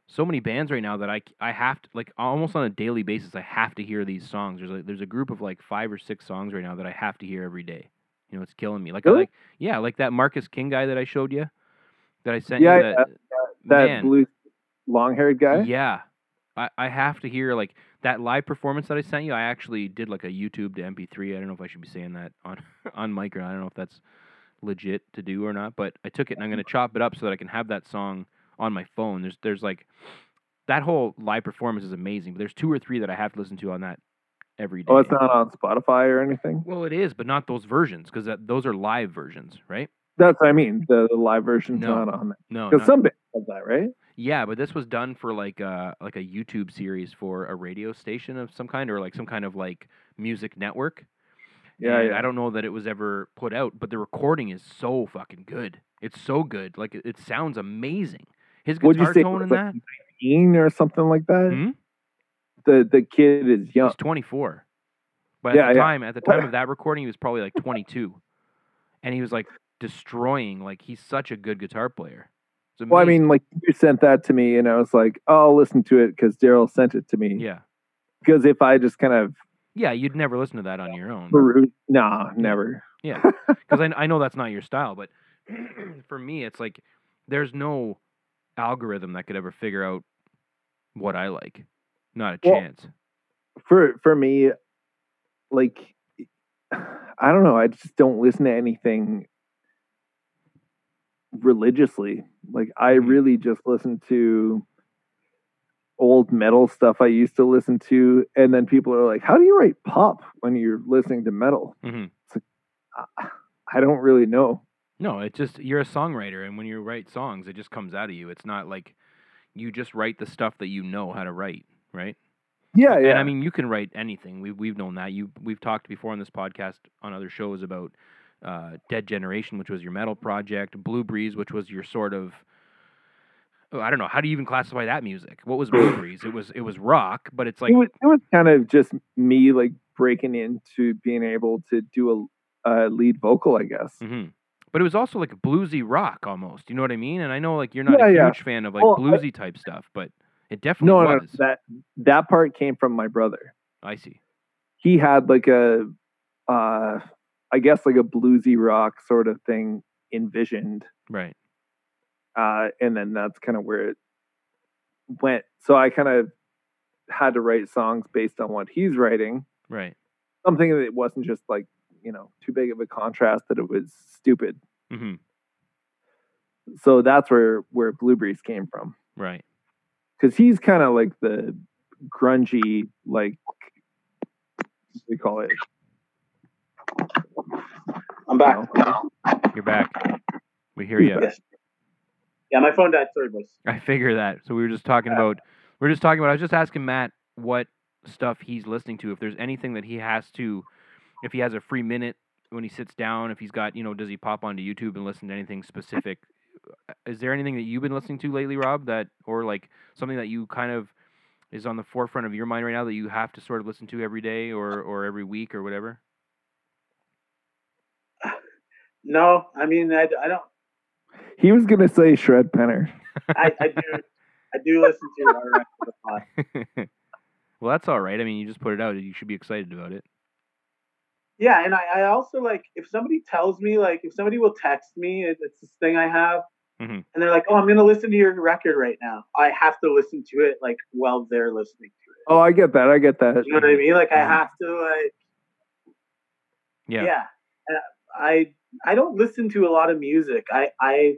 so many bands right now that I, I have to like almost on a daily basis. I have to hear these songs. There's like there's a group of like five or six songs right now that I have to hear every day. You know, it's killing me. Like I like yeah, like that Marcus King guy that I showed you, that I sent Yeah, you. yeah, That, That blue long haired guy. Yeah. I, I have to hear like that live performance that I sent you. I actually did like a YouTube to MP3. I don't know if I should be saying that on *laughs* on mic or. I don't know if that's legit to do or not, but I took it and I'm going to chop it up so that I can have that song on my phone. There's there's like that whole live performance is amazing, but there's two or three that I have to listen to on that every day. Oh, it's not on Spotify or anything. well, it is, but not those versions because those are live versions, right? That's what I mean. The, the live version's No. not on there. No, Because some bands have that, right? Yeah, but this was done for like a like a YouTube series for a radio station of some kind or like some kind of like music network. Yeah, yeah. I don't know that it was ever put out, but the recording is so fucking good. It's so good. Like it, it sounds amazing. His Would you guitar say tone in like that. 19 or something like that. Hmm? The the kid is young. He's 24. But at Yeah, the yeah. time, at the time of that recording, he was probably like *laughs* 22, and he was like destroying. Like he's such a good guitar player. Well, I mean, like you sent that to me, and I was like, oh, I'll listen to it because Daryl sent it to me. yeah, Because if I just kind of yeah, you'd never listen to that on your own. nah, never. Yeah, *laughs* because I, I know that's not your style, but *clears throat* for me, it's like there's no algorithm that could ever figure out what I like. Not a Well, chance. For for me, like *sighs* I don't know. I just don't listen to anything religiously. Like I Mhm. really just listen to old metal stuff I used to listen to, and then people are like, "How do you write pop when you're listening to metal?" hmm I- I don't really know. No, it's just you're a songwriter, and when you write songs, it just comes out of you. It's not like you just write the stuff that you know how to write, right? Yeah, yeah. And I mean, you can write anything. We've we've known that. You we've talked before on this podcast on other shows about uh, Dead Generation, which was your metal project, Blue Breeze, which was your sort of I don't know. How do you even classify that music? What was *clears throat* Blue It was it was rock, but it's like it was it was kind of just me like breaking into being able to do a, a lead vocal, I guess. hmm But it was also like bluesy rock almost. You know what I mean? And I know like you're not Yeah, a yeah. huge fan of like Well, I- bluesy type stuff, but it definitely No, no, was. that that part came from my brother. I see. He had like a, uh, I guess like a bluesy rock sort of thing envisioned, Right. Uh, and then that's kind of where it went. So I kind of had to write songs based on what he's writing, Right. something that wasn't just like you know too big of a contrast that it was stupid. Mm-hmm. So that's where where Blue Breeze came from. Right. because he's kind of like the grungy, like what do we call it. I'm back. You're back. We hear you. Yes. Yeah, my phone died. Sorry, boys. I figure that. So we were just talking uh, about we are just talking about I was just asking Matt what stuff he's listening to. If there's anything that he has to if he has a free minute when he sits down, if he's got, you know, does he pop onto YouTube and listen to anything specific? Uh, is there anything that you've been listening to lately, Rob, that or like something that you kind of is on the forefront of your mind right now that you have to sort of listen to every day or or every week or whatever? *sighs* No, I mean, I, I don't. He was gonna say Shred Penner. I, I do. I do listen to our record a lot. well, that's all right. I mean, you just put it out. You should be excited about it. Yeah, and I, I also like if somebody tells me like if somebody will text me, it, it's this thing I have, Mhm. and they're like, "Oh, I'm gonna listen to your record right now." I have to listen to it like while they're listening to it. Oh, I get that. I get that. You know what I mean? Like I Mhm. have to like Yeah. yeah. I I don't listen to a lot of music. I I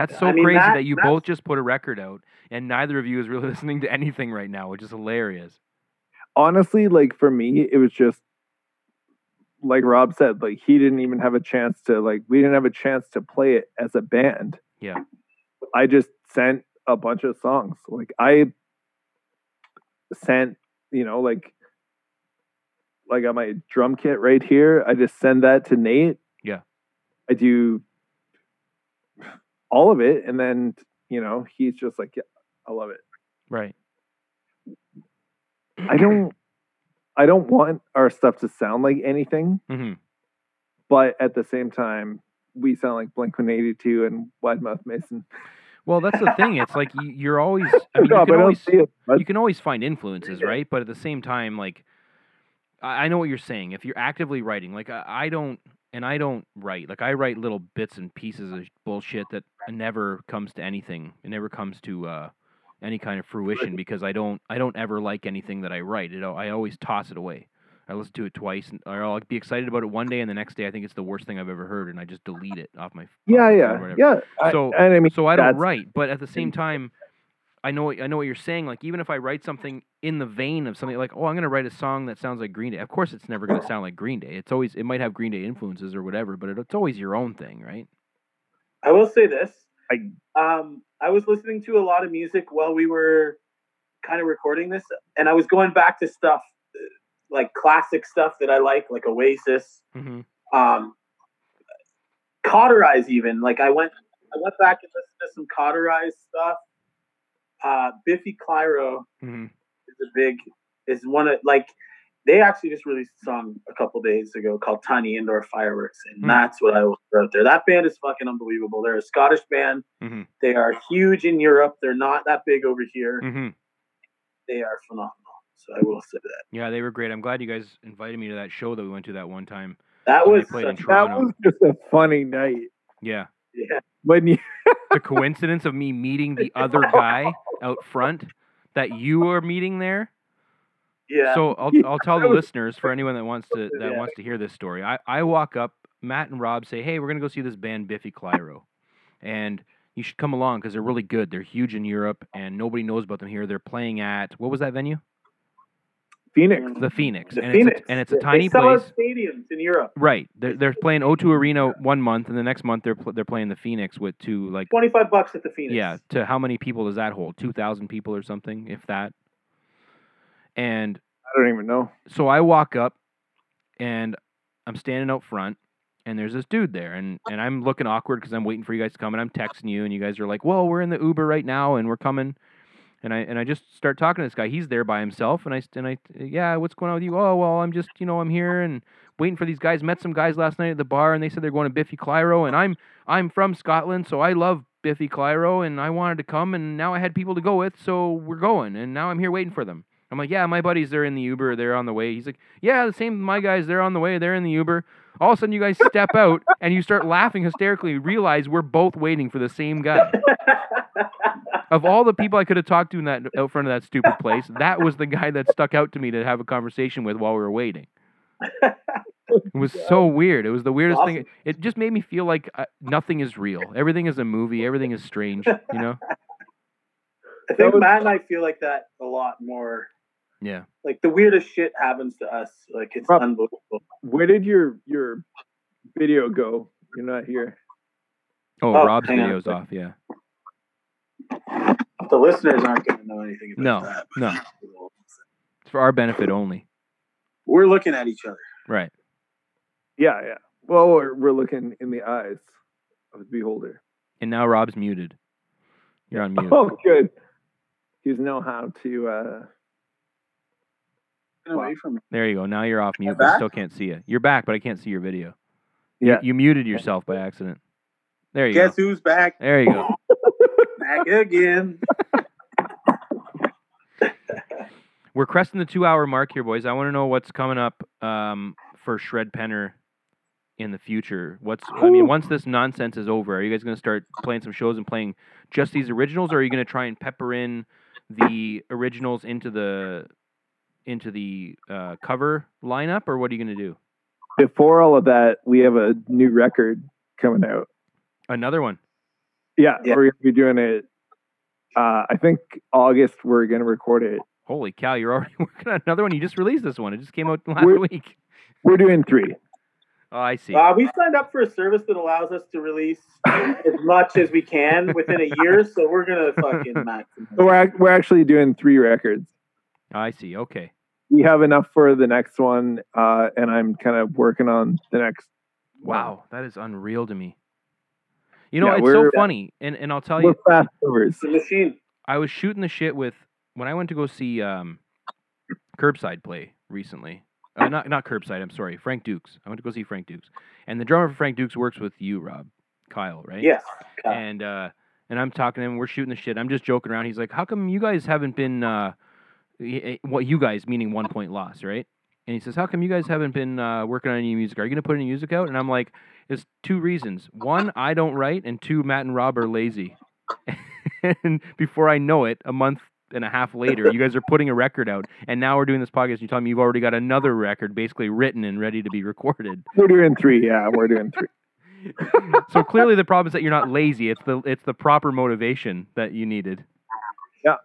That's so I mean, crazy that- that, you both just put a record out and neither of you is really *laughs* listening to anything right now, which is hilarious. Honestly, like for me, it was just like Rob said. Like he didn't even have a chance to like. We didn't have a chance to play it as a band. Yeah. I just sent a bunch of songs. Like I sent, you know, like like on my drum kit right here. I just send that to Nate. Yeah. I do all of it, and then you know he's just like, yeah, I love it. Right. I don't, I don't want our stuff to sound like anything, hmm but at the same time, we sound like Blink One Eighty Two and Wide Mouth Mason. Well, that's the thing. It's like you, you're always. I *laughs* mean, No, you can always see it. But you can always find influences, right? But at the same time, like I, I know what you're saying. If you're actively writing, like I, I don't, and I don't write. Like I write little bits and pieces of bullshit that never comes to anything. It never comes to uh, any kind of fruition because I don't. I don't ever like anything that I write. You know, I always toss it away. I listen to it twice, and, or I'll be excited about it one day, and the next day I think it's the worst thing I've ever heard, and I just delete it off my. off yeah, phone yeah, yeah. I- So- and I mean, So I don't write, but at the same time, I know I know what you're saying. Like even if I write something in the vein of something like, oh, I'm going to write a song that sounds like Green Day. Of course, it's never going to sound like Green Day. It's always it might have Green Day influences or whatever, but it, it's always your own thing, right? I will say this. I- um I was listening to a lot of music while we were kind of recording this, and I was going back to stuff uh, like classic stuff that I like, like Oasis, Mm-hmm. um, Cauterize. Even like I went, I went back and listened to some Cauterize stuff. Uh, Biffy Clyro hmm is a big is one of like they actually just released a song a couple days ago called Tiny Indoor Fireworks, and Hmm. that's what I will throw out there. That band is fucking unbelievable. They're a Scottish band. Mhm. They are huge in Europe. They're not that big over here. hmm They are phenomenal. So I will say that. Yeah, they were great. I'm glad you guys invited me to that show that we went to that one time. That was such- That was just a funny night Yeah. yeah. *laughs* when you. The coincidence of me meeting the *laughs* other guy out front that you are meeting there. Yeah. So I'll *laughs* I'll tell the listeners for anyone that wants to that Yeah. wants to hear this story. I, I walk up, Matt and Rob say, "Hey, we're gonna go see this band Biffy Clyro, and you should come along because they're really good. They're huge in Europe, and nobody knows about them here. They're playing at what was that venue? Phoenix. The Phoenix, the and Phoenix. it's a, and it's a They- tiny sell out place. stadiums in Europe. Right. They're they're playing O2 Arena one month, and the next month they're pl- they're playing the Phoenix with two like Twenty five bucks at the Phoenix. Yeah, to how many people does that hold? Two thousand people or something, if that. And I don't even know. so I walk up, and I'm standing out front, and there's this dude there, and and I'm looking awkward because I'm waiting for you guys to come, and I'm texting you, and you guys are like, "Well, we're in the Uber right now, and we're coming." And I and I just start talking to this guy. He's there by himself, and I and I yeah, what's going on with you? Oh well, I'm just you know I'm here and waiting for these guys. Met some guys last night at the bar, and they said they're going to Biffy Clyro, and I'm I'm from Scotland, so I love Biffy Clyro, and I wanted to come, and now I had people to go with, so we're going, and now I'm here waiting for them. I'm like, yeah, my buddies, they're in the Uber, they're on the way. He's like, yeah, the same, my guys, they're on the way, they're in the Uber. All of a sudden, you guys step out, and you start laughing hysterically. Realize we're both waiting for the same guy. *laughs* Of all the people I could have talked to in that out front of that stupid place, that was the guy that stuck out to me to have a conversation with while we were waiting. It was so weird. It was the weirdest thing. It just made me feel like uh, nothing is real. Everything is a movie. Everything is strange. You know? I *laughs* think was- Matt and I feel like that a lot more. Yeah. Like the weirdest shit happens to us. Like it's Rob- unbelievable. Where did your your video go? You're not here. Oh, Oh, Rob's hang on. video's off. Yeah. The listeners aren't going to know anything about No, that. no. no. It's for our benefit only. We're looking at each other. Right. Yeah, yeah. Well, we're, we're looking in the eyes of the beholder. And now Rob's muted. You're on mute. *laughs* Oh, good. He's know how to. uh Get away from me. There you go. Now you're off mute, I'm but still can't see you. You're back, but I can't see your video. Yeah. You muted yourself by accident. There you Guess go. Guess who's back? There you go. *laughs* Back again. *laughs* We're cresting the two hour mark here, boys. I want to know what's coming up um, for Shred Penner in the future. What's I mean, once this nonsense is over, are you guys going to start playing some shows and playing just these originals, or are you going to try and pepper in the originals into the into the uh, cover lineup, or what are you going to do? Before all of that, we have a new record coming out. Another one. Yeah, Yeah. we're gonna be doing it. Uh, I think August. We're gonna record it. Holy cow! You're already *laughs* working on another one. You just released this one. It just came out last We're- week. We're doing three. Oh, I see. Uh, we signed up for a service that allows us to release *laughs* as much as we can within a year, so we're gonna fucking *laughs* maximize. So we're we're actually doing three records. I see. Okay. We have enough for the next one, uh, and I'm kind of working on the next. one. Wow, that is unreal to me. You know, Yeah, it's so funny, and and I'll tell We're you, fast movers. The machine. I was shooting the shit with when I went to go see um, Curbside play recently. Uh, not not Curbside. I'm sorry, Frank Dukes. I went to go see Frank Dukes, and the drummer for Frank Dukes works with you, Rob, Kyle, right? Yes. Kyle. And uh, and I'm talking to him. We're shooting the shit. I'm just joking around. He's like, "How come you guys haven't been uh, y- y- what you guys meaning one point loss, right?" And he says, "How come you guys haven't been uh, working on any music? Are you gonna put any music out?" And I'm like, "There's two reasons. One, I don't write, and two, Matt and Rob are lazy." *laughs* and before I know it, a month and a half later, you guys are putting a record out, and now we're doing this podcast. You tell me you've already got another record, basically written and ready to be recorded. We're doing three. Yeah, we're doing three. *laughs* *laughs* so clearly, the problem is that you're not lazy. It's the it's the proper motivation that you needed. Yeah,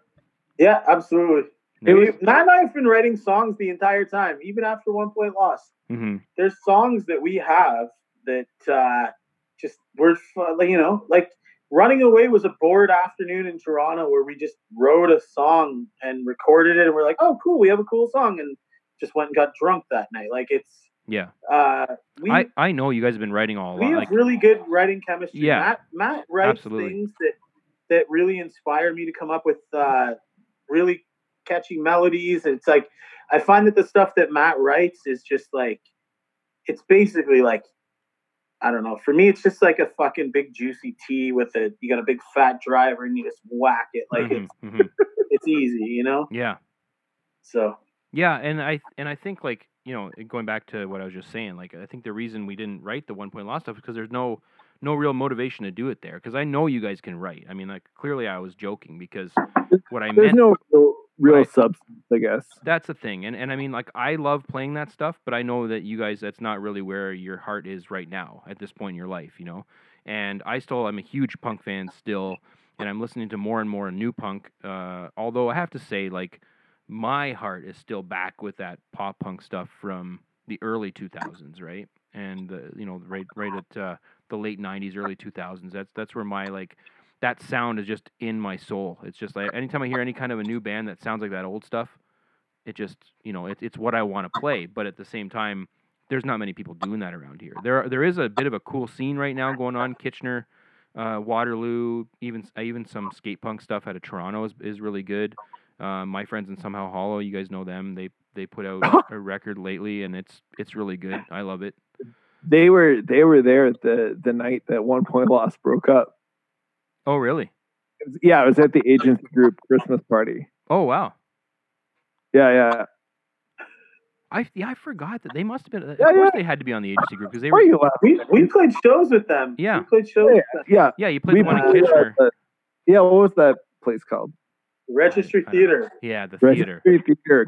yeah, absolutely. It We- was- Matt and I have been writing songs the entire time, even after one point loss. hmm There's songs that we have that uh, just were, like, you know, like running away was a bored afternoon in Toronto where we just wrote a song and recorded it, and we're like, oh, cool, we have a cool song, and just went and got drunk that night. Like it's, Yeah, uh, we I I know you guys have been writing all we have Like, really good writing chemistry. Yeah, Matt, Matt writes absolutely. things that that really inspire me to come up with uh, really catchy melodies. And it's like I find that the stuff that Matt writes is just like it's basically like I don't know. For me, it's just like a fucking big juicy tea with a you got a big fat driver and you just whack it like Mhm, it's mhm. *laughs* it's easy, you know. Yeah. So Yeah, and I and I think like you know going back to what I was just saying, like I think the reason we didn't write the one point loss stuff is because there's no no real motivation to do it there because I know you guys can write. I mean, like clearly I was joking because what I There's meant no real, Right. substance, I guess. that's the thing, and and I mean like I love playing that stuff, but I know that you guys that's not really where your heart is right now at this point in your life, you know. And I still I'm a huge punk fan still, and I'm listening to more and more new punk. Uh, although I have to say like my heart is still back with that pop punk stuff from the early 2000s, right? And the, you know, right right at uh, the late 90s, early 2000s. That's that's where my like that sound is just in my soul. It's just like anytime I hear any kind of a new band that sounds like that old stuff, it just you know it, it's what I want to play. But at the same time, there's not many people doing that around here. There are, there is a bit of a cool scene right now going on. Kitchener, uh, Waterloo, even even some skate punk stuff out of Toronto is, is really good. Uh, my friends in Somehow Hollow, you guys know them. They they put out *laughs* a record lately, and it's it's really good. I love it. They were they were there the the night that One Point Loss broke up. Oh really? It was- yeah, I was at the agency group Christmas party. Oh wow. Yeah, yeah. I yeah I forgot that they must have been. Of Yeah, course yeah. they had to be on the agency group because they were. are you we we played shows with them. Yeah. we played shows Yeah. with them. Yeah, Yeah, you played we the one in uh, Kitchener. the- yeah. What was that place called? Registry I don't know. Theater. Yeah, the theater. Registry Theater.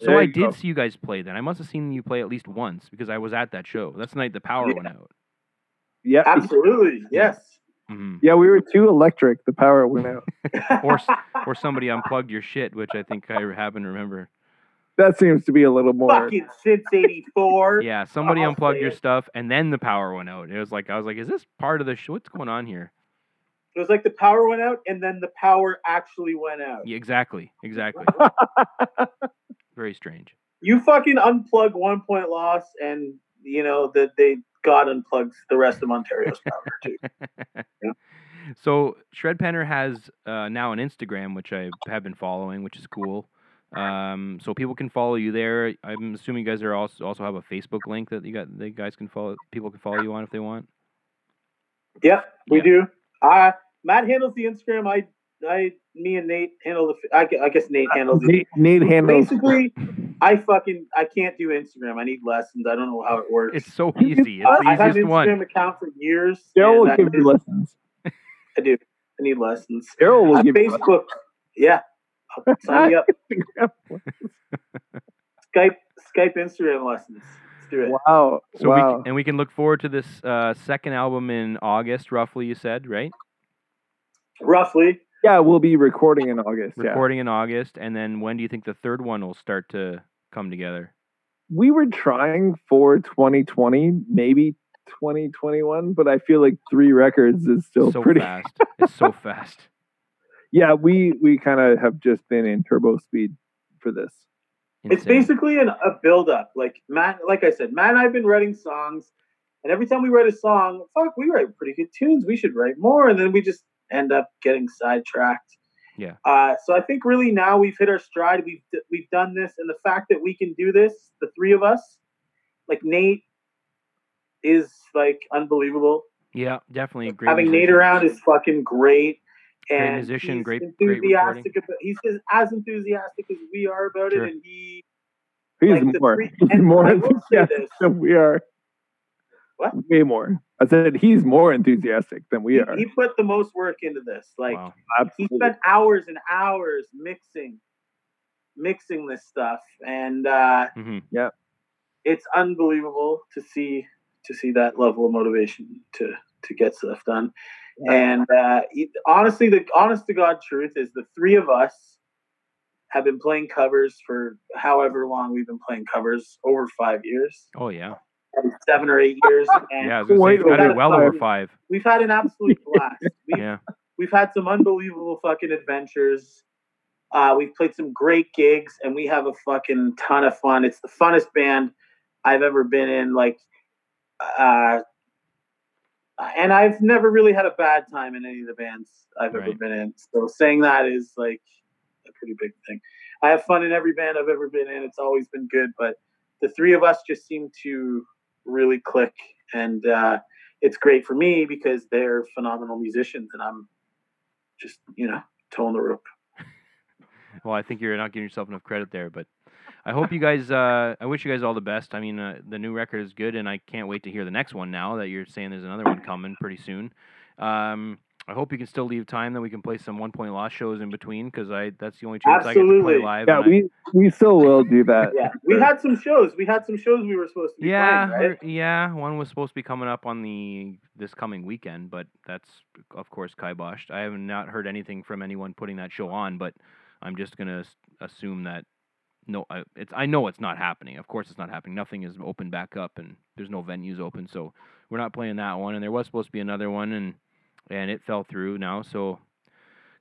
So There I did go. see you guys play then. I must have seen you play at least once because I was at that show. That's the night the power Yeah. went out. Yeah, Absolutely, yes. Hmm yeah. We were too electric. The power went out. *laughs* Or *laughs* Or somebody unplugged your shit, which I think I happen to remember. That seems to be a little more. Fucking since '84. Yeah, somebody I'll unplugged your it. stuff and then the power went out. It was like I was like, is this part of the show? What's going on here? It was like the power went out, and then the power actually went out. Yeah, exactly, exactly. *laughs* Very strange. You fucking unplug one point loss, and you know that they God unplugs the rest of Ontario's power too. *laughs* So Shred Penner has uh, now an Instagram, which I have been following, which is cool. Um, so people can follow you there. I'm assuming you guys are also also have a Facebook link that you got. The guys can follow. People can follow you on if they want. Yep, we Yeah. do. Uh Matt handles the Instagram. I, I, me and Nate handle the. I, I guess Nate handles the. Nate, Nate handles. Basically, *laughs* I fucking I can't do Instagram. I need lessons. I don't know how it works. It's so easy. It's I- the I've had an Instagram one. account for years. Daryl will give you lessons. I do. I need lessons. Daryl will On give you Facebook, yeah. I'll *laughs* sign me up. lessons. Skype, Skype, Instagram lessons. Let's do it. wow. So wow. we c- and we can look forward to this uh, second album in August, roughly. You said right? Roughly, yeah, we'll be recording in August. Yeah. Recording in August, and then when do you think the third one will start to come together? We were trying for 2020, maybe 2021, but I feel like three records is still so pretty. fast. It's so fast. *laughs* Yeah, we we kind of have just been in turbo speed for this. it's basically an, a build up. Like Matt, like I said, Matt and I've been writing songs, and every time we write a song, fuck, we write pretty good tunes. We should write more, and then we just end up getting sidetracked. Yeah. Uh, so I think really now we've hit our stride. We've we've done this, and the fact that we can do this, the three of us, like Nate, is like unbelievable. Yeah, definitely great. Having Nate around is fucking great. Great And musician, he's great- great enthusiastic about. He's as, as enthusiastic as we are about Sure. it, and he He's Like more, three- and more I will say enthusiastic this. than we are. What? Way more. I said he's more enthusiastic than we are. he put the most work into this. Like wow. he spent hours and hours mixing, mixing this stuff, and uh, hmm it's unbelievable to see to see that level of motivation to to get stuff done. Yeah. And uh, it- honestly, the honest to God truth is the three of us have been playing covers for however long we've been playing covers over five years, Oh yeah. Seven or eight years, *laughs* and Yeah, I was gonna say Wait, it's got to be well over five. we've had an absolute *laughs* blast. We've, Yeah. we've had some unbelievable fucking adventures. Uh, we've played some great gigs, and we have a fucking ton of fun. It's the funnest band I've ever been in. Like, uh, Uh, and I've never really had a bad time in any of the bands I've ever been in. So saying that is like a pretty big thing. I have fun in every band I've ever been in. It's always been good, but the three of us just seem to really click, and uh, it's great for me because they're phenomenal musicians, and I'm just you know toeing the rope. *laughs* Well, I think you're not giving yourself enough credit there, but I hope you guys. Uh, I wish you guys all the best. I mean, uh, the new record is good, and I can't wait to hear the next one. Now that you're saying there's another one coming pretty soon, um, I hope you can still leave time that we can play some One Point loss shows in between because I that's the only chance I get to Absolutely. play live. Yeah, and I- we we still will do *laughs* that. Yeah, we had some shows. We had some shows we were supposed to be yeah, playing, right? Er, yeah. One was supposed to be coming up on the this coming weekend, but that's of course kiboshed. I have not heard anything from anyone putting that show on, but I'm just gonna assume that no, I, it's I know it's not happening. Of course, it's not happening. Nothing is open back up, and there's no venues open, so we're not playing that one. And there was supposed to be another one, and and it fell through now. So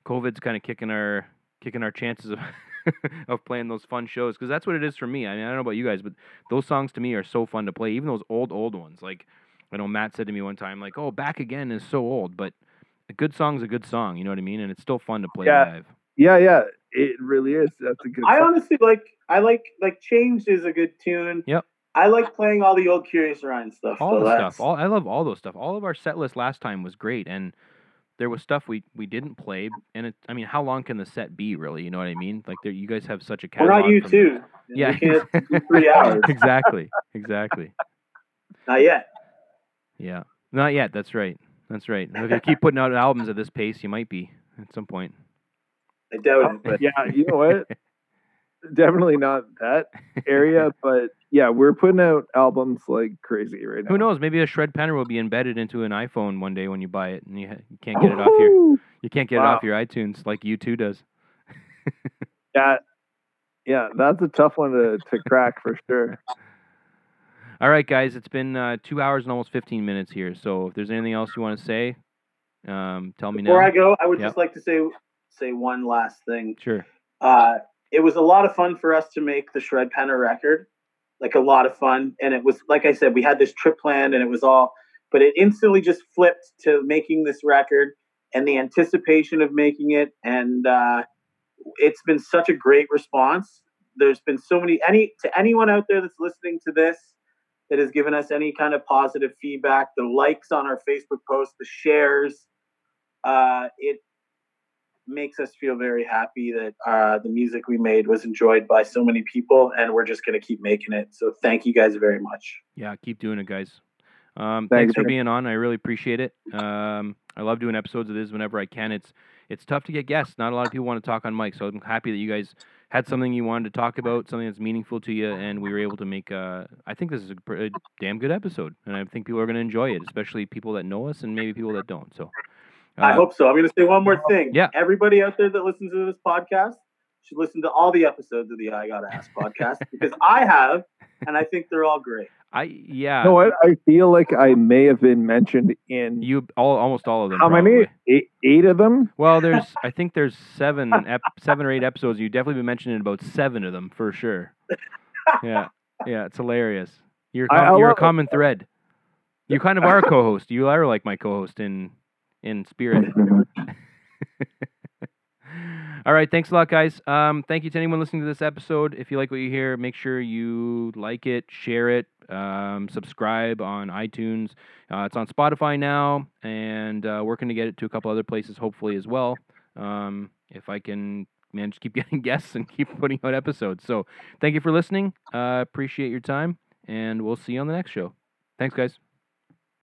COVID's kind of kicking our kicking our chances of *laughs* of playing those fun shows because that's what it is for me. I mean, I don't know about you guys, but those songs to me are so fun to play. Even those old old ones, like I know Matt said to me one time, like, "Oh, Back Again is so old," but a good song's a good song. You know what I mean? And it's still fun to play Yeah. live. Yeah, yeah, it really is. That's a good. I song. honestly like. I like like Changed is a good tune. Yep. I like playing all the old Curious Ryan stuff. all so the that's- stuff. All I love all those stuff. All of our set list last time was great, and there was stuff we we didn't play. And it, I mean, how long can the set be? Really, you know what I mean? Like, there, you guys have such a catalog. We're catalog. not you from- too. Yeah, You can't *laughs* do three hours. *laughs* exactly, exactly. Not yet. Yeah, not yet. That's right. That's right. If you keep putting out albums at this pace, you might be at some point. I doubt it. But *laughs* yeah, you know what? Definitely not that area, *laughs* but yeah, we're putting out albums like crazy right now. Who knows? Maybe a shred penner will be embedded into an iPhone one day when you buy it, and you, ha- you can't get it off your you can't get it off your iTunes like U2 does. *laughs* Yeah, yeah, that's a tough one to, to crack for sure. *laughs* All right, guys, it's been uh, two hours and almost 15 minutes here. So if there's anything else you want to say, um, tell me before now. I go, I would Yep. just like to say say one last thing. Sure. Uh, it was a lot of fun for us to make the Shred Penner record, like a lot of fun. And it was, like I said, we had this trip planned and it was all, but it instantly just flipped to making this record and the anticipation of making it. And uh, it's been such a great response. There's been so many, any, to anyone out there that's listening to this that has given us any kind of positive feedback, the likes on our Facebook post, the shares, uh, it makes us feel very happy that uh, the music we made was enjoyed by so many people, and we're just going to keep making it. So thank you guys very much. Yeah, keep doing it, guys. Um, Thanks, thanks for being on. I really appreciate it. Um, I love doing episodes of this whenever I can. It's it's tough to get guests. Not a lot of people want to talk on mic, so I'm happy that you guys had something you wanted to talk about, something that's meaningful to you, and we were able to make. Uh, I think this is a, a damn good episode, and I think people are going to enjoy it, especially people that know us and maybe people that don't. So, I uh, hope so. I'm going to say one more thing. Yeah. Everybody out there that listens to this podcast should listen to all the episodes of the I Gotta Ask *laughs* podcast because I have, and I think they're all great. I yeah. No, know what? I feel like I may have been mentioned in You all almost all of them. how many? Eight, eight of them. Well, there's *laughs* I think there's seven ep- seven or eight episodes. You definitely been mentioned in about seven of them for sure. Yeah, yeah, it's hilarious. You're I- com- I you're a love it. common thread. You kind of are a co-host. You are like my co-host in in spirit. *laughs* All right, thanks a lot, guys. Um, thank you to anyone listening to this episode. If you like what you hear, make sure you like it, share it, um, subscribe on iTunes. Uh, it's on Spotify now, and uh, working to get it to a couple other places, hopefully as well. Um, if I can manage to keep *laughs* getting guests and keep putting out episodes. So, thank you for listening. Uh, appreciate your time, and we'll see you on the next show. Thanks, guys.